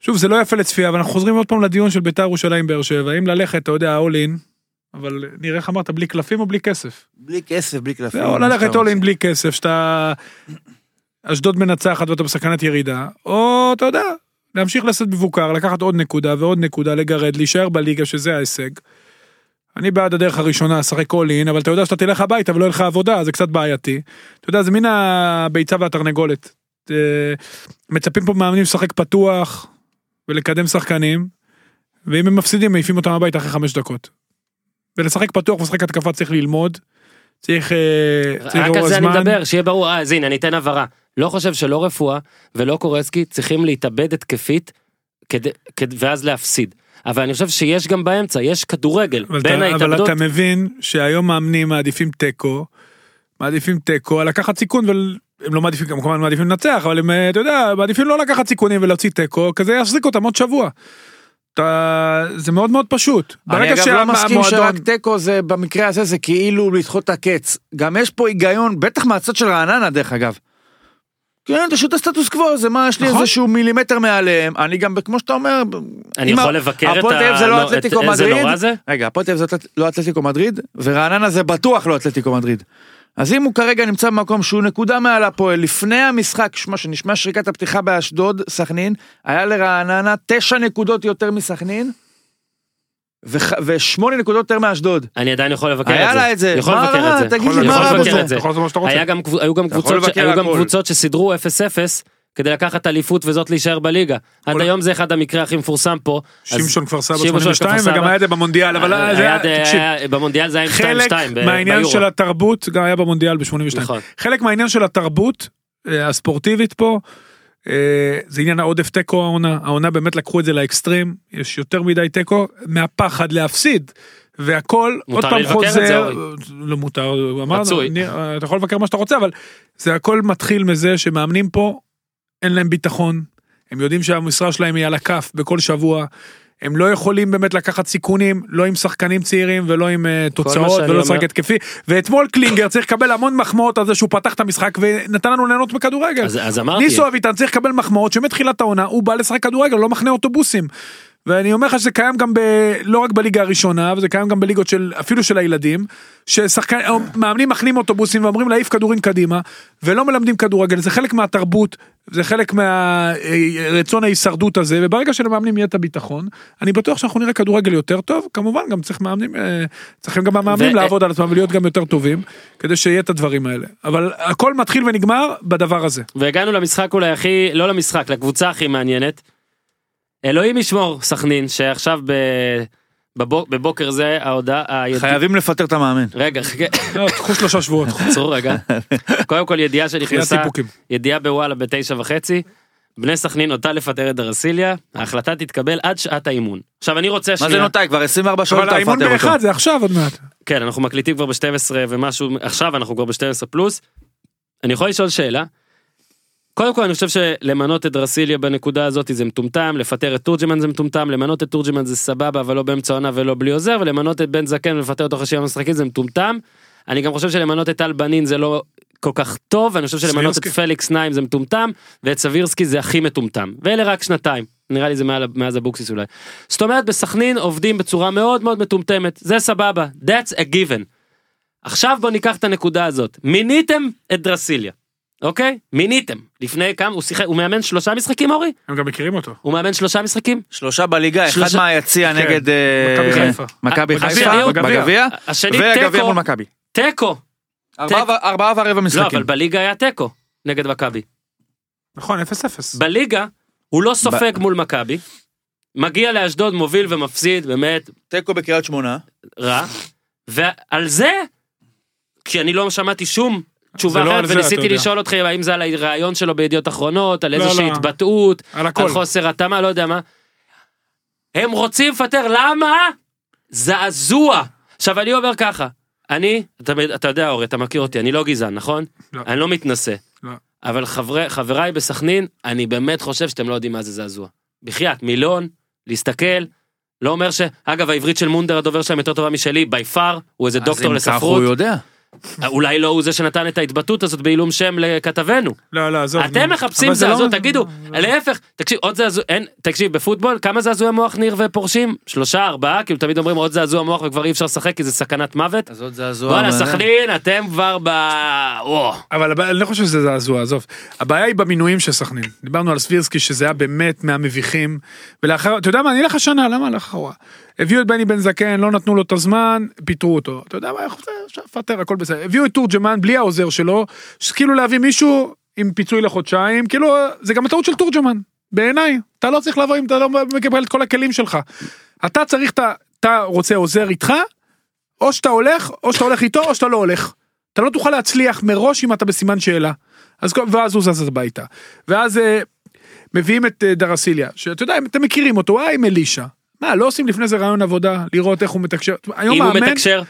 B: שוב, זה לא יפה לצפייה, אבל אנחנו חוזרים עוד פעם לדיון של בית"ר ירושלים באר שבע, אם ללכת, אתה יודע, all in, אבל נראה איך אמרת, בלי קלפים או בלי כסף?
A: בלי כסף, בלי קלפים.
B: או ללכת all in בלי כסף, שאתה... אשדוד מנצחת ואתה בסכנת ירידה, או אתה יודע, להמשיך לעשות מבוקר, לקחת עוד נקודה ועוד נקודה, לגרד, להישאר בליגה שזה ההישג. אני בעד הדרך הראשונה, לשחק all in, אבל אתה יודע שאתה תלך הביתה ולא יהיה לך עבודה, זה קצת בעייתי. אתה יודע, זה מין הביצה והתרנגולת. אה, מצפים פה מאמנים לשחק פתוח ולקדם שחקנים, ואם הם מפסידים, מעיפים אותם הביתה אחרי חמש דקות. ולשחק פתוח ולשחק התקפה צריך ללמוד. צריך, אה, צריך
C: רק על זה אני. מדבר, שיהיה ברור, אה, אז הנה, אני אתן הבהרה. לא חושב שלא רפואה ולא קורסקי צריכים להתאבד התקפית, כדי, כדי, ואז להפסיד. אבל אני חושב שיש גם באמצע, יש כדורגל,
B: אבל,
C: בין
B: אתה, אבל
C: ההתאבדות,
B: אתה מבין שהיום מאמנים מעדיפים תיקו, מעדיפים תיקו, על לקחת סיכון, והם לא מעדיפים, גם כמובן מעדיפים לנצח, אבל הם, אה, אתה יודע, מעדיפים לא לקחת סיכונים ולהוציא תיקו, כזה יחזיק אותם עוד שבוע. אתה, זה מאוד מאוד פשוט.
A: אני אגב לא מסכים
B: שהמועדון-
A: שרק תיקו זה במקרה הזה זה כאילו לדחות את הקץ. גם יש פה היגיון, בטח מהצד של רעננה דרך אגב. כן, פשוט הסטטוס קוו, זה מה, יש לי
B: נכון.
A: איזשהו מילימטר מעליהם, אני גם, כמו שאתה אומר,
C: אני יכול לבקר את
A: הפועל
C: ה...
A: תל אביב זה לא
C: לא, את-
A: אתלטיקו מדריד? רגע, הפועל תל אביב זה לא אתלטיקו מדריד, ורעננה זה בטוח לא אתלטיקו מדריד. אז אם הוא כרגע נמצא במקום שהוא נקודה מעל הפועל, לפני המשחק, שמה שנשמע שריקת הפתיחה באשדוד, סכנין, היה לרעננה תשע נקודות יותר מסכנין, ושמונה נקודות יותר מאשדוד.
C: אני עדיין יכול לבקר
A: היה
C: את זה.
A: לה את זה,
C: יכול לבקר? את זה.
A: תגיד
B: לי, מה רע בזה?
C: היה היו גם קבוצות שסידרו 0-0 כדי לקחת אליפות וזאת להישאר בליגה. עד היום זה אחד המקרה הכי מפורסם פה.
B: שמשון כפר סבא
C: שמשון
B: 82
C: כפר סבא.
B: וגם היה את זה במונדיאל אבל
C: היה-
B: זה היה,
C: היה-
B: תקשיב,
C: היה- במונדיאל זה היה עם 2-2
B: חלק מהעניין. של התרבות גם היה במונדיאל ב-82
C: נכון.
B: חלק מהעניין של התרבות אה, הספורטיבית פה זה עניין העודף תיקו העונה העונה באמת לקחו את זה לאקסטרים יש יותר מדי תיקו מהפחד להפסיד. והכל עוד פעם חוזר. לא מותר, אמרנו, אתה יכול לבקר מה שאתה רוצה אבל זה הכל מתחיל מזה שמאמנים פה אין להם ביטחון, הם יודעים שהמשרה שלהם היא על הכף בכל שבוע, הם לא יכולים באמת לקחת סיכונים, לא עם שחקנים צעירים ולא עם uh, תוצאות ולא
C: אומר-
B: לשחק התקפי, ואתמול קלינגר צריך לקבל המון מחמאות על זה שהוא פתח את המשחק ונתן לנו ליהנות בכדורגל.
C: אז- אז אמרתי.
B: ניסו אביטן צריך לקבל מחמאות שמתחילת העונה הוא בא לשחק כדורגל, לא מחנה אוטובוסים. ואני אומר לך שזה קיים גם ב... לא רק בליגה הראשונה, וזה קיים גם בליגות של, אפילו של הילדים, ששחקנים, מאמנים מחנים אוטובוסים ואומרים להעיף כדורים קדימה, ולא מלמדים כדורגל, זה חלק מהתרבות, זה חלק מהרצון ההישרדות הזה, וברגע שלמאמנים יהיה את הביטחון, אני בטוח שאנחנו נראה כדורגל יותר טוב, כמובן גם צריך מאמנים, אה, צריכים גם המאמנים
C: ו-
B: לעבוד על עצמם ולהיות גם יותר טובים, כדי שיהיה את הדברים האלה. אבל הכל מתחיל ונגמר בדבר הזה.
C: והגענו למשחק אולי הכי, לא למשחק, לקבוצה הכי מעניינת. אלוהים ישמור, סכנין, שעכשיו ב... בבוק, בבוקר זה ההודעה, היד...
A: חייבים לפטר את המאמן.
C: רגע, חכה,
B: לא, קחו שלושה שבועות. *laughs*
C: עצרו רגע. קודם כל ידיעה שנכנסה. ידיעה בוואלה בתשע וחצי. בני סכנין נוטה לפטר את דרסיליה, ההחלטה תתקבל עד שעת האימון. עכשיו אני רוצה
A: מה
C: שנייה,
A: זה נוטה? כבר 24 שעות
B: אבל
A: אתה
B: האימון
A: מפטר אותו.
B: באחד זה עכשיו עוד מעט.
C: כן אנחנו מקליטים כבר ב-12 ומשהו, עכשיו אנחנו כבר ב-12 פלוס. אני יכול לשאול שאלה? קודם כל אני חושב שלמנות את דרסיליה בנקודה הזאת זה מטומטם, לפטר את תורג'מן זה מטומטם, למנות את תורג'מן זה סבבה אבל לא באמצע העונה ולא בלי עוזר, ולמנות את בן זקן ולפטר אותו אחרי שבעה משחקים זה מטומטם. אני גם חושב שלמנות את טל בנין זה לא כל כך טוב, אני חושב שלמנות את
B: סבירסקי.
C: פליקס נעים זה מטומטם, ואת סבירסקי זה הכי מטומטם. ואלה רק שנתיים, נראה לי זה מעל, מאז אבוקסיס אולי. זאת אומרת בסכנין עובדים בצורה מאוד מאוד מטומטמת, זה סבבה, that's a given. עכשיו בוא ניקח את הנקודה הזאת, מיניתם את דרסיליה, אוקיי? מיניתם, לפני כמה, הוא שיחק, הוא מאמן שלושה משחקים אורי?
B: הם גם מכירים אותו.
C: הוא מאמן שלושה משחקים?
A: שלושה בליגה, אחד מהיציע
B: כן,
A: נגד אה,
B: מכבי חיפה.
A: מכבי
C: בגביע,
A: חיפה. בגביע, והגביע
C: תיקו,
A: מול מכבי.
C: תיקו,
A: ארבעה ורבע
C: לא
A: משחקים.
C: אבל בליגה היה תיקו נגד מכבי.
B: נכון, 0-0.
C: בליגה הוא לא סופג מול מכבי, מגיע לאשדוד מוביל ומפסיד באמת
A: תיקו בקריית שמונה.
C: רע, ועל זה, כי אני לא שמעתי שום תשובה
B: לא
C: אחרת, וניסיתי. לשאול אתכם האם זה על הרעיון שלו בידיעות אחרונות, על
B: לא,
C: איזושהי
B: לא.
C: התבטאות,
B: על
C: חוסר התאמה, לא יודע מה. הם רוצים לפטר, למה? זעזוע. עכשיו אני אומר ככה, אני, אתה, אתה יודע אורי, אתה מכיר אותי, אני לא גזען, נכון?
B: לא.
C: אני לא מתנשא.
B: לא.
C: אבל חברי, חבריי בסכנין, אני באמת חושב שאתם לא יודעים מה זה זעזוע. בחייאת, מילון, להסתכל, לא אומר ש... אגב, העברית של מונדר, הדובר שלהם יותר טובה משלי, בי פאר, הוא איזה דוקטור
A: אז אם ככה
C: לספרות.
A: הוא יודע.
C: אולי לא הוא זה שנתן את ההתבטאות הזאת בעילום שם לכתבנו.
B: לא, לא, עזוב.
C: אתם. מחפשים זעזוע,
B: לא-
C: תגידו, להפך, תקשיב, עוד זעזוע, אין, תקשיב, בפוטבול, כמה זעזועי מוח ניר ופורשים? שלושה, ארבעה, כאילו תמיד אומרים עוד זעזוע מוח וכבר אי אפשר לשחק כי זה סכנת מוות.
A: אז עוד זעזוע.
C: וואלה. סכנין, אתם כבר ב... וואו.
B: אבל אני לא חושב שזה זעזוע, עזוב. הבעיה היא במינויים של סכנין. דיברנו על סבירסקי שזה היה באמת מהמביכים. ולאחר, אתה יודע מה, אני אלך השנה, למה הלך אחורה? הביאו את בני בן זקן, לא נתנו לו את הזמן, פיטרו אותו. אתה יודע מה, אפשר לפטר, הכל בסדר. הביאו את תורג'מן בלי העוזר שלו, כאילו להביא מישהו עם פיצוי לחודשיים, כאילו, זה גם הטעות של תורג'מן. בעיניי, אתה לא צריך לבוא אם אתה לא מקבל את כל הכלים שלך. אתה צריך, את ה- אתה רוצה עוזר איתך, או שאתה הולך, או שאתה הולך איתו, או שאתה לא הולך. אתה לא תוכל להצליח מראש אם אתה בסימן שאלה. אז ואז הוא זז הביתה. ואז אה, מביאים את אה, דרסיליה, שאתה יודע, אתם מכירים אותו, אה עם אלישע. מה, לא עושים לפני זה רעיון עבודה, לראות איך הוא מתקשר. היום
C: אם הוא
B: מאמן,
C: מתקשר,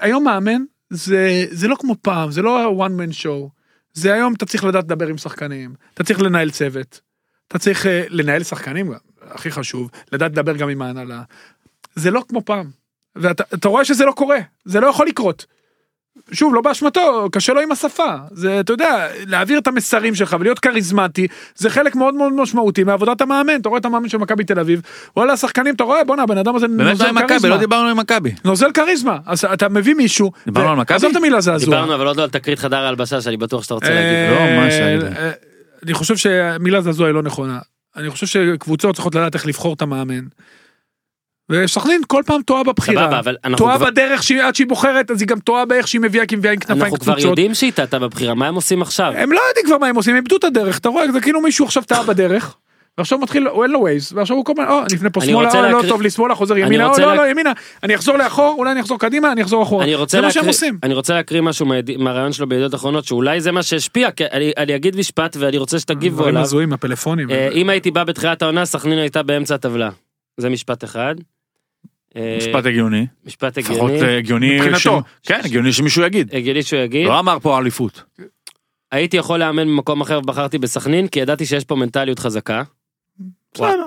B: היום מאמן, זה, זה לא כמו פעם, זה לא one man show. זה היום אתה צריך לדעת לדבר עם שחקנים, אתה צריך לנהל צוות, אתה צריך אה, לנהל שחקנים, הכי חשוב, לדעת לדבר גם עם ההנהלה. זה לא כמו פעם. ואתה אתה רואה שזה לא קורה, זה לא יכול לקרות. שוב, לא באשמתו, קשה לו עם השפה. זה, אתה יודע, להעביר את המסרים שלך ולהיות כריזמטי, זה חלק מאוד מאוד משמעותי מעבודת המאמן. אתה רואה את המאמן של מכבי תל אביב, וואלה, השחקנים, אתה רואה, בואנה, הבן אדם הזה
A: באמת מה
B: נוזל
A: עם מכבי?
B: כריזמה.
A: לא דיברנו עם מכבי.
B: נוזל כריזמה. אז אתה מביא מישהו,
A: דיברנו על מכבי?
B: עזוב את המילה זעזוע.
C: דיברנו אבל עוד לא על תקרית חדר ההלבשה שאני בטוח שאתה רוצה להגיד.
B: אה,
A: לא, מה שהיית.
B: אה, אני חושב שהמילה זעזוע היא לא נכונה. אני חושב שקבוצות צריכות לדעת איך לבחור את המאמן. וסכנין כל פעם טועה
C: סבבה,
B: בבחירה.
C: אבל אנחנו
B: טועה
C: כבר-
B: בדרך שהיא- עד שהיא בוחרת, אז היא גם טועה באיך שהיא מביאה, כי היא מביאה עם כנפיים
C: אנחנו כבר. יודעים שהיא טעתה בבחירה, מה הם עושים עכשיו?
B: הם לא יודעים כבר מה הם עושים, הם איבדו את הדרך, אתה רואה, זה כאילו מישהו עכשיו טעה בדרך. ועכשיו מתחיל, הוא אין לו ווייז, ועכשיו הוא כל הזמן, או, אני אפנה פה שמאלה, או, לא טוב לי שמאלה, חוזר ימינה, או, לא, לא, ימינה, אני אחזור לאחור, אולי אני אחזור קדימה, אני אחזור אחורה.
C: אני רוצה
B: זה מה שהם עושים.
C: אני רוצה להקריא משהו מהרעיון שלו בידיעות אחרונות, שאולי זה מה שהשפיע, אני אני אגיד משפט ואני רוצה שתגיבו
B: דברים
C: עליו.
B: הזויים, הפלאפונים.
C: אה, אם הייתי בא בתחילת העונה, סכנין הייתה באמצע הטבלה. זה משפט אחד. אה,
A: משפט הגיוני.
C: משפט
A: לפחות
C: הגיוני.
A: אה, הגיוני.
B: מבחינתו.
A: ש- כן, הגיוני שמישהו יגיד.
C: הגיוני שהוא יגיד.
A: לא אמר פה אליפות.
C: הייתי יכול לאמן במקום אחר ובחרתי בסכנין, כי ידעתי שיש פה מנטליות חזקה.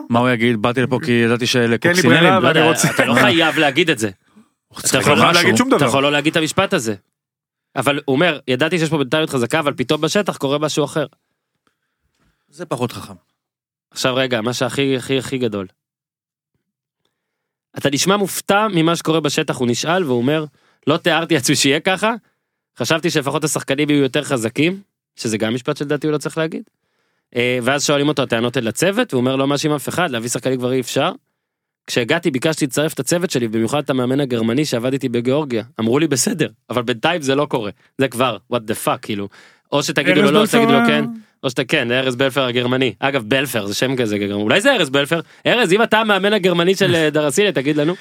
A: מה הוא יגיד? באתי לפה כי ידעתי
B: לי
A: שלקוקסינלים.
C: לא אתה לא חייב להגיד את זה. אתה יכול
B: לא חייב להגיד שום
C: אתה
B: דבר.
C: יכול לא להגיד את המשפט הזה. אבל הוא אומר, ידעתי שיש פה מנטליות חזקה, אבל פתאום בשטח קורה משהו אחר.
A: זה פחות חכם.
C: עכשיו רגע, מה שהכי הכי הכי גדול. אתה נשמע מופתע ממה שקורה בשטח, הוא נשאל והוא אומר, לא תיארתי לעצמי שיהיה ככה, חשבתי שלפחות השחקנים יהיו יותר חזקים, שזה גם משפט שלדעתי הוא לא צריך להגיד. אה, ואז שואלים אותו הטענות אל הצוות, והוא אומר לא מאשים אף אחד, להביא שחקנים כבר אי אפשר. כשהגעתי ביקשתי לצרף את הצוות שלי, במיוחד את המאמן הגרמני שעבד איתי בגיאורגיה. אמרו לי בסדר, אבל בינתיים זה לא קורה. זה כבר, what the fuck, כאילו. או שתגידו לו לא,
B: בלפר,
C: תגידו לו כן. או שאתה כן, ארז בלפר הגרמני. אגב, בלפר, זה שם כזה גרמני. אולי זה ארז בלפר? ארז, אם אתה המאמן הגרמני של אה, דרסיליה, תגיד לנו.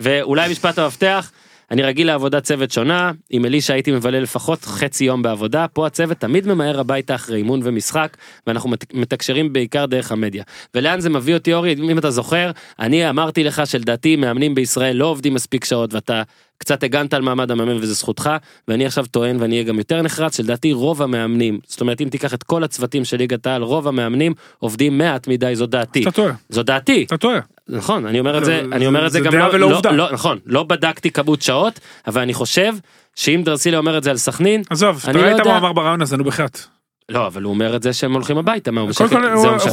C: ואולי משפט המפתח, אני רגיל לעבודת צוות שונה, עם אלישע הייתי מבלה לפחות חצי יום בעבודה, פה הצוות תמיד ממהר הביתה אחרי אימון ומשחק, ואנחנו מת- מתקשרים בעיקר דרך המדיה. ולאן זה מביא אותי אורי, אם אתה זוכר, אני אמרתי לך שלדעתי מאמנים בישראל לא עובדים מספיק שעות, ואתה קצת הגנת על מעמד המאמן וזה זכותך, ואני עכשיו טוען ואני אהיה גם יותר נחרץ, שלדעתי רוב המאמנים, זאת אומרת אם תיקח את כל הצוותים של ליגת העל, רוב המאמנים עובדים מעט מדי, זו דעתי.
B: אתה טועה,
C: זו דעתי.
B: אתה טועה.
C: נכון, אני אומר את זה, אני אומר את זה גם לא, לא. לא, נכון, לא בדקתי כמות שעות, אבל אני חושב שאם דרסיליה אומר את זה על סכנין,
B: עזוב, אתה
C: אני לא
B: ראית. מה אמר ברעיון הזה, נו בחייאת.
C: לא, אבל הוא אומר את זה שהם הולכים הביתה, מה הוא משקר?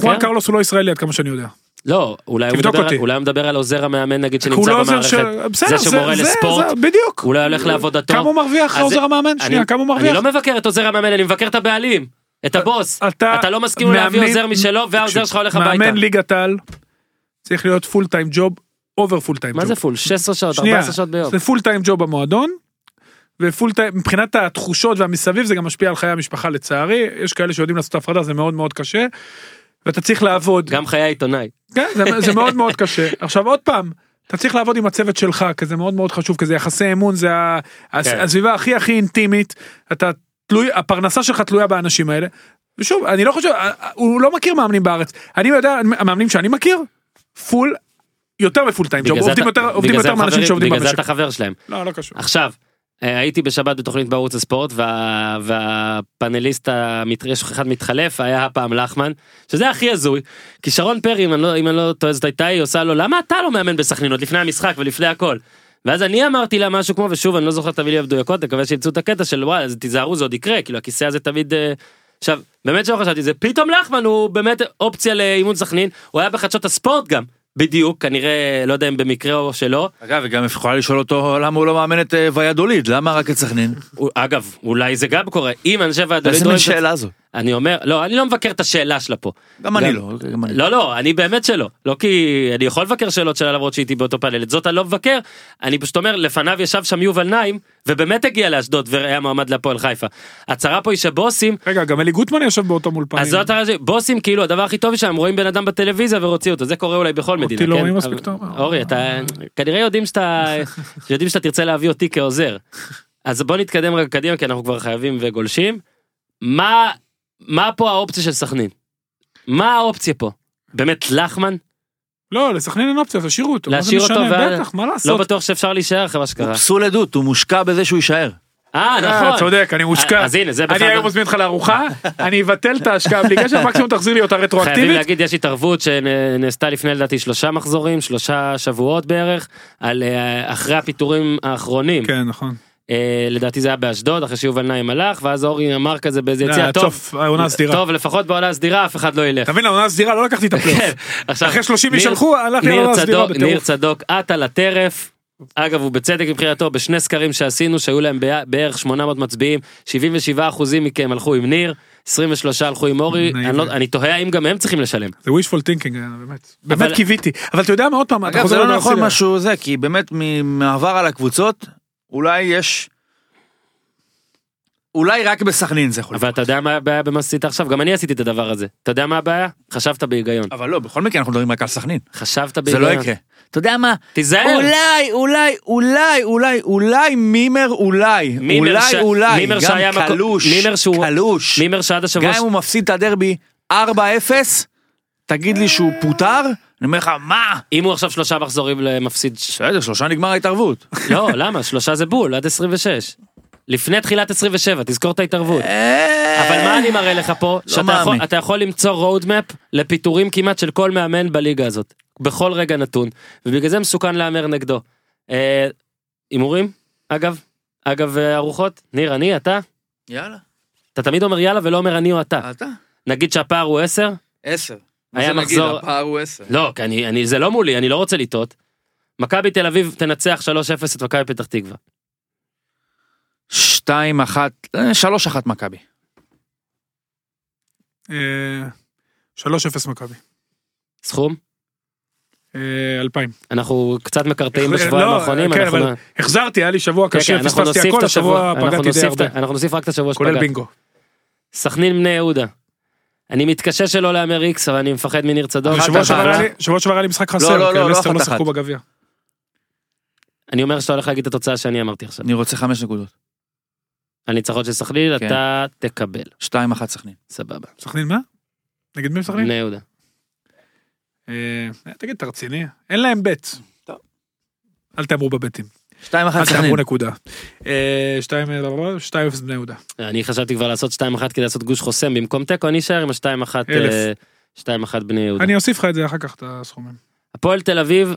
B: חואן קרלוס הוא לא ישראלי עד כמה שאני יודע.
C: לא, אולי הוא מדבר. אולי הוא מדבר על עוזר המאמן נגיד שנמצא
B: לא
C: במערכת,
B: של... בסדר,
C: זה שמורה
B: זה-
C: לספורט,
B: זה- בדיוק.
C: אולי הולך לעבודתו.
B: כמה הוא מרוויח עוזר המאמן?
C: אני-
B: שנייה, כמה הוא
C: אני
B: מרוויח?
C: לא מבקר את עוזר המאמן, אני מבקר את הבעלים, את הבוס.
B: אתה
C: אתה לא מסכים לו להביא עוזר משלו, והעוזר שלך הולך הביתה.
B: מאמן ליגת העל צריך להיות full time job, over full time
C: מה
B: job.
C: זה full? 16 שעות,
B: שנייה,
C: 14 שעות ביום.
B: זה full time job במועדון. ו full time, מבחינת התחושות והמסביב זה גם משפיע על חיי המשפחה לצערי, יש כאלה שיודעים לעשות הפרדה, זה מאוד מאוד קשה. ואתה צריך לעבוד,
C: גם חיי העיתונאי.
B: כן, זה, זה מאוד מאוד קשה. עכשיו עוד פעם, אתה צריך לעבוד עם הצוות שלך, כי זה מאוד מאוד חשוב, כי זה יחסי אמון, זה
C: כן.
B: הסביבה הכי הכי אינטימית, אתה תלוי, הפרנסה שלך תלויה באנשים האלה. ושוב, אני לא חושב, הוא לא מכיר מאמנים בארץ. אני יודע, המאמנים שאני מכיר, פול, יותר מפול טיים ג'וב, עובדים יותר, עובדים יותר מאנשים שעובדים
C: בגלל זה
B: במשק.
C: אתה חבר שלהם.
B: לא, לא קשור.
C: עכשיו, אה, הייתי בשבת בתוכנית בערוץ הספורט וה, והפאנליסט, המת- יש אחד מתחלף, היה הפעם לחמן, שזה הכי הזוי, כי שרון פרי, אם אני לא, אם אני לא טועה זאת הייתה היא, עושה לו, למה אתה לא מאמן בסכנין עוד לפני המשחק ולפני הכל? ואז אני אמרתי לה משהו כמו, ושוב אני לא זוכר את המילים המדויקות, מקווה שימצאו את הקטע של וואי, אז תיזהרו זה עוד יקרה, כאילו הכיסא הזה תמיד... אה, עכשיו, באמת שלא חשבתי זה, פתאום לחמן הוא באמת אופציה לאימון סכנין, הוא היה בחדשות הספורט גם, בדיוק, כנראה, לא יודע אם במקרה או שלא,
A: אגב, וגם יכולה לשאול אותו למה הוא לא מאמן את אה, ויאדוליד, למה רק את סכנין?
C: אגב, אולי זה גם קורה, אם אנשי ועד
A: איזה מין. שאלה זו?
C: אני אומר, לא, אני לא מבקר את השאלה שלה פה.
A: גם אני לא, גם אני.
C: לא, לא, אני באמת שלא. לא כי אני יכול לבקר שאלות שלה למרות שהייתי באותו פאנל, את זאת אני לא מבקר. אני פשוט אומר, לפניו ישב שם יובל נעים, ובאמת הגיע לאשדוד והיה מועמד להפועל חיפה. הצרה פה היא שבוסים,
B: רגע, גם אלי גוטמן יושב באותו מולפנים.
C: אז זאת הרעיון, בוסים כאילו הדבר הכי טוב שם, רואים בן אדם בטלוויזיה ורוצים אותו, זה קורה אולי בכל מדינה,
B: אותי לא
C: כן?
B: רואים מספיק טוב.
C: אורי, אתה כנראה יודעים שאתה, *laughs* יודעים שאתה תרצה להביא אותי כעוזר. אז בוא נתקדם רגע קדימה כי אנחנו כבר חייבים וגולשים. מה, מה פה האופציה של סכנין? מה האופציה פה? באמת לחמן?
B: לא, לסכנין אין אופציה, תשאירו אותו.
C: להשאיר אותו
B: משנה?
C: ואז-
B: בטח, מה
C: לא
B: לעשות?
C: בטוח שאפשר להישאר אחרי מה שקרה.
A: הוא פסול עדות, הוא מושקע בזה שהוא יישאר.
C: אה
B: אה,
C: נכון.
B: צודק, אני מושקע.
C: אז הנה זה
B: אני
C: בכלל.
B: היום מזמין אותך לארוחה, *laughs* אני אבטל את ההשקעה בלי קשר, מקסימום תחזיר לי אותה
C: חייבים
B: רטרואקטיבית.
C: להגיד יש התערבות שנעשתה לפני לדעתי שלושה מחזורים שלושה שבועות בערך על אה, אחרי הפיטורים האחרונים
B: כן, נכון.
C: אה, לדעתי זה היה באשדוד אחרי שיובל נעים הלך ואז אורי אמר כזה באיזה
B: זה
C: יציאה
B: עד
C: טוב
B: העונה הסדירה.
C: טוב לפחות בעונה הסדירה אף אחד לא ילך.
B: אתה מבין, העונה הסדירה לא לקחתי את הפלייאוף.
C: כן,
B: אחרי 30
C: ניר-
B: ישלחו, הלכתי לעונה הסדירה
C: צדוק- ניר
B: בטירוף.
C: צדוק עטה לטרף. אגב הוא בצדק מבחינתו בשני סקרים שעשינו שהיו להם בערך 800 מצביעים 77 אחוזים מכם הלכו עם ניר 23 הלכו עם אורי. אני, לא, אני תוהה האם גם הם צריכים לשלם.
B: זה wishful thinking, אה, באמת. באמת קיוויתי. אבל אתה יודע מה, עוד פעם, אתה חוזר
A: זה לא נכון. משהו זה, כי באמת ממעבר על הקבוצות, אולי יש... אולי רק בסכנין זה יכול
C: אבל אתה יודע מה הבעיה במה שעשית עכשיו גם אני עשיתי את הדבר הזה אתה יודע מה הבעיה חשבת בהיגיון
A: אבל לא, בכל מקרה אנחנו מדברים רק על סכנין.
C: חשבת
A: זה
C: בהיגיון
A: לא יקרה. אתה יודע מה?
C: תיזהר
A: אולי, אולי, אולי, אולי, אולי מימר אולי.
C: מימר
A: אולי,
C: ש-
A: אולי.
C: מימר
A: גם
C: שהיה
A: קלוש.
C: מימר שהוא-
A: קלוש.
C: מימר שעד השבוע
A: גם אם הוא מפסיד את הדרבי 4-0, תגיד לי שהוא פוטר, אני אומר לך, מה?
C: אם הוא עכשיו שלושה מחזורים למפסיד
A: בסדר, שלושה נגמר ההתערבות.
C: לא למה? שלושה זה בול עד 26 לפני תחילת 27 תזכור את ההתערבות. אבל מה אני מראה לך פה? שאתה יכול, למצוא roadmap לפיטורים כמעט של כל מאמן בליגה הזאת בכל רגע נתון ובגלל זה מסוכן להמר נגדו. אה, הימורים? אגב? אגב אה, ארוחות? ניר אני? אתה?
A: יאללה,
C: אתה תמיד אומר יאללה ולא אומר אני או אתה.
A: אתה.
C: נגיד שהפער הוא 10
A: עשר.
C: היה
A: מה זה נגיד?
C: מחזור-
A: הפער הוא עשר.
C: לא כי אני, אני זה לא מולי אני לא רוצה לטעות. מכבי תל אביב תנצח 3-0 את מכבי פתח תקווה.
A: שתיים, אחת, אה, שלוש, אחת מכבי.
B: אה, 3-0 מכבי.
C: סכום
B: אה, 2,000.
C: אנחנו קצת מקרטעים
B: לא,
C: בשבועיים האחרונים
B: כן, אבל החזרתי, היה לי שבוע
C: כן,
B: קשה,
C: כן, אנחנו
B: פספסתי הכל,
C: השבוע,
B: פגעתי די הרבה.
C: אנחנו נוסיף רק את השבוע
B: כולל
C: שפגעת.
B: בינגו.
C: סכנין בני יהודה. אני מתקשה שלא להמר איקס, אבל אני מפחד מניר צדוק.
B: שבוע שעבר היה לי משחק לא, חסר,
A: לא,
B: כי
A: לא, לא,
B: לא
A: אחת
B: בגביע.
C: אני אומר שאתה הולך להגיד את התוצאה שאני אמרתי עכשיו.
A: אני רוצה חמש נקודות.
C: על ניצחון של סכנין,
A: כן.
C: אתה תקבל.
A: שתיים אחת סכנין.
C: סבבה.
B: סכנין מה? נגד מי סכנין?
C: בני יהודה.
B: אה, אה, תגיד, אתה רציני? אין להם בית.
A: טוב.
B: אל
A: תעברו
B: בביתים.
A: 2-1 סכנין.
B: אמרו נקודה. אה, 2-0 לא, לא, לא, בני יהודה.
C: אני חשבתי כבר לעשות 2-1 כדי לעשות גוש חוסם במקום תיקו, אני אשאר עם השתיים
B: אחת
C: אה, שתיים אחת בני יהודה.
B: אני אוסיף לך את זה אחר כך, את הסכומים.
C: הפועל תל אביב,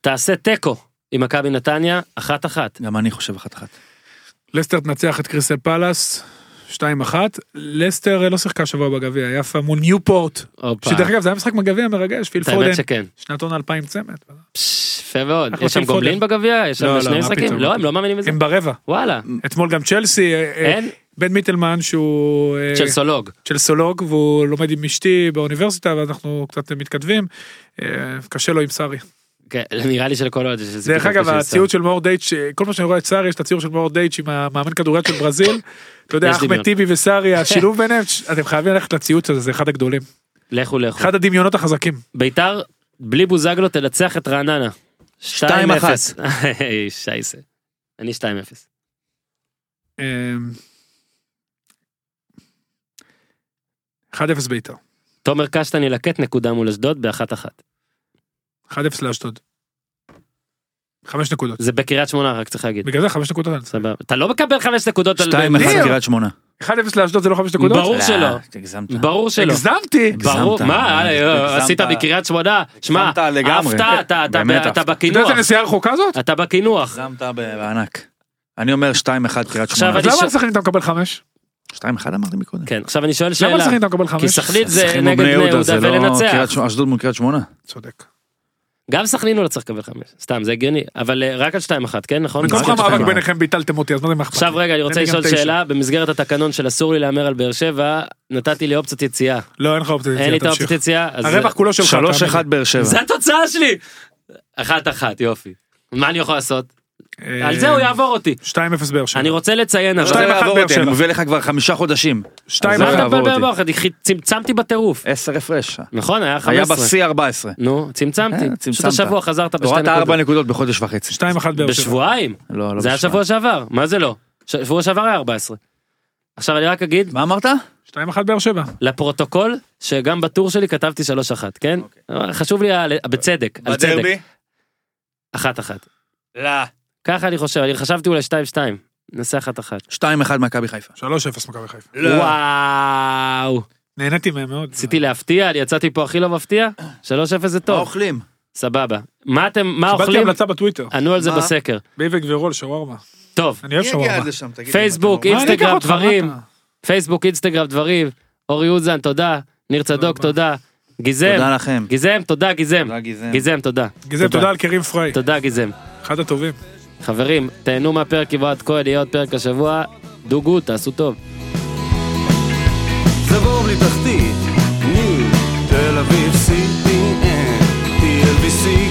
C: תעשה תיקו עם מכבי נתניה, 1-1.
A: גם אני חושב 1-1.
B: לסטר תנצח את קריסל פלאס. 2-1, לסטר אה, לא שיחקה שבוע בגביע, יפה מול ניופורט. שדרך אגב זה היה משחק מגביע מרגש, פיל פודן,
C: שכן.
B: שנתון 2000 צמד,
C: יפה מאוד. יש שם
B: פודן.
C: בגביע? יש
B: לא,
C: שם
B: לא,
C: שני
B: מה
C: משחקים? לא, הם לא מאמינים בזה.
B: הם ברבע,
C: וואלה.
B: אתמול גם צ'לסי, אה, אה? בן מיטלמן שהוא אה,
C: של סולוג.
B: של סולוג והוא לומד עם אשתי באוניברסיטה ואנחנו קצת מתכתבים, קשה לו עם סארי.
C: כן, *laughs* נראה לי שלכל עוד יש איזה
B: דרך אגב הציוד של מאור דייץ', כל פעם שאני רואה את סארי יש את הציור של מאור דייץ' עם המאמן כדורגל של ברזיל, *laughs* אתה יודע אחמד. טיבי וסארי השילוב *laughs* ביניהם, אתם חייבים ללכת לציוץ הזה זה אחד הגדולים,
C: לכו לכו.
B: אחד הדמיונות החזקים.
C: ביתר בלי בוזגלו תנצח את רעננה. 2-0. היי, שייסה. אני 2-0.
B: אה, 1-0 בית"ר,
C: תומר קשטן ילקט נקודה מול אשדוד באחת אחת.
B: 1-0 לאשדוד, חמש נקודות.
C: זה בקריית שמונה רק צריך להגיד.
B: בגלל זה חמש נקודות.
C: סבבה. אתה לא מקבל חמש נקודות על...
A: 2-1
B: ניר.
A: קריית שמונה.
B: 1-0 לאשדוד זה לא חמש נקודות?
C: ברור שלא.
A: לא, הגזמת.
C: ברור שלא.
B: הגזמתי.
C: ברור, מה, אה,
A: הגזמת.
C: עשית מקריית שמונה? שמע. עפת, אתה- אתה-
A: באמת
C: אתה
B: יודע
C: בקינוח.
B: איזה נסיעה רחוקה זאת?
C: אתה בקינוח.
A: הגזמת בענק. אני אומר 2-1 קריית שמונה.
B: אז למה על סכנין אתה מקבל חמש?
A: 2-1 אמרתי מקודם.
C: כן, עכשיו אני שואל
B: למה
C: שאלה.
B: על סכנין אתה מקבל חמש?
C: כי סכנין זה נגד בני יהודה
A: זה לא
C: ולנצח.
A: אשדוד מול קריית שמונה.
B: צודק.
C: גם סכנין הוא לא צריך לקבל חמש. סתם, זה הגיוני. אבל אה, רק על שתיים אחת, כן, נכון?
B: במקום לך
A: מה
B: מאבק
A: שתיים.
B: ביניכם ביטלתם אותי אז מה זה מה אכפת
C: עכשיו? רגע, אני רוצה לשאול. שאלה. במסגרת התקנון של אסור לי להמר על באר שבע, נתתי לי אופציית יציאה.
B: לא אין לך אופציה.
C: אין לי את. האופציית יציאה.
B: הרווח כולו שלך.
A: 3-1
B: תאמין
A: באר שבע.
C: זה התוצאה שלי! אחת אחת, יופי. מה אני יכול לעשות? על זה הוא יעבור אותי.
B: 2-0 באר שבע.
C: אני רוצה לציין, אבל...
A: זה
B: שתיים
A: לא
B: אחת
A: יעבור
B: באר
A: אותי,
B: שבע.
A: אני מביא לך כבר חמישה חודשים.
B: 2-1
A: זה
C: מה
A: לא
C: אתה
A: יעבור
C: מבלבל
A: אותי.
C: במוח? אני חי- צמצמתי בטירוף.
A: 10 הפרש.
C: נכון, היה
A: היה
C: 15.
A: בשיא 14.
C: נו, צמצמתי.
A: אה,
C: פשוט
A: צמצמת.
C: השבוע חזרת בשתי
A: הורדת 4
C: נקודות.
A: נקודות בחודש וחצי.
B: 2-1 באר שבע.
C: בשבועיים.
A: לא, לא
C: זה היה. שבוע שעבר. מה זה לא? שבוע שעבר היה 14. עכשיו אני רק אגיד
A: מה אמרת?
B: 2-1 באר שבע.
C: לפרוטוקול שגם בטור שלי כתבתי 3-1, כן? חשוב לי בצדק, על צדק.
A: בדרבי?
C: אחת אחת.
A: לא.
C: ככה אני חושב, אני חשבתי אולי 2-2. נעשה אחת אחת.
A: 2-1 מכבי חיפה.
B: 3-0 מכבי חיפה.
A: לא.
C: וואו.
B: נהניתי מהם מאוד.
C: רציתי להפתיע, אני יצאתי פה הכי לא מפתיע? 3-0 זה
A: מה
C: טוב,
A: אוכלים?
C: סבבה. מה אתם, מה
B: קיבלתי
C: אוכלים?
B: המלצה בטוויטר.
C: ענו על זה
A: מה?
C: בסקר.
B: בייבק ורול שווארמה.
C: טוב,
B: אני אוהב שווארמה.
C: פייסבוק,
A: מה?
B: מה,
C: אינסטגרם,
B: מה
C: דברים. פייסבוק, אינסטגרם, דברים. אורי אוזן, תודה. ניר צדוק. תודה. גיזם,
A: תודה לכם.
C: גיזם, תודה, גיזם.
A: תודה גיזם.
C: גיזם, תודה.
B: גזם תודה על קרים פריי.
C: תודה, גיזם.
B: אחד הטובים.
C: חברים, תהנו מהפרק עם אוהד כהן, יהיה עוד פרק השבוע. דוגו, תעשו טוב. זה תל אביב, CPN, TLBC